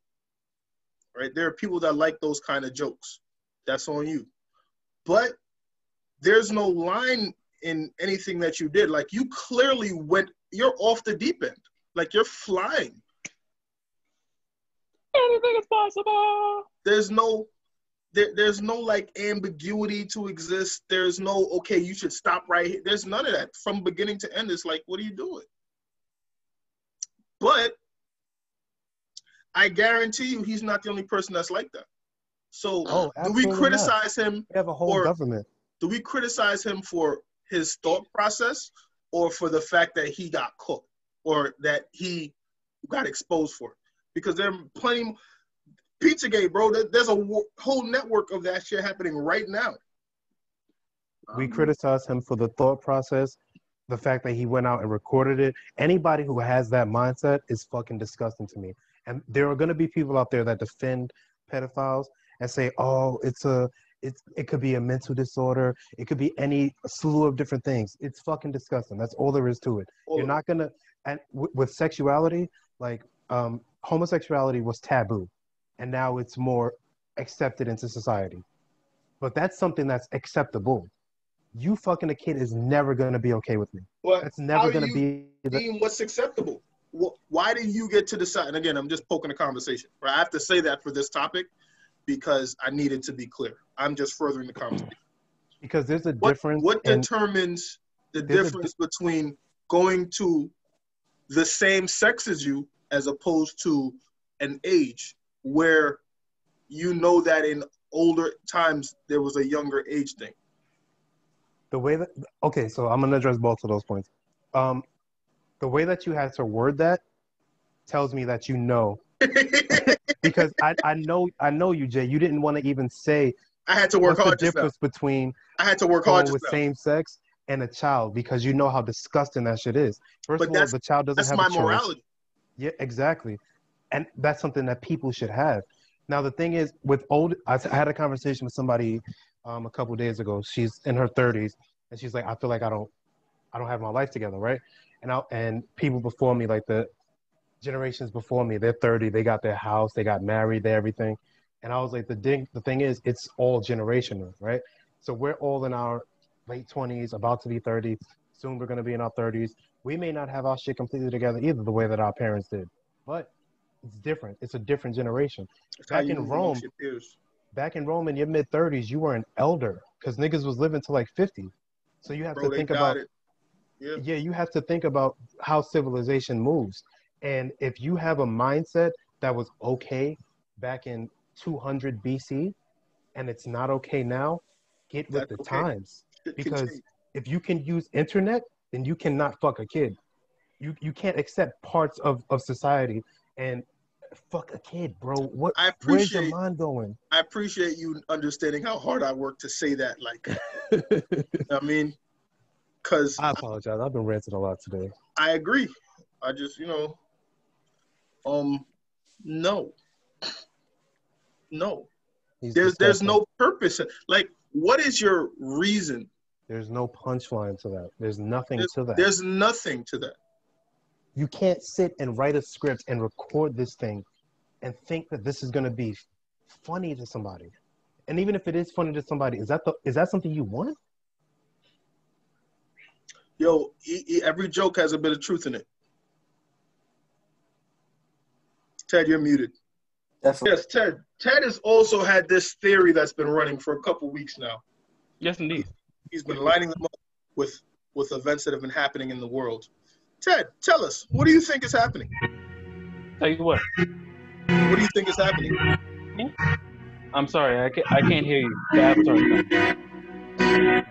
Speaker 2: Right? There are people that like those kind of jokes. That's on you. But there's no line in anything that you did. Like you clearly went you're off the deep end. Like you're flying.
Speaker 1: anything is possible.
Speaker 2: There's no there, there's no like ambiguity to exist. There's no okay, you should stop right here. There's none of that. From beginning to end, it's like, what are you doing? But I guarantee you he's not the only person that's like that. So
Speaker 3: Oh,
Speaker 2: do we
Speaker 3: absolutely not.
Speaker 2: criticize him
Speaker 3: We have a whole
Speaker 2: Or-
Speaker 3: government.
Speaker 2: do we criticize him for his thought process or for the fact that he got caught or that he got exposed for it? because there are plenty. Pizzagate, bro. There's a whole network of that shit happening right now.
Speaker 3: We
Speaker 2: Um,
Speaker 3: criticize him for the thought process, the fact that he went out and recorded it. Anybody who has that mindset is fucking disgusting to me. And there are going to be people out there that defend pedophiles and say, "Oh, it's a, it's, it could be a mental disorder. It could be any slew of different things." It's fucking disgusting. That's all there is to it.
Speaker 2: all
Speaker 3: You're not gonna, and w- with sexuality, like um, homosexuality was taboo, and now it's more accepted into society. But that's something that's acceptable. You fucking a kid is never gonna be okay with me. That's
Speaker 2: how
Speaker 3: never gonna be. The,
Speaker 2: what's acceptable? Why do you get to decide? And again, I'm just poking a conversation. Right? I have to say that for this topic because I needed to be clear. I'm just furthering the conversation.
Speaker 3: because there's a
Speaker 2: What,
Speaker 3: difference.
Speaker 2: what
Speaker 3: in-
Speaker 2: determines the difference between going to the same sex as you as opposed to an age where you know that in older times there was a younger age thing?
Speaker 3: the way that okay so i'm going to address both of those points um the way that you had to word that tells me that you know because i i know i know you jay. You didn't want to even say
Speaker 2: I had to work
Speaker 3: what's the
Speaker 2: hard now.
Speaker 3: difference between
Speaker 2: I had to work hard
Speaker 3: with same sex and a child because you know how disgusting that shit is. First
Speaker 2: But
Speaker 3: of all the child doesn't
Speaker 2: That's
Speaker 3: have
Speaker 2: my
Speaker 3: a choice.
Speaker 2: morality.
Speaker 3: yeah exactly. And that's something that people should have. Now the thing is with old i, I had a conversation with somebody um, a couple days ago. She's in her 30s and she's like i feel like i don't i don't have my life together right? And I, and people before me like the generations before me they're 30 they got their house they got married they everything and i was like the thing the thing is it's all generational right so we're all in our late 20s about to be 30 soon we're going to be in our 30s we may not have our shit completely together either the way that our parents did but it's different it's a different generation
Speaker 2: That's
Speaker 3: back in Rome,
Speaker 2: amongst your peers.
Speaker 3: back in Rome in your mid 30s, you were an elder because niggas was living to like 50. So you have
Speaker 2: Bro,
Speaker 3: to think about
Speaker 2: it. Yeah.
Speaker 3: yeah, you have to think about how civilization moves. And if you have a mindset that was okay back in 200 BC and it's not okay now, get with
Speaker 2: That's
Speaker 3: the
Speaker 2: okay.
Speaker 3: times. Because if you can use internet, then you cannot fuck a kid. You you can't accept parts of, of society and fuck a kid, bro. What
Speaker 2: I
Speaker 3: where's your mind going?
Speaker 2: I appreciate you understanding how hard I work to say that. Like, I mean, because
Speaker 3: I apologize. I've been ranting a lot today.
Speaker 2: I agree. I just, you know, um, no, no.
Speaker 3: He's
Speaker 2: There's there's no purpose. Like, what is your reason?
Speaker 3: there's no punchline to that. There's nothing
Speaker 2: There's,
Speaker 3: to that.
Speaker 2: there's nothing to that.
Speaker 3: you can't sit and write a script and record this thing and think that this is going to be funny to somebody. And even if it is funny to somebody, is that the, is that something you want?
Speaker 2: Yo, e- e- every joke has a bit of truth in it. Ted, you're muted.
Speaker 4: Definitely.
Speaker 2: Yes, Ted. Ted has also had this theory that's been running for a couple weeks now.
Speaker 1: Yes, indeed.
Speaker 2: He's been lining them up with with events that have been happening in the world. Ted, tell us, what do you think is happening?
Speaker 1: Tell you what,
Speaker 2: What do you think is happening?
Speaker 1: I'm sorry, I can't, I can't hear you. The avatar is not-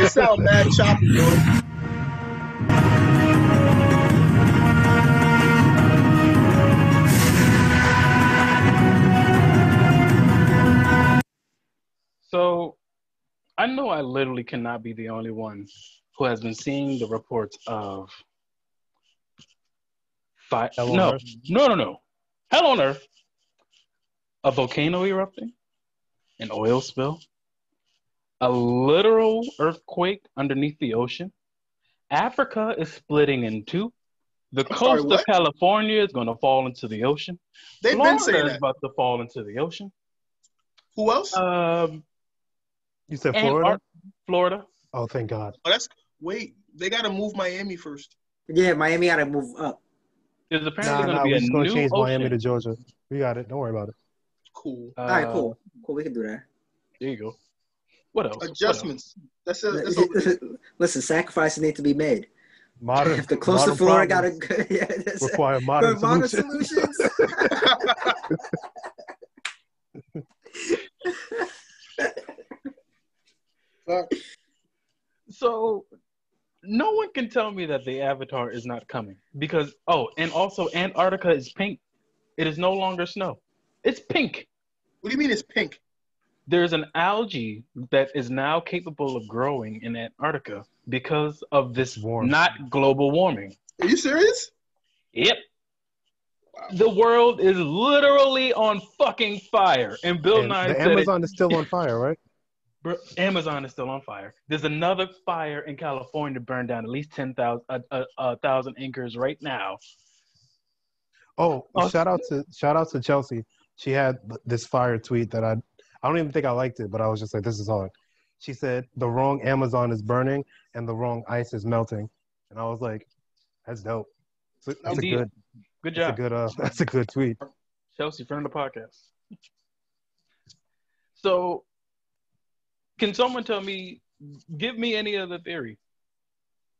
Speaker 2: It sound mad choppy, bro.
Speaker 1: So, I know I literally cannot be the only one who has been seeing the reports of fire.
Speaker 3: Hell on
Speaker 1: No,
Speaker 3: Earth?
Speaker 1: no, no, no. Hell on Earth. A volcano erupting, an oil spill, a literal earthquake underneath the ocean. Africa is splitting in two. The
Speaker 2: I'm
Speaker 1: coast
Speaker 2: what?
Speaker 1: of California is going to fall into the ocean.
Speaker 2: They've been saying
Speaker 1: is
Speaker 2: that.
Speaker 1: about to fall into the ocean.
Speaker 2: Who else?
Speaker 1: Um,
Speaker 3: you said
Speaker 1: and
Speaker 3: Florida?
Speaker 1: Ar- Florida.
Speaker 3: oh, thank God.
Speaker 2: oh, that's wait. They got to move Miami first.
Speaker 9: Yeah, Miami got to move up.
Speaker 1: There's apparently
Speaker 3: Nah,
Speaker 1: going
Speaker 3: nah,
Speaker 1: to be
Speaker 3: we're
Speaker 1: a
Speaker 3: just gonna
Speaker 1: new
Speaker 3: change
Speaker 1: ocean.
Speaker 3: Miami to Georgia. We got it. Don't worry about it.
Speaker 2: Cool.
Speaker 1: Uh,
Speaker 9: All right, cool. Cool, we can do that.
Speaker 1: There you go. What else? What else?
Speaker 2: Adjustments. That's a, that's a,
Speaker 9: Listen, sacrifices need to be made.
Speaker 3: Modern.
Speaker 9: If the coastal
Speaker 3: modern
Speaker 9: Florida got
Speaker 3: problems
Speaker 9: to yeah, that's it.
Speaker 3: require modern,
Speaker 9: modern
Speaker 3: solutions.
Speaker 9: solutions.
Speaker 2: Fuck.
Speaker 1: So, no one can tell me that the Avatar is not coming because oh, and also Antarctica is pink. It is no longer snow. It's pink.
Speaker 2: What do you mean it's pink?
Speaker 1: There's an algae that is now capable of growing in Antarctica because of this
Speaker 3: Warm.
Speaker 1: not global warming.
Speaker 2: Are you serious?
Speaker 1: Yep. The world is literally on fucking fire. And Bill
Speaker 3: And
Speaker 1: Nye
Speaker 3: the
Speaker 1: said it-
Speaker 3: Amazon is still on fire, right?
Speaker 1: Amazon is still on fire. There's another fire in California burned down at least 10,000 a, uh, a, uh, a uh, thousand acres right now.
Speaker 3: Oh,
Speaker 1: Oh.
Speaker 3: shout out to shout out to Chelsea. She had this fire tweet that I I don't even think I liked it, but I was just like, this is hard. She said the wrong Amazon is burning and the wrong ice is melting, and I was like, that's dope. So that's a good
Speaker 1: Good
Speaker 3: that's a
Speaker 1: job,
Speaker 3: good uh that's a good tweet.
Speaker 1: Chelsea, friend of the podcast. So, can someone tell me, give me any other theory,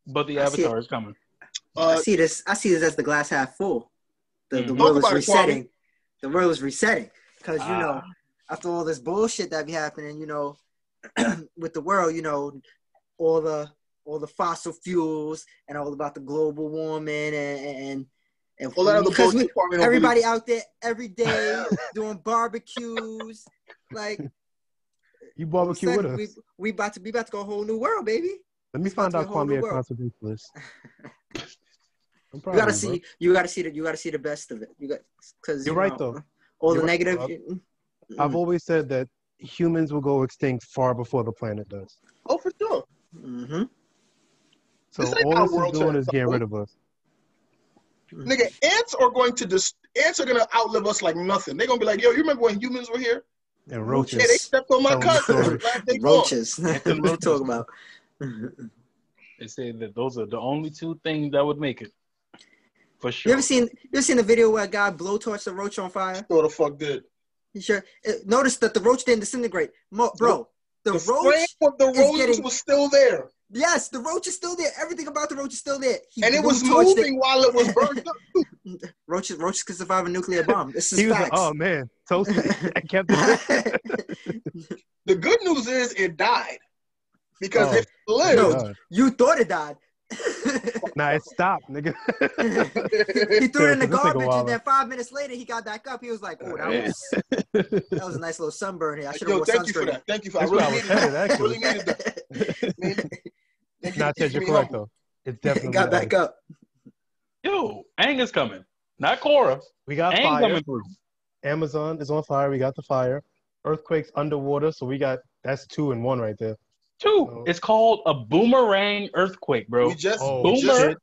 Speaker 1: but the
Speaker 4: I
Speaker 1: Avatar is coming?
Speaker 4: I
Speaker 2: Uh,
Speaker 4: see this. I see this as the glass half full. The the
Speaker 1: Mhm.
Speaker 4: world is
Speaker 2: about it,
Speaker 4: resetting. The world is resetting because you know
Speaker 1: Ah.
Speaker 4: after all this bullshit that be happening, you know, with the world, you know, all the all the fossil fuels and all about the global warming and and, and
Speaker 2: all that other
Speaker 4: because we,
Speaker 2: bullshit we
Speaker 4: everybody out there every day doing barbecues, like
Speaker 3: You barbecue with us.
Speaker 4: we we about to be about to go a whole new world, baby.
Speaker 3: Let me
Speaker 4: it's
Speaker 3: find out
Speaker 4: a whole new
Speaker 3: Kwame a
Speaker 4: world.
Speaker 3: contributionalist. I'm proud
Speaker 4: You gotta
Speaker 3: of you, bro.
Speaker 4: see, you gotta see the, you gotta see the best of it. You got, because
Speaker 3: You're right, though.
Speaker 4: All
Speaker 3: You're
Speaker 4: the
Speaker 3: right,
Speaker 4: negative.
Speaker 3: though.
Speaker 4: you-
Speaker 3: I've
Speaker 4: mm,
Speaker 3: always said that humans will go extinct far before the planet does.
Speaker 2: Oh, for sure.
Speaker 4: Mm-hmm.
Speaker 3: So
Speaker 2: This ain't
Speaker 3: all
Speaker 2: how
Speaker 3: this is doing is getting rid of us.
Speaker 2: Nigga, ants are going to just ants are gonna outlive us like nothing. They're gonna be like, yo, you remember when humans were here?
Speaker 3: And
Speaker 4: Roaches.
Speaker 2: Yeah, they stepped on my
Speaker 3: Tell
Speaker 2: cousin.
Speaker 3: the story.
Speaker 2: Glad they gone.
Speaker 4: Roaches. what are you talking about?
Speaker 1: They say that those are the only two things that would make it. For sure.
Speaker 4: You ever seen you ever seen a video where a guy blowtorched a roach on fire?
Speaker 2: Sure the fuck did.
Speaker 4: You sure? uh, Notice that the roach didn't disintegrate, Mo, bro. The,
Speaker 2: The,
Speaker 4: roach,
Speaker 2: of the
Speaker 4: is
Speaker 2: roaches
Speaker 4: getting-
Speaker 2: was still there,
Speaker 4: yes, the roach is still there. Everything about the roach is still there. He
Speaker 2: and it was
Speaker 4: blowtorched
Speaker 2: moving while it was burned up.
Speaker 4: Roaches, roaches can survive a nuclear bomb. This is
Speaker 3: He was like,
Speaker 4: facts.
Speaker 3: "Oh man, toast." I kept it.
Speaker 2: The good news is it died because
Speaker 3: Oh.
Speaker 2: if it lived,
Speaker 4: No.
Speaker 3: Oh.
Speaker 4: You thought it died.
Speaker 3: Nah, it stopped, nigga.
Speaker 4: he threw it in the garbage,
Speaker 3: wildin'.
Speaker 4: and then five minutes later, he got back up. He was like, "Oh, that was that was a nice little sunburn here. I should have
Speaker 2: yo,
Speaker 4: wore
Speaker 2: thank you for that. Thank you for. I
Speaker 3: I
Speaker 2: really
Speaker 3: was
Speaker 2: needed
Speaker 3: headed,
Speaker 2: that. Really needed that. Thank you
Speaker 3: Ted,
Speaker 2: keeping
Speaker 3: you're correct though. It's definitely
Speaker 4: got back up.
Speaker 1: Yo, Aang is coming. Not Korra.
Speaker 3: We got
Speaker 1: Aang
Speaker 3: fire.
Speaker 1: coming through.
Speaker 3: Amazon is on fire. We got the fire. Earthquakes underwater, so we got that's two and one right there.
Speaker 1: Two.
Speaker 3: Oh.
Speaker 1: It's called a boomerang earthquake, bro.
Speaker 2: We just,
Speaker 3: Oh,
Speaker 2: we just
Speaker 1: Boomer.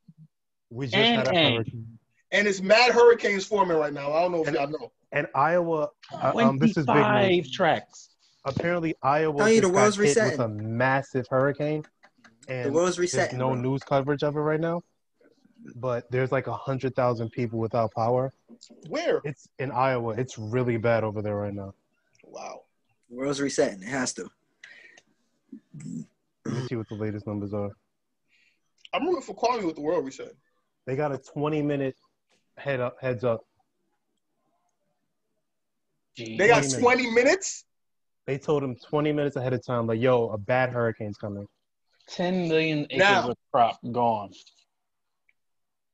Speaker 3: We just
Speaker 1: And
Speaker 3: had a
Speaker 1: Ang.
Speaker 3: hurricane.
Speaker 2: and it's mad hurricanes forming right now. I don't know if
Speaker 3: And-
Speaker 2: y'all know.
Speaker 3: And Iowa, uh, um, this is big news.
Speaker 1: tracks.
Speaker 3: Apparently, Iowa just got hit with a massive hurricane,
Speaker 4: The
Speaker 3: and
Speaker 4: world's
Speaker 3: there's
Speaker 4: resetting.
Speaker 3: no
Speaker 4: bro.
Speaker 3: news coverage of it right now. But there's like a hundred thousand people without power.
Speaker 2: Where?
Speaker 3: It's in Iowa. It's really bad over there right now.
Speaker 2: Wow.
Speaker 4: The world's resetting. It has to.
Speaker 3: Let me see what the latest numbers are.
Speaker 2: I'm rooting for Kwame with the world reset.
Speaker 3: They got a 20 minute head up, heads up.
Speaker 1: Jeez.
Speaker 2: They got
Speaker 3: 20 minutes.
Speaker 2: 20 minutes.
Speaker 3: They told him 20 minutes ahead of time, like, "Yo, a bad hurricane's coming."
Speaker 1: 10 million acres
Speaker 2: Now.
Speaker 1: of crop gone.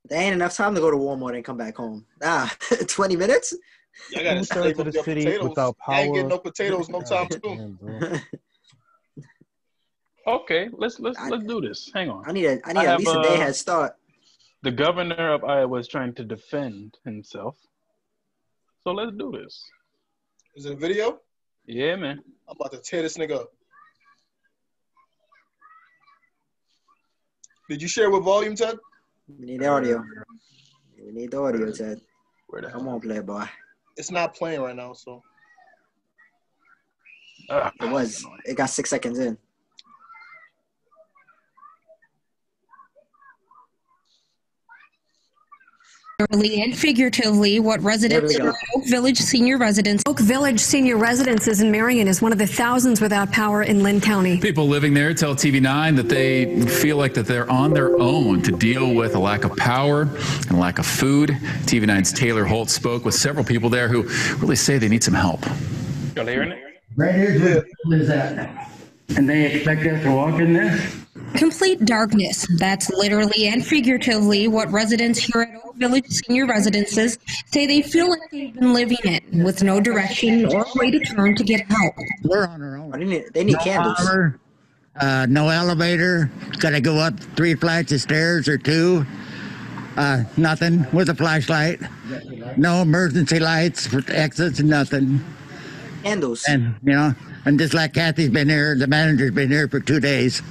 Speaker 4: There ain't enough time to go to Walmart and come back home. Ah, 20 minutes?
Speaker 2: Y'all gotta
Speaker 3: Who
Speaker 2: save
Speaker 3: turned to the city
Speaker 2: potatoes.
Speaker 3: without
Speaker 2: I ain't getting
Speaker 3: power?
Speaker 2: no potatoes no time soon.
Speaker 3: Damn, bro.
Speaker 1: Okay, let's let's
Speaker 4: I-
Speaker 1: let's do this. Hang on.
Speaker 4: I need a I need
Speaker 1: I
Speaker 4: at
Speaker 1: have,
Speaker 4: least a day
Speaker 1: uh,
Speaker 4: head start.
Speaker 1: The governor of Iowa is trying to defend himself. So let's do this.
Speaker 2: Is it a video?
Speaker 1: Yeah, man.
Speaker 2: I'm about to tear this nigga up. Did you share with volume, Ted?
Speaker 4: We need the audio. We need the audio, Ted.
Speaker 1: Where the
Speaker 4: Come
Speaker 1: hell?
Speaker 4: on, playboy.
Speaker 2: It's not playing right now, so
Speaker 1: Ah,
Speaker 4: It was. It got six seconds in.
Speaker 10: Literally and figuratively what residents
Speaker 4: There we
Speaker 10: of. Oak Village senior residents
Speaker 11: Oak Village Senior Residences in Marion is one of the thousands without power in Linn County.
Speaker 12: People living there tell TV9 that they feel like that they're on their own to deal with a lack of power and lack of food. TV9's Taylor Holt spoke with several people there who really say they need some help.
Speaker 1: Y'all hearing it?
Speaker 13: Right here's where the is at. And they expect us to walk in this?
Speaker 10: Complete darkness. That's literally and figuratively what residents here at Oak Village Senior Residences say they feel like they've been living in, with no direction or way to turn to get help.
Speaker 13: We're on our own.
Speaker 9: They need, they need
Speaker 13: no
Speaker 9: candles.
Speaker 13: power, uh, no elevator. Got to go up three flights of stairs or two. Uh, nothing with a flashlight. No emergency lights for exits. Nothing.
Speaker 9: Candles.
Speaker 13: And you know, and just like Kathy's been here, the manager's been here for two days,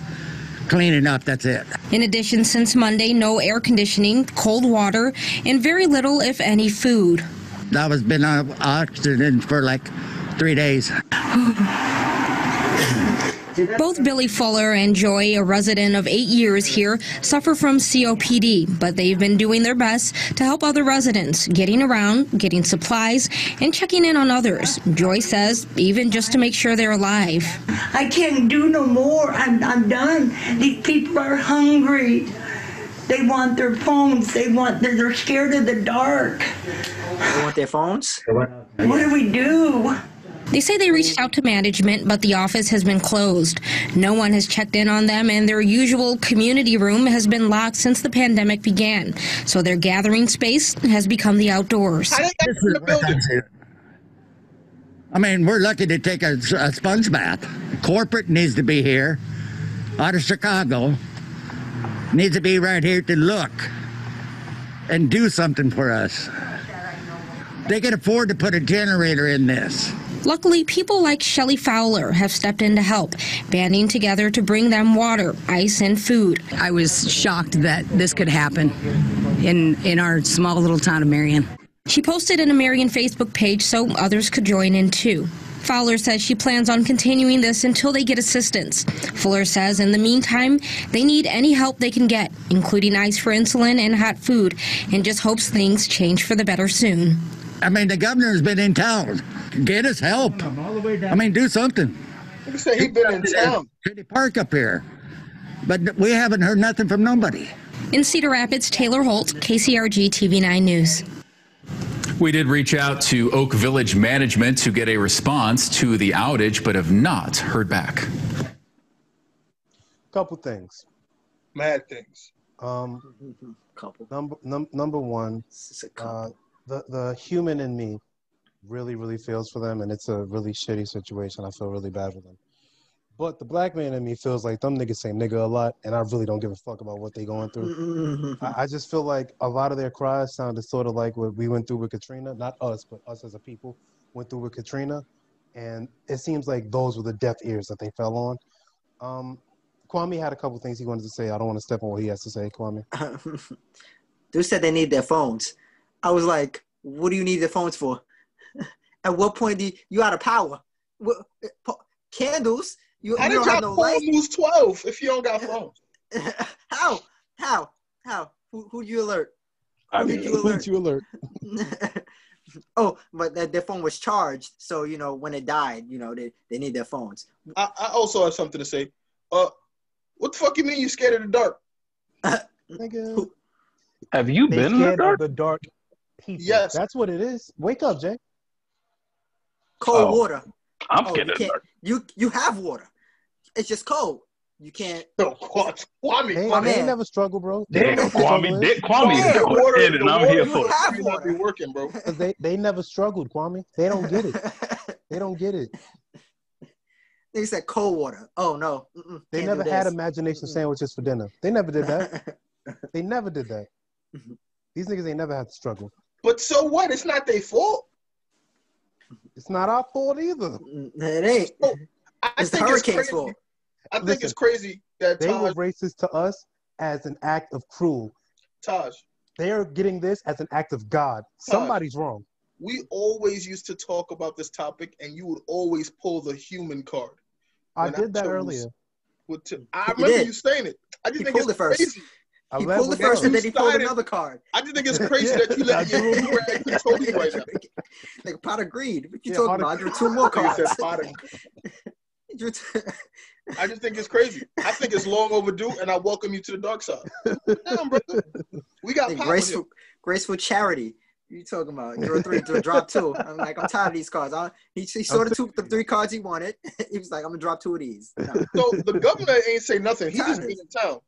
Speaker 13: cleaning up. That's it.
Speaker 10: In addition, since Monday, no air conditioning, cold water, and very little, if any, food.
Speaker 13: That was been on oxygen for like three days.
Speaker 10: Both Billy Fuller and Joy, a resident of eight years here, suffer from COPD, but they've been doing their best to help other residents, getting around, getting supplies, and checking in on others. Joy says, even just to make sure they're alive.
Speaker 14: I can't do no more. I'm, I'm done. These people are hungry. They want their phones. They want. They're, they're scared of the dark.
Speaker 9: They want their phones.
Speaker 14: What do we do?
Speaker 10: They say they reached out to management, but the office has been closed. No one has checked in on them, and their usual community room has been locked since the pandemic began. So their gathering space has become the outdoors.
Speaker 13: I mean, we're lucky to take a, a sponge bath. Corporate needs to be here, out of Chicago, needs to be right here to look and do something for us. They can afford to put a generator in this.
Speaker 10: Luckily, people like Shelley Fowler have stepped in to help, banding together to bring them water, ice, and food.
Speaker 15: I was shocked that this could happen in in our small little town of Marion.
Speaker 10: She posted in a Marion Facebook page so others could join in too. Fowler says she plans on continuing this until they get assistance. Fuller says in the meantime, they need any help they can get, including ice for insulin and hot food, and just hopes things change for the better soon.
Speaker 13: I mean, the governor's been in town. Get us help. I mean, do something.
Speaker 2: You say he's been in town.
Speaker 13: City Park up here. But we haven't heard nothing from nobody.
Speaker 10: In Cedar Rapids, Taylor Holt, KCRG TV 9 News.
Speaker 12: We did reach out to Oak Village management to get a response to the outage, but have not heard back.
Speaker 3: Couple things.
Speaker 2: Mad things.
Speaker 3: Um,
Speaker 9: couple.
Speaker 3: Number num, number one, uh, the the human in me really really feels for them, and it's a really shitty situation. I feel really bad for them. But the black man in me feels like them niggas say nigga a lot, and I really don't give a fuck about what they going through. I, I just feel like a lot of their cries sounded sort of like what we went through with Katrina. Not us, but us as a people went through with Katrina, and it seems like those were the deaf ears that they fell on. Um, Kwame had a couple things he wanted to say. I don't want to step on what he has to say, Kwame.
Speaker 9: Dude said they need their phones. I was like, what do you need the phones for? At what point do you, you out of power? What, po- candles? You,
Speaker 2: How
Speaker 9: you
Speaker 2: did
Speaker 9: don't
Speaker 2: y'all
Speaker 9: have no
Speaker 2: phone
Speaker 9: lights?
Speaker 2: lose 12 if you don't got phones?
Speaker 9: How? How? How? Who who you alert?
Speaker 3: I
Speaker 9: Who
Speaker 3: mean,
Speaker 9: did you alert?
Speaker 3: you alert?
Speaker 9: oh, but their, their phone was charged, so you know when it died, you know they, they need their phones.
Speaker 2: I, I also have something to say. Uh, what the fuck you mean you scared of the dark?
Speaker 3: Nigga.
Speaker 1: Have you
Speaker 3: They
Speaker 1: been in the dark?
Speaker 3: of the dark people.
Speaker 2: Yes.
Speaker 3: That's what it is. Wake up, Jay.
Speaker 9: Cold
Speaker 1: Oh,
Speaker 9: water.
Speaker 1: I'm
Speaker 9: Oh,
Speaker 1: scared
Speaker 9: you
Speaker 1: of the
Speaker 9: can't.
Speaker 1: dark.
Speaker 9: You you have water. It's just cold. You can't.
Speaker 2: No, what? Kwame,
Speaker 3: They,
Speaker 9: My
Speaker 3: they never struggle, bro. They
Speaker 1: Damn,
Speaker 3: know what the struggle
Speaker 1: Kwame,
Speaker 3: is.
Speaker 1: Dick, Kwame,
Speaker 9: Yeah,
Speaker 1: go
Speaker 2: water,
Speaker 1: and I'm
Speaker 2: water
Speaker 1: here for it.
Speaker 2: have
Speaker 9: have
Speaker 2: not be
Speaker 9: water.
Speaker 2: working, bro.
Speaker 3: 'Cause They, they never struggled, Kwame. They don't get it. They don't get it.
Speaker 9: They said cold water. Oh no. Mm-mm,
Speaker 3: They never
Speaker 9: do
Speaker 3: had
Speaker 9: this.
Speaker 3: imagination sandwiches for dinner. They never did that. They never did that.
Speaker 9: Mm-hmm.
Speaker 3: These niggas ain't never had to struggle.
Speaker 2: But so what? It's not their fault.
Speaker 3: It's not our fault either.
Speaker 9: It ain't.
Speaker 2: I
Speaker 9: It's the
Speaker 2: think it's
Speaker 9: hurricane's
Speaker 2: crazy.
Speaker 9: fault.
Speaker 2: I think
Speaker 3: Listen,
Speaker 2: it's crazy that
Speaker 3: They were
Speaker 2: Taj,
Speaker 3: racist to us as an act of cruel.
Speaker 2: Taj,
Speaker 3: They are getting this as an act of God. Somebody's wrong.
Speaker 2: we always used to talk about this topic, and you would always pull the human card.
Speaker 3: I
Speaker 2: When I
Speaker 3: did that earlier.
Speaker 2: With t- I
Speaker 9: He
Speaker 2: remember
Speaker 9: did.
Speaker 2: you saying it. I just
Speaker 9: He
Speaker 2: think
Speaker 9: pulled
Speaker 2: it's
Speaker 9: it first.
Speaker 2: Crazy.
Speaker 3: I
Speaker 9: He
Speaker 3: led
Speaker 9: pulled
Speaker 3: with
Speaker 9: it first,
Speaker 3: that.
Speaker 9: and then he pulled another card.
Speaker 2: I just think it's crazy that you let your rag control you right now.
Speaker 9: like pot of greed. What you
Speaker 3: Yeah,
Speaker 9: talking about? I drew two more
Speaker 2: Like I
Speaker 9: cards.
Speaker 2: said, pot of-
Speaker 9: You drew two-
Speaker 2: I just think it's crazy. I think it's long overdue, and I welcome you to the dark side. Damn, brother. We got
Speaker 9: Hey,
Speaker 2: pop
Speaker 9: graceful, graceful charity. You talking about draw three, draw, drop two? I'm like, I'm tired of these cards. I, he, he saw the two, the three cards he wanted. he was like, I'm gonna drop two of these. No.
Speaker 2: So the governor ain't say nothing. He just
Speaker 9: Tired.
Speaker 2: been in town.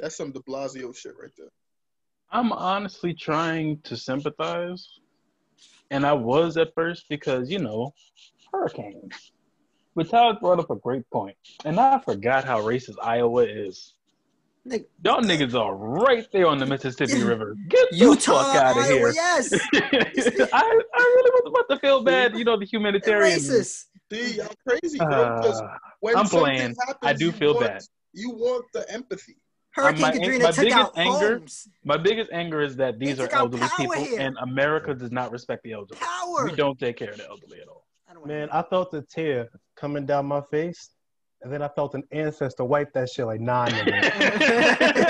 Speaker 2: That's some De Blasio shit right there.
Speaker 1: I'm honestly trying to sympathize, and I was at first because you know hurricanes. But Tyler brought up a great point, and I forgot how racist Iowa is.
Speaker 9: Nigga.
Speaker 1: Y'all niggas are right there on the Mississippi River. Get the
Speaker 9: Utah,
Speaker 1: fuck out of
Speaker 9: Iowa,
Speaker 1: here.
Speaker 9: yes.
Speaker 1: I, I really was about to feel bad, you know, the humanitarian.
Speaker 9: Racist.
Speaker 2: See, y'all crazy, bro.
Speaker 1: Uh,
Speaker 2: when
Speaker 1: I'm playing.
Speaker 2: happens,
Speaker 1: I do feel
Speaker 2: want-
Speaker 1: bad.
Speaker 2: You want the empathy.
Speaker 9: Hurricane
Speaker 1: my,
Speaker 9: Katrina
Speaker 1: my
Speaker 9: took
Speaker 1: biggest
Speaker 9: out
Speaker 1: anger,
Speaker 9: homes.
Speaker 1: my biggest anger is that these are elderly people,
Speaker 9: here.
Speaker 1: and America does not respect the elderly.
Speaker 9: Power.
Speaker 1: We don't take care of the elderly at all.
Speaker 3: Man, I felt a tear coming down my face, and then I felt an ancestor wipe that shit like nine. nigga.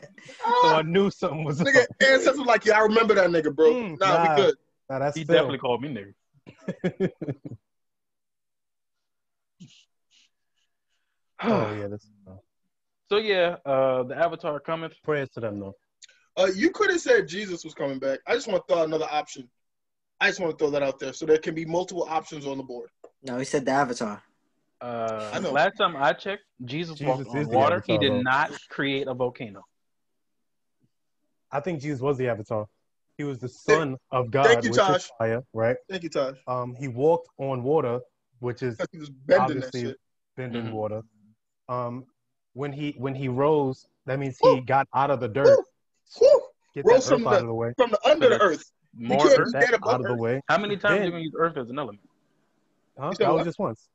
Speaker 3: so I knew something was
Speaker 2: Nigga,
Speaker 3: up.
Speaker 2: ancestors like, yeah, I remember that nigga, bro.
Speaker 1: Mm,
Speaker 2: nah,
Speaker 3: nah.
Speaker 2: we good.
Speaker 3: Nah, that's
Speaker 1: He
Speaker 3: Phil.
Speaker 1: definitely called me nigga.
Speaker 3: Oh yeah, that's
Speaker 1: So yeah, uh, the Avatar cometh.
Speaker 3: prayers to them though.
Speaker 2: Uh, you could have said Jesus was coming back. I just want to throw out another option. I just want to throw that out there so there can be multiple options on the board.
Speaker 9: No, he said the Avatar.
Speaker 1: Uh,
Speaker 2: I know.
Speaker 1: Last time I checked, Jesus,
Speaker 3: Jesus
Speaker 1: walked on
Speaker 3: the
Speaker 1: water. He did
Speaker 3: though.
Speaker 1: not create a volcano.
Speaker 3: I think Jesus was the Avatar. He was the son of God,
Speaker 2: Thank you,
Speaker 3: which
Speaker 2: Josh.
Speaker 3: is fire, right?
Speaker 2: Thank you, Taj.
Speaker 3: Um, he walked on water, which is
Speaker 2: He was bending that
Speaker 3: obviously
Speaker 2: shit.
Speaker 3: bending
Speaker 1: Mhm.
Speaker 3: water. Um, when he when he rose, that means he got out of the dirt.
Speaker 2: Whew.
Speaker 3: Get
Speaker 2: Rose
Speaker 3: that
Speaker 2: from
Speaker 3: earth out
Speaker 2: the,
Speaker 3: of the way.
Speaker 2: from the under the earth.
Speaker 1: More
Speaker 2: can't
Speaker 1: Earth.
Speaker 2: dead above
Speaker 3: out of the
Speaker 2: earth.
Speaker 3: way.
Speaker 1: How many times
Speaker 3: Then-
Speaker 1: are you gonna use Earth as an element?
Speaker 3: Huh?
Speaker 2: You said
Speaker 3: That was just once.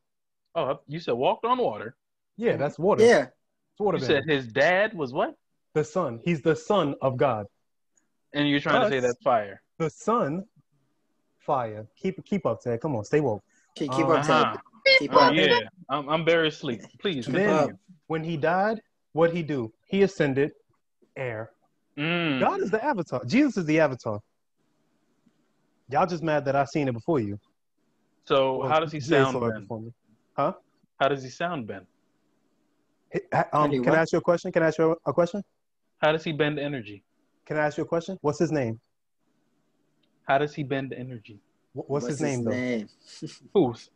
Speaker 1: Oh, you said walked on water.
Speaker 3: Yeah, that's water.
Speaker 9: Yeah.
Speaker 3: It's water.
Speaker 1: You
Speaker 3: bending.
Speaker 1: said his dad was what?
Speaker 3: the son. He's the son of God.
Speaker 1: And you're trying to say
Speaker 3: But-
Speaker 1: that's fire.
Speaker 3: The son, fire. Keep keep up, Ted. Come on, stay woke.
Speaker 9: Keep, keep
Speaker 3: Um,
Speaker 9: up,
Speaker 1: Uh-huh.
Speaker 9: Ted. Keep
Speaker 1: Oh,
Speaker 9: up.
Speaker 1: yeah, I'm, I'm very asleep. Please
Speaker 3: Then when he died, what he do? He ascended air.
Speaker 1: Mm.
Speaker 3: God is the avatar. Jesus is the avatar. Y'all just mad that I seen it before you.
Speaker 1: So
Speaker 3: Well,
Speaker 1: how does he sound, Ben?
Speaker 3: before me. Huh?
Speaker 1: How does he sound, Ben?
Speaker 3: Hey, Um, can? I ask you a question? Can I ask you a question?
Speaker 1: How does he bend energy?
Speaker 3: Can I ask you a question? What's his name?
Speaker 1: How does he bend energy?
Speaker 3: Wh- What's, his name though?
Speaker 9: name?
Speaker 1: Who's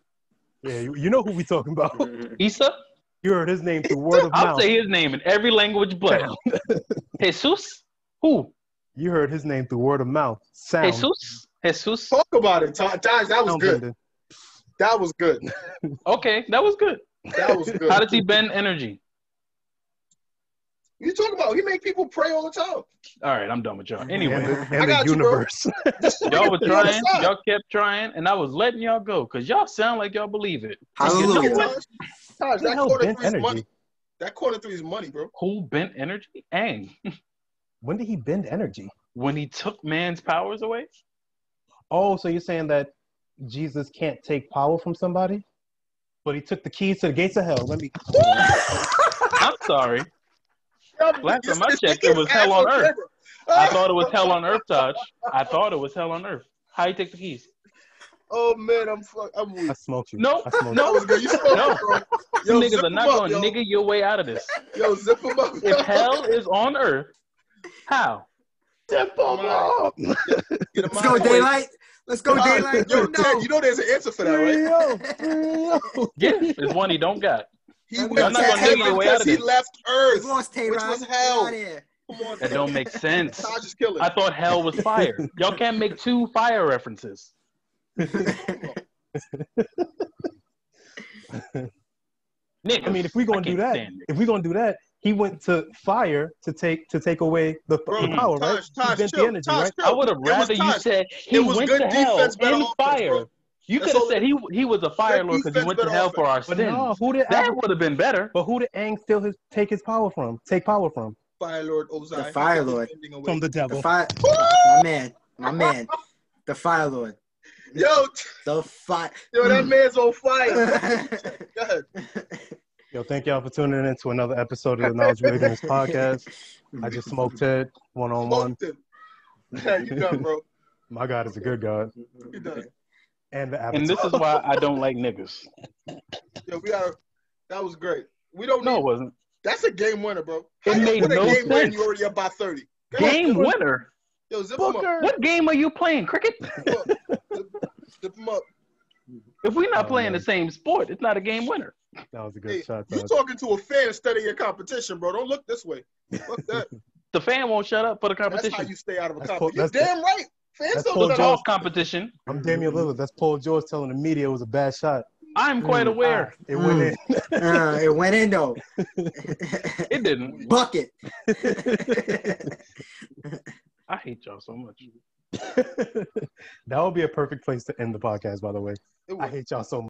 Speaker 3: Yeah, you, you know who we talking about. Mm-hmm.
Speaker 1: Issa?
Speaker 3: you heard his name through word of mouth.
Speaker 1: I'll say his name in every language but Jesus. Who?
Speaker 3: You heard his name through word of mouth. Sound.
Speaker 1: Jesus. Jesus.
Speaker 2: Talk about it, Taj. Taj, that was
Speaker 3: Sound
Speaker 2: good.
Speaker 3: bending.
Speaker 2: That was good.
Speaker 1: Okay, that was good.
Speaker 2: That was good.
Speaker 1: How does he bend energy?
Speaker 2: You talk about? He make people pray all the time.
Speaker 1: All right, I'm done with y'all. Anyway,
Speaker 3: And the,
Speaker 2: I
Speaker 3: and the
Speaker 2: got you,
Speaker 3: universe.
Speaker 1: y'all were
Speaker 2: He on the
Speaker 1: trying, y'all kept trying, and I was letting y'all go because y'all sound like y'all believe it. And you know what?
Speaker 2: Taj, Taj, that
Speaker 3: hell
Speaker 2: quarter
Speaker 3: bent
Speaker 2: three is
Speaker 3: energy?
Speaker 2: money. That quarter three is money, bro.
Speaker 1: Who bent energy? Aang.
Speaker 3: when did he bend energy?
Speaker 1: When he took man's powers away?
Speaker 3: Oh, so you're saying that Jesus can't take power from somebody? But he took the keys to the gates of hell. Let me.
Speaker 1: I'm sorry. Last time I checked, it was hell on earth. I thought it was hell on earth, Taj. I thought it was hell on earth. How you take the keys?
Speaker 2: Oh man, I'm fuck. I'm weak.
Speaker 3: I smoked you.
Speaker 1: No,
Speaker 3: I smoked
Speaker 1: no,
Speaker 2: was. You spoke,
Speaker 1: no.
Speaker 2: bro.
Speaker 1: You
Speaker 2: Yo,
Speaker 1: niggas are not
Speaker 2: up,
Speaker 1: going
Speaker 2: yo.
Speaker 1: to nigga your way out of this.
Speaker 2: Yo, zip him up.
Speaker 1: If hell is on earth, how?
Speaker 3: Zip him up.
Speaker 9: Let's go,
Speaker 2: of the way.
Speaker 9: Daylyt. Let's go, Daylyt.
Speaker 2: Yo,
Speaker 9: You know.
Speaker 2: you know there's an answer for that, right?
Speaker 1: Yeah, it's one he don't got.
Speaker 2: He
Speaker 9: Y'all
Speaker 2: went to
Speaker 1: gonna
Speaker 2: heaven
Speaker 1: your way out
Speaker 2: because he left Earth,
Speaker 9: Lost
Speaker 2: which was hell.
Speaker 9: out of here.
Speaker 2: Come on,
Speaker 1: That don't make sense.
Speaker 2: Taj is killing.
Speaker 1: I thought hell was fire. Y'all can't make two fire references. Nick,
Speaker 3: I mean, if we're gonna do that, if we're gonna do that, he went to fire to take to take away the,
Speaker 2: Bro,
Speaker 3: the power, right?
Speaker 2: Taj, Taj, chill,
Speaker 3: the energy,
Speaker 2: Taj,
Speaker 3: right?
Speaker 2: chill.
Speaker 1: I would have rather you said he
Speaker 2: It was
Speaker 1: went
Speaker 2: good
Speaker 1: to hell
Speaker 2: defense, better
Speaker 1: in fire.
Speaker 2: bro.
Speaker 1: You could have said he he was a fire lord because he went to
Speaker 2: better
Speaker 1: hell for our
Speaker 3: But
Speaker 1: sins.
Speaker 3: no, who did
Speaker 1: that would have been better.
Speaker 3: but who did Aang steal his take his power from? Take power from?
Speaker 2: Fire Lord Ozai.
Speaker 9: The Fire Lord.
Speaker 3: From the
Speaker 9: The
Speaker 3: devil.
Speaker 9: fire. My man. My man. The Fire Lord.
Speaker 2: Yo,
Speaker 9: The fire.
Speaker 2: yo, that mm. man's on fire. Go ahead.
Speaker 3: Yo, thank y'all for tuning in to another episode of the Knowledgeable Ignorance podcast. I just smoked Ted one on one.
Speaker 2: Yeah, you done, bro.
Speaker 3: My God is a good God.
Speaker 2: You done.
Speaker 3: And the
Speaker 1: And this is why I don't like niggas.
Speaker 2: Yo, we got. That was great. We don't
Speaker 1: No, it wasn't.
Speaker 2: That's a game winner, bro.
Speaker 1: It
Speaker 2: How you
Speaker 1: made
Speaker 2: win a
Speaker 1: no
Speaker 2: game when
Speaker 1: sense.
Speaker 2: you already up by thirty?
Speaker 1: Game winner.
Speaker 2: Yo, zip him up.
Speaker 1: What game are you playing? Cricket?
Speaker 2: Zip him up.
Speaker 1: If we're not
Speaker 3: Oh,
Speaker 1: playing
Speaker 3: man.
Speaker 1: the same sport, it's not a game winner.
Speaker 3: That was a good
Speaker 2: Hey,
Speaker 3: shot.
Speaker 2: you
Speaker 3: though.
Speaker 2: talking to a fan instead of your competition, bro. Don't look this way. Fuck that.
Speaker 1: The fan won't shut up for the competition.
Speaker 2: That's how you stay out of a
Speaker 3: That's Paul-
Speaker 2: competition. You're
Speaker 3: that's-
Speaker 2: damn right. Fans
Speaker 3: that's Paul
Speaker 1: It's
Speaker 2: that.
Speaker 3: George.
Speaker 1: all competition.
Speaker 3: I'm Damian Lillard. That's Paul George telling the media it was a bad shot.
Speaker 1: I'm quite
Speaker 9: Mm.
Speaker 1: aware.
Speaker 3: It went in.
Speaker 9: Uh, it went in though.
Speaker 1: It didn't.
Speaker 9: Bucket.
Speaker 1: I hate y'all so much.
Speaker 3: that would be a perfect place to end the podcast, by the way.
Speaker 2: It
Speaker 3: I hate y'all so much.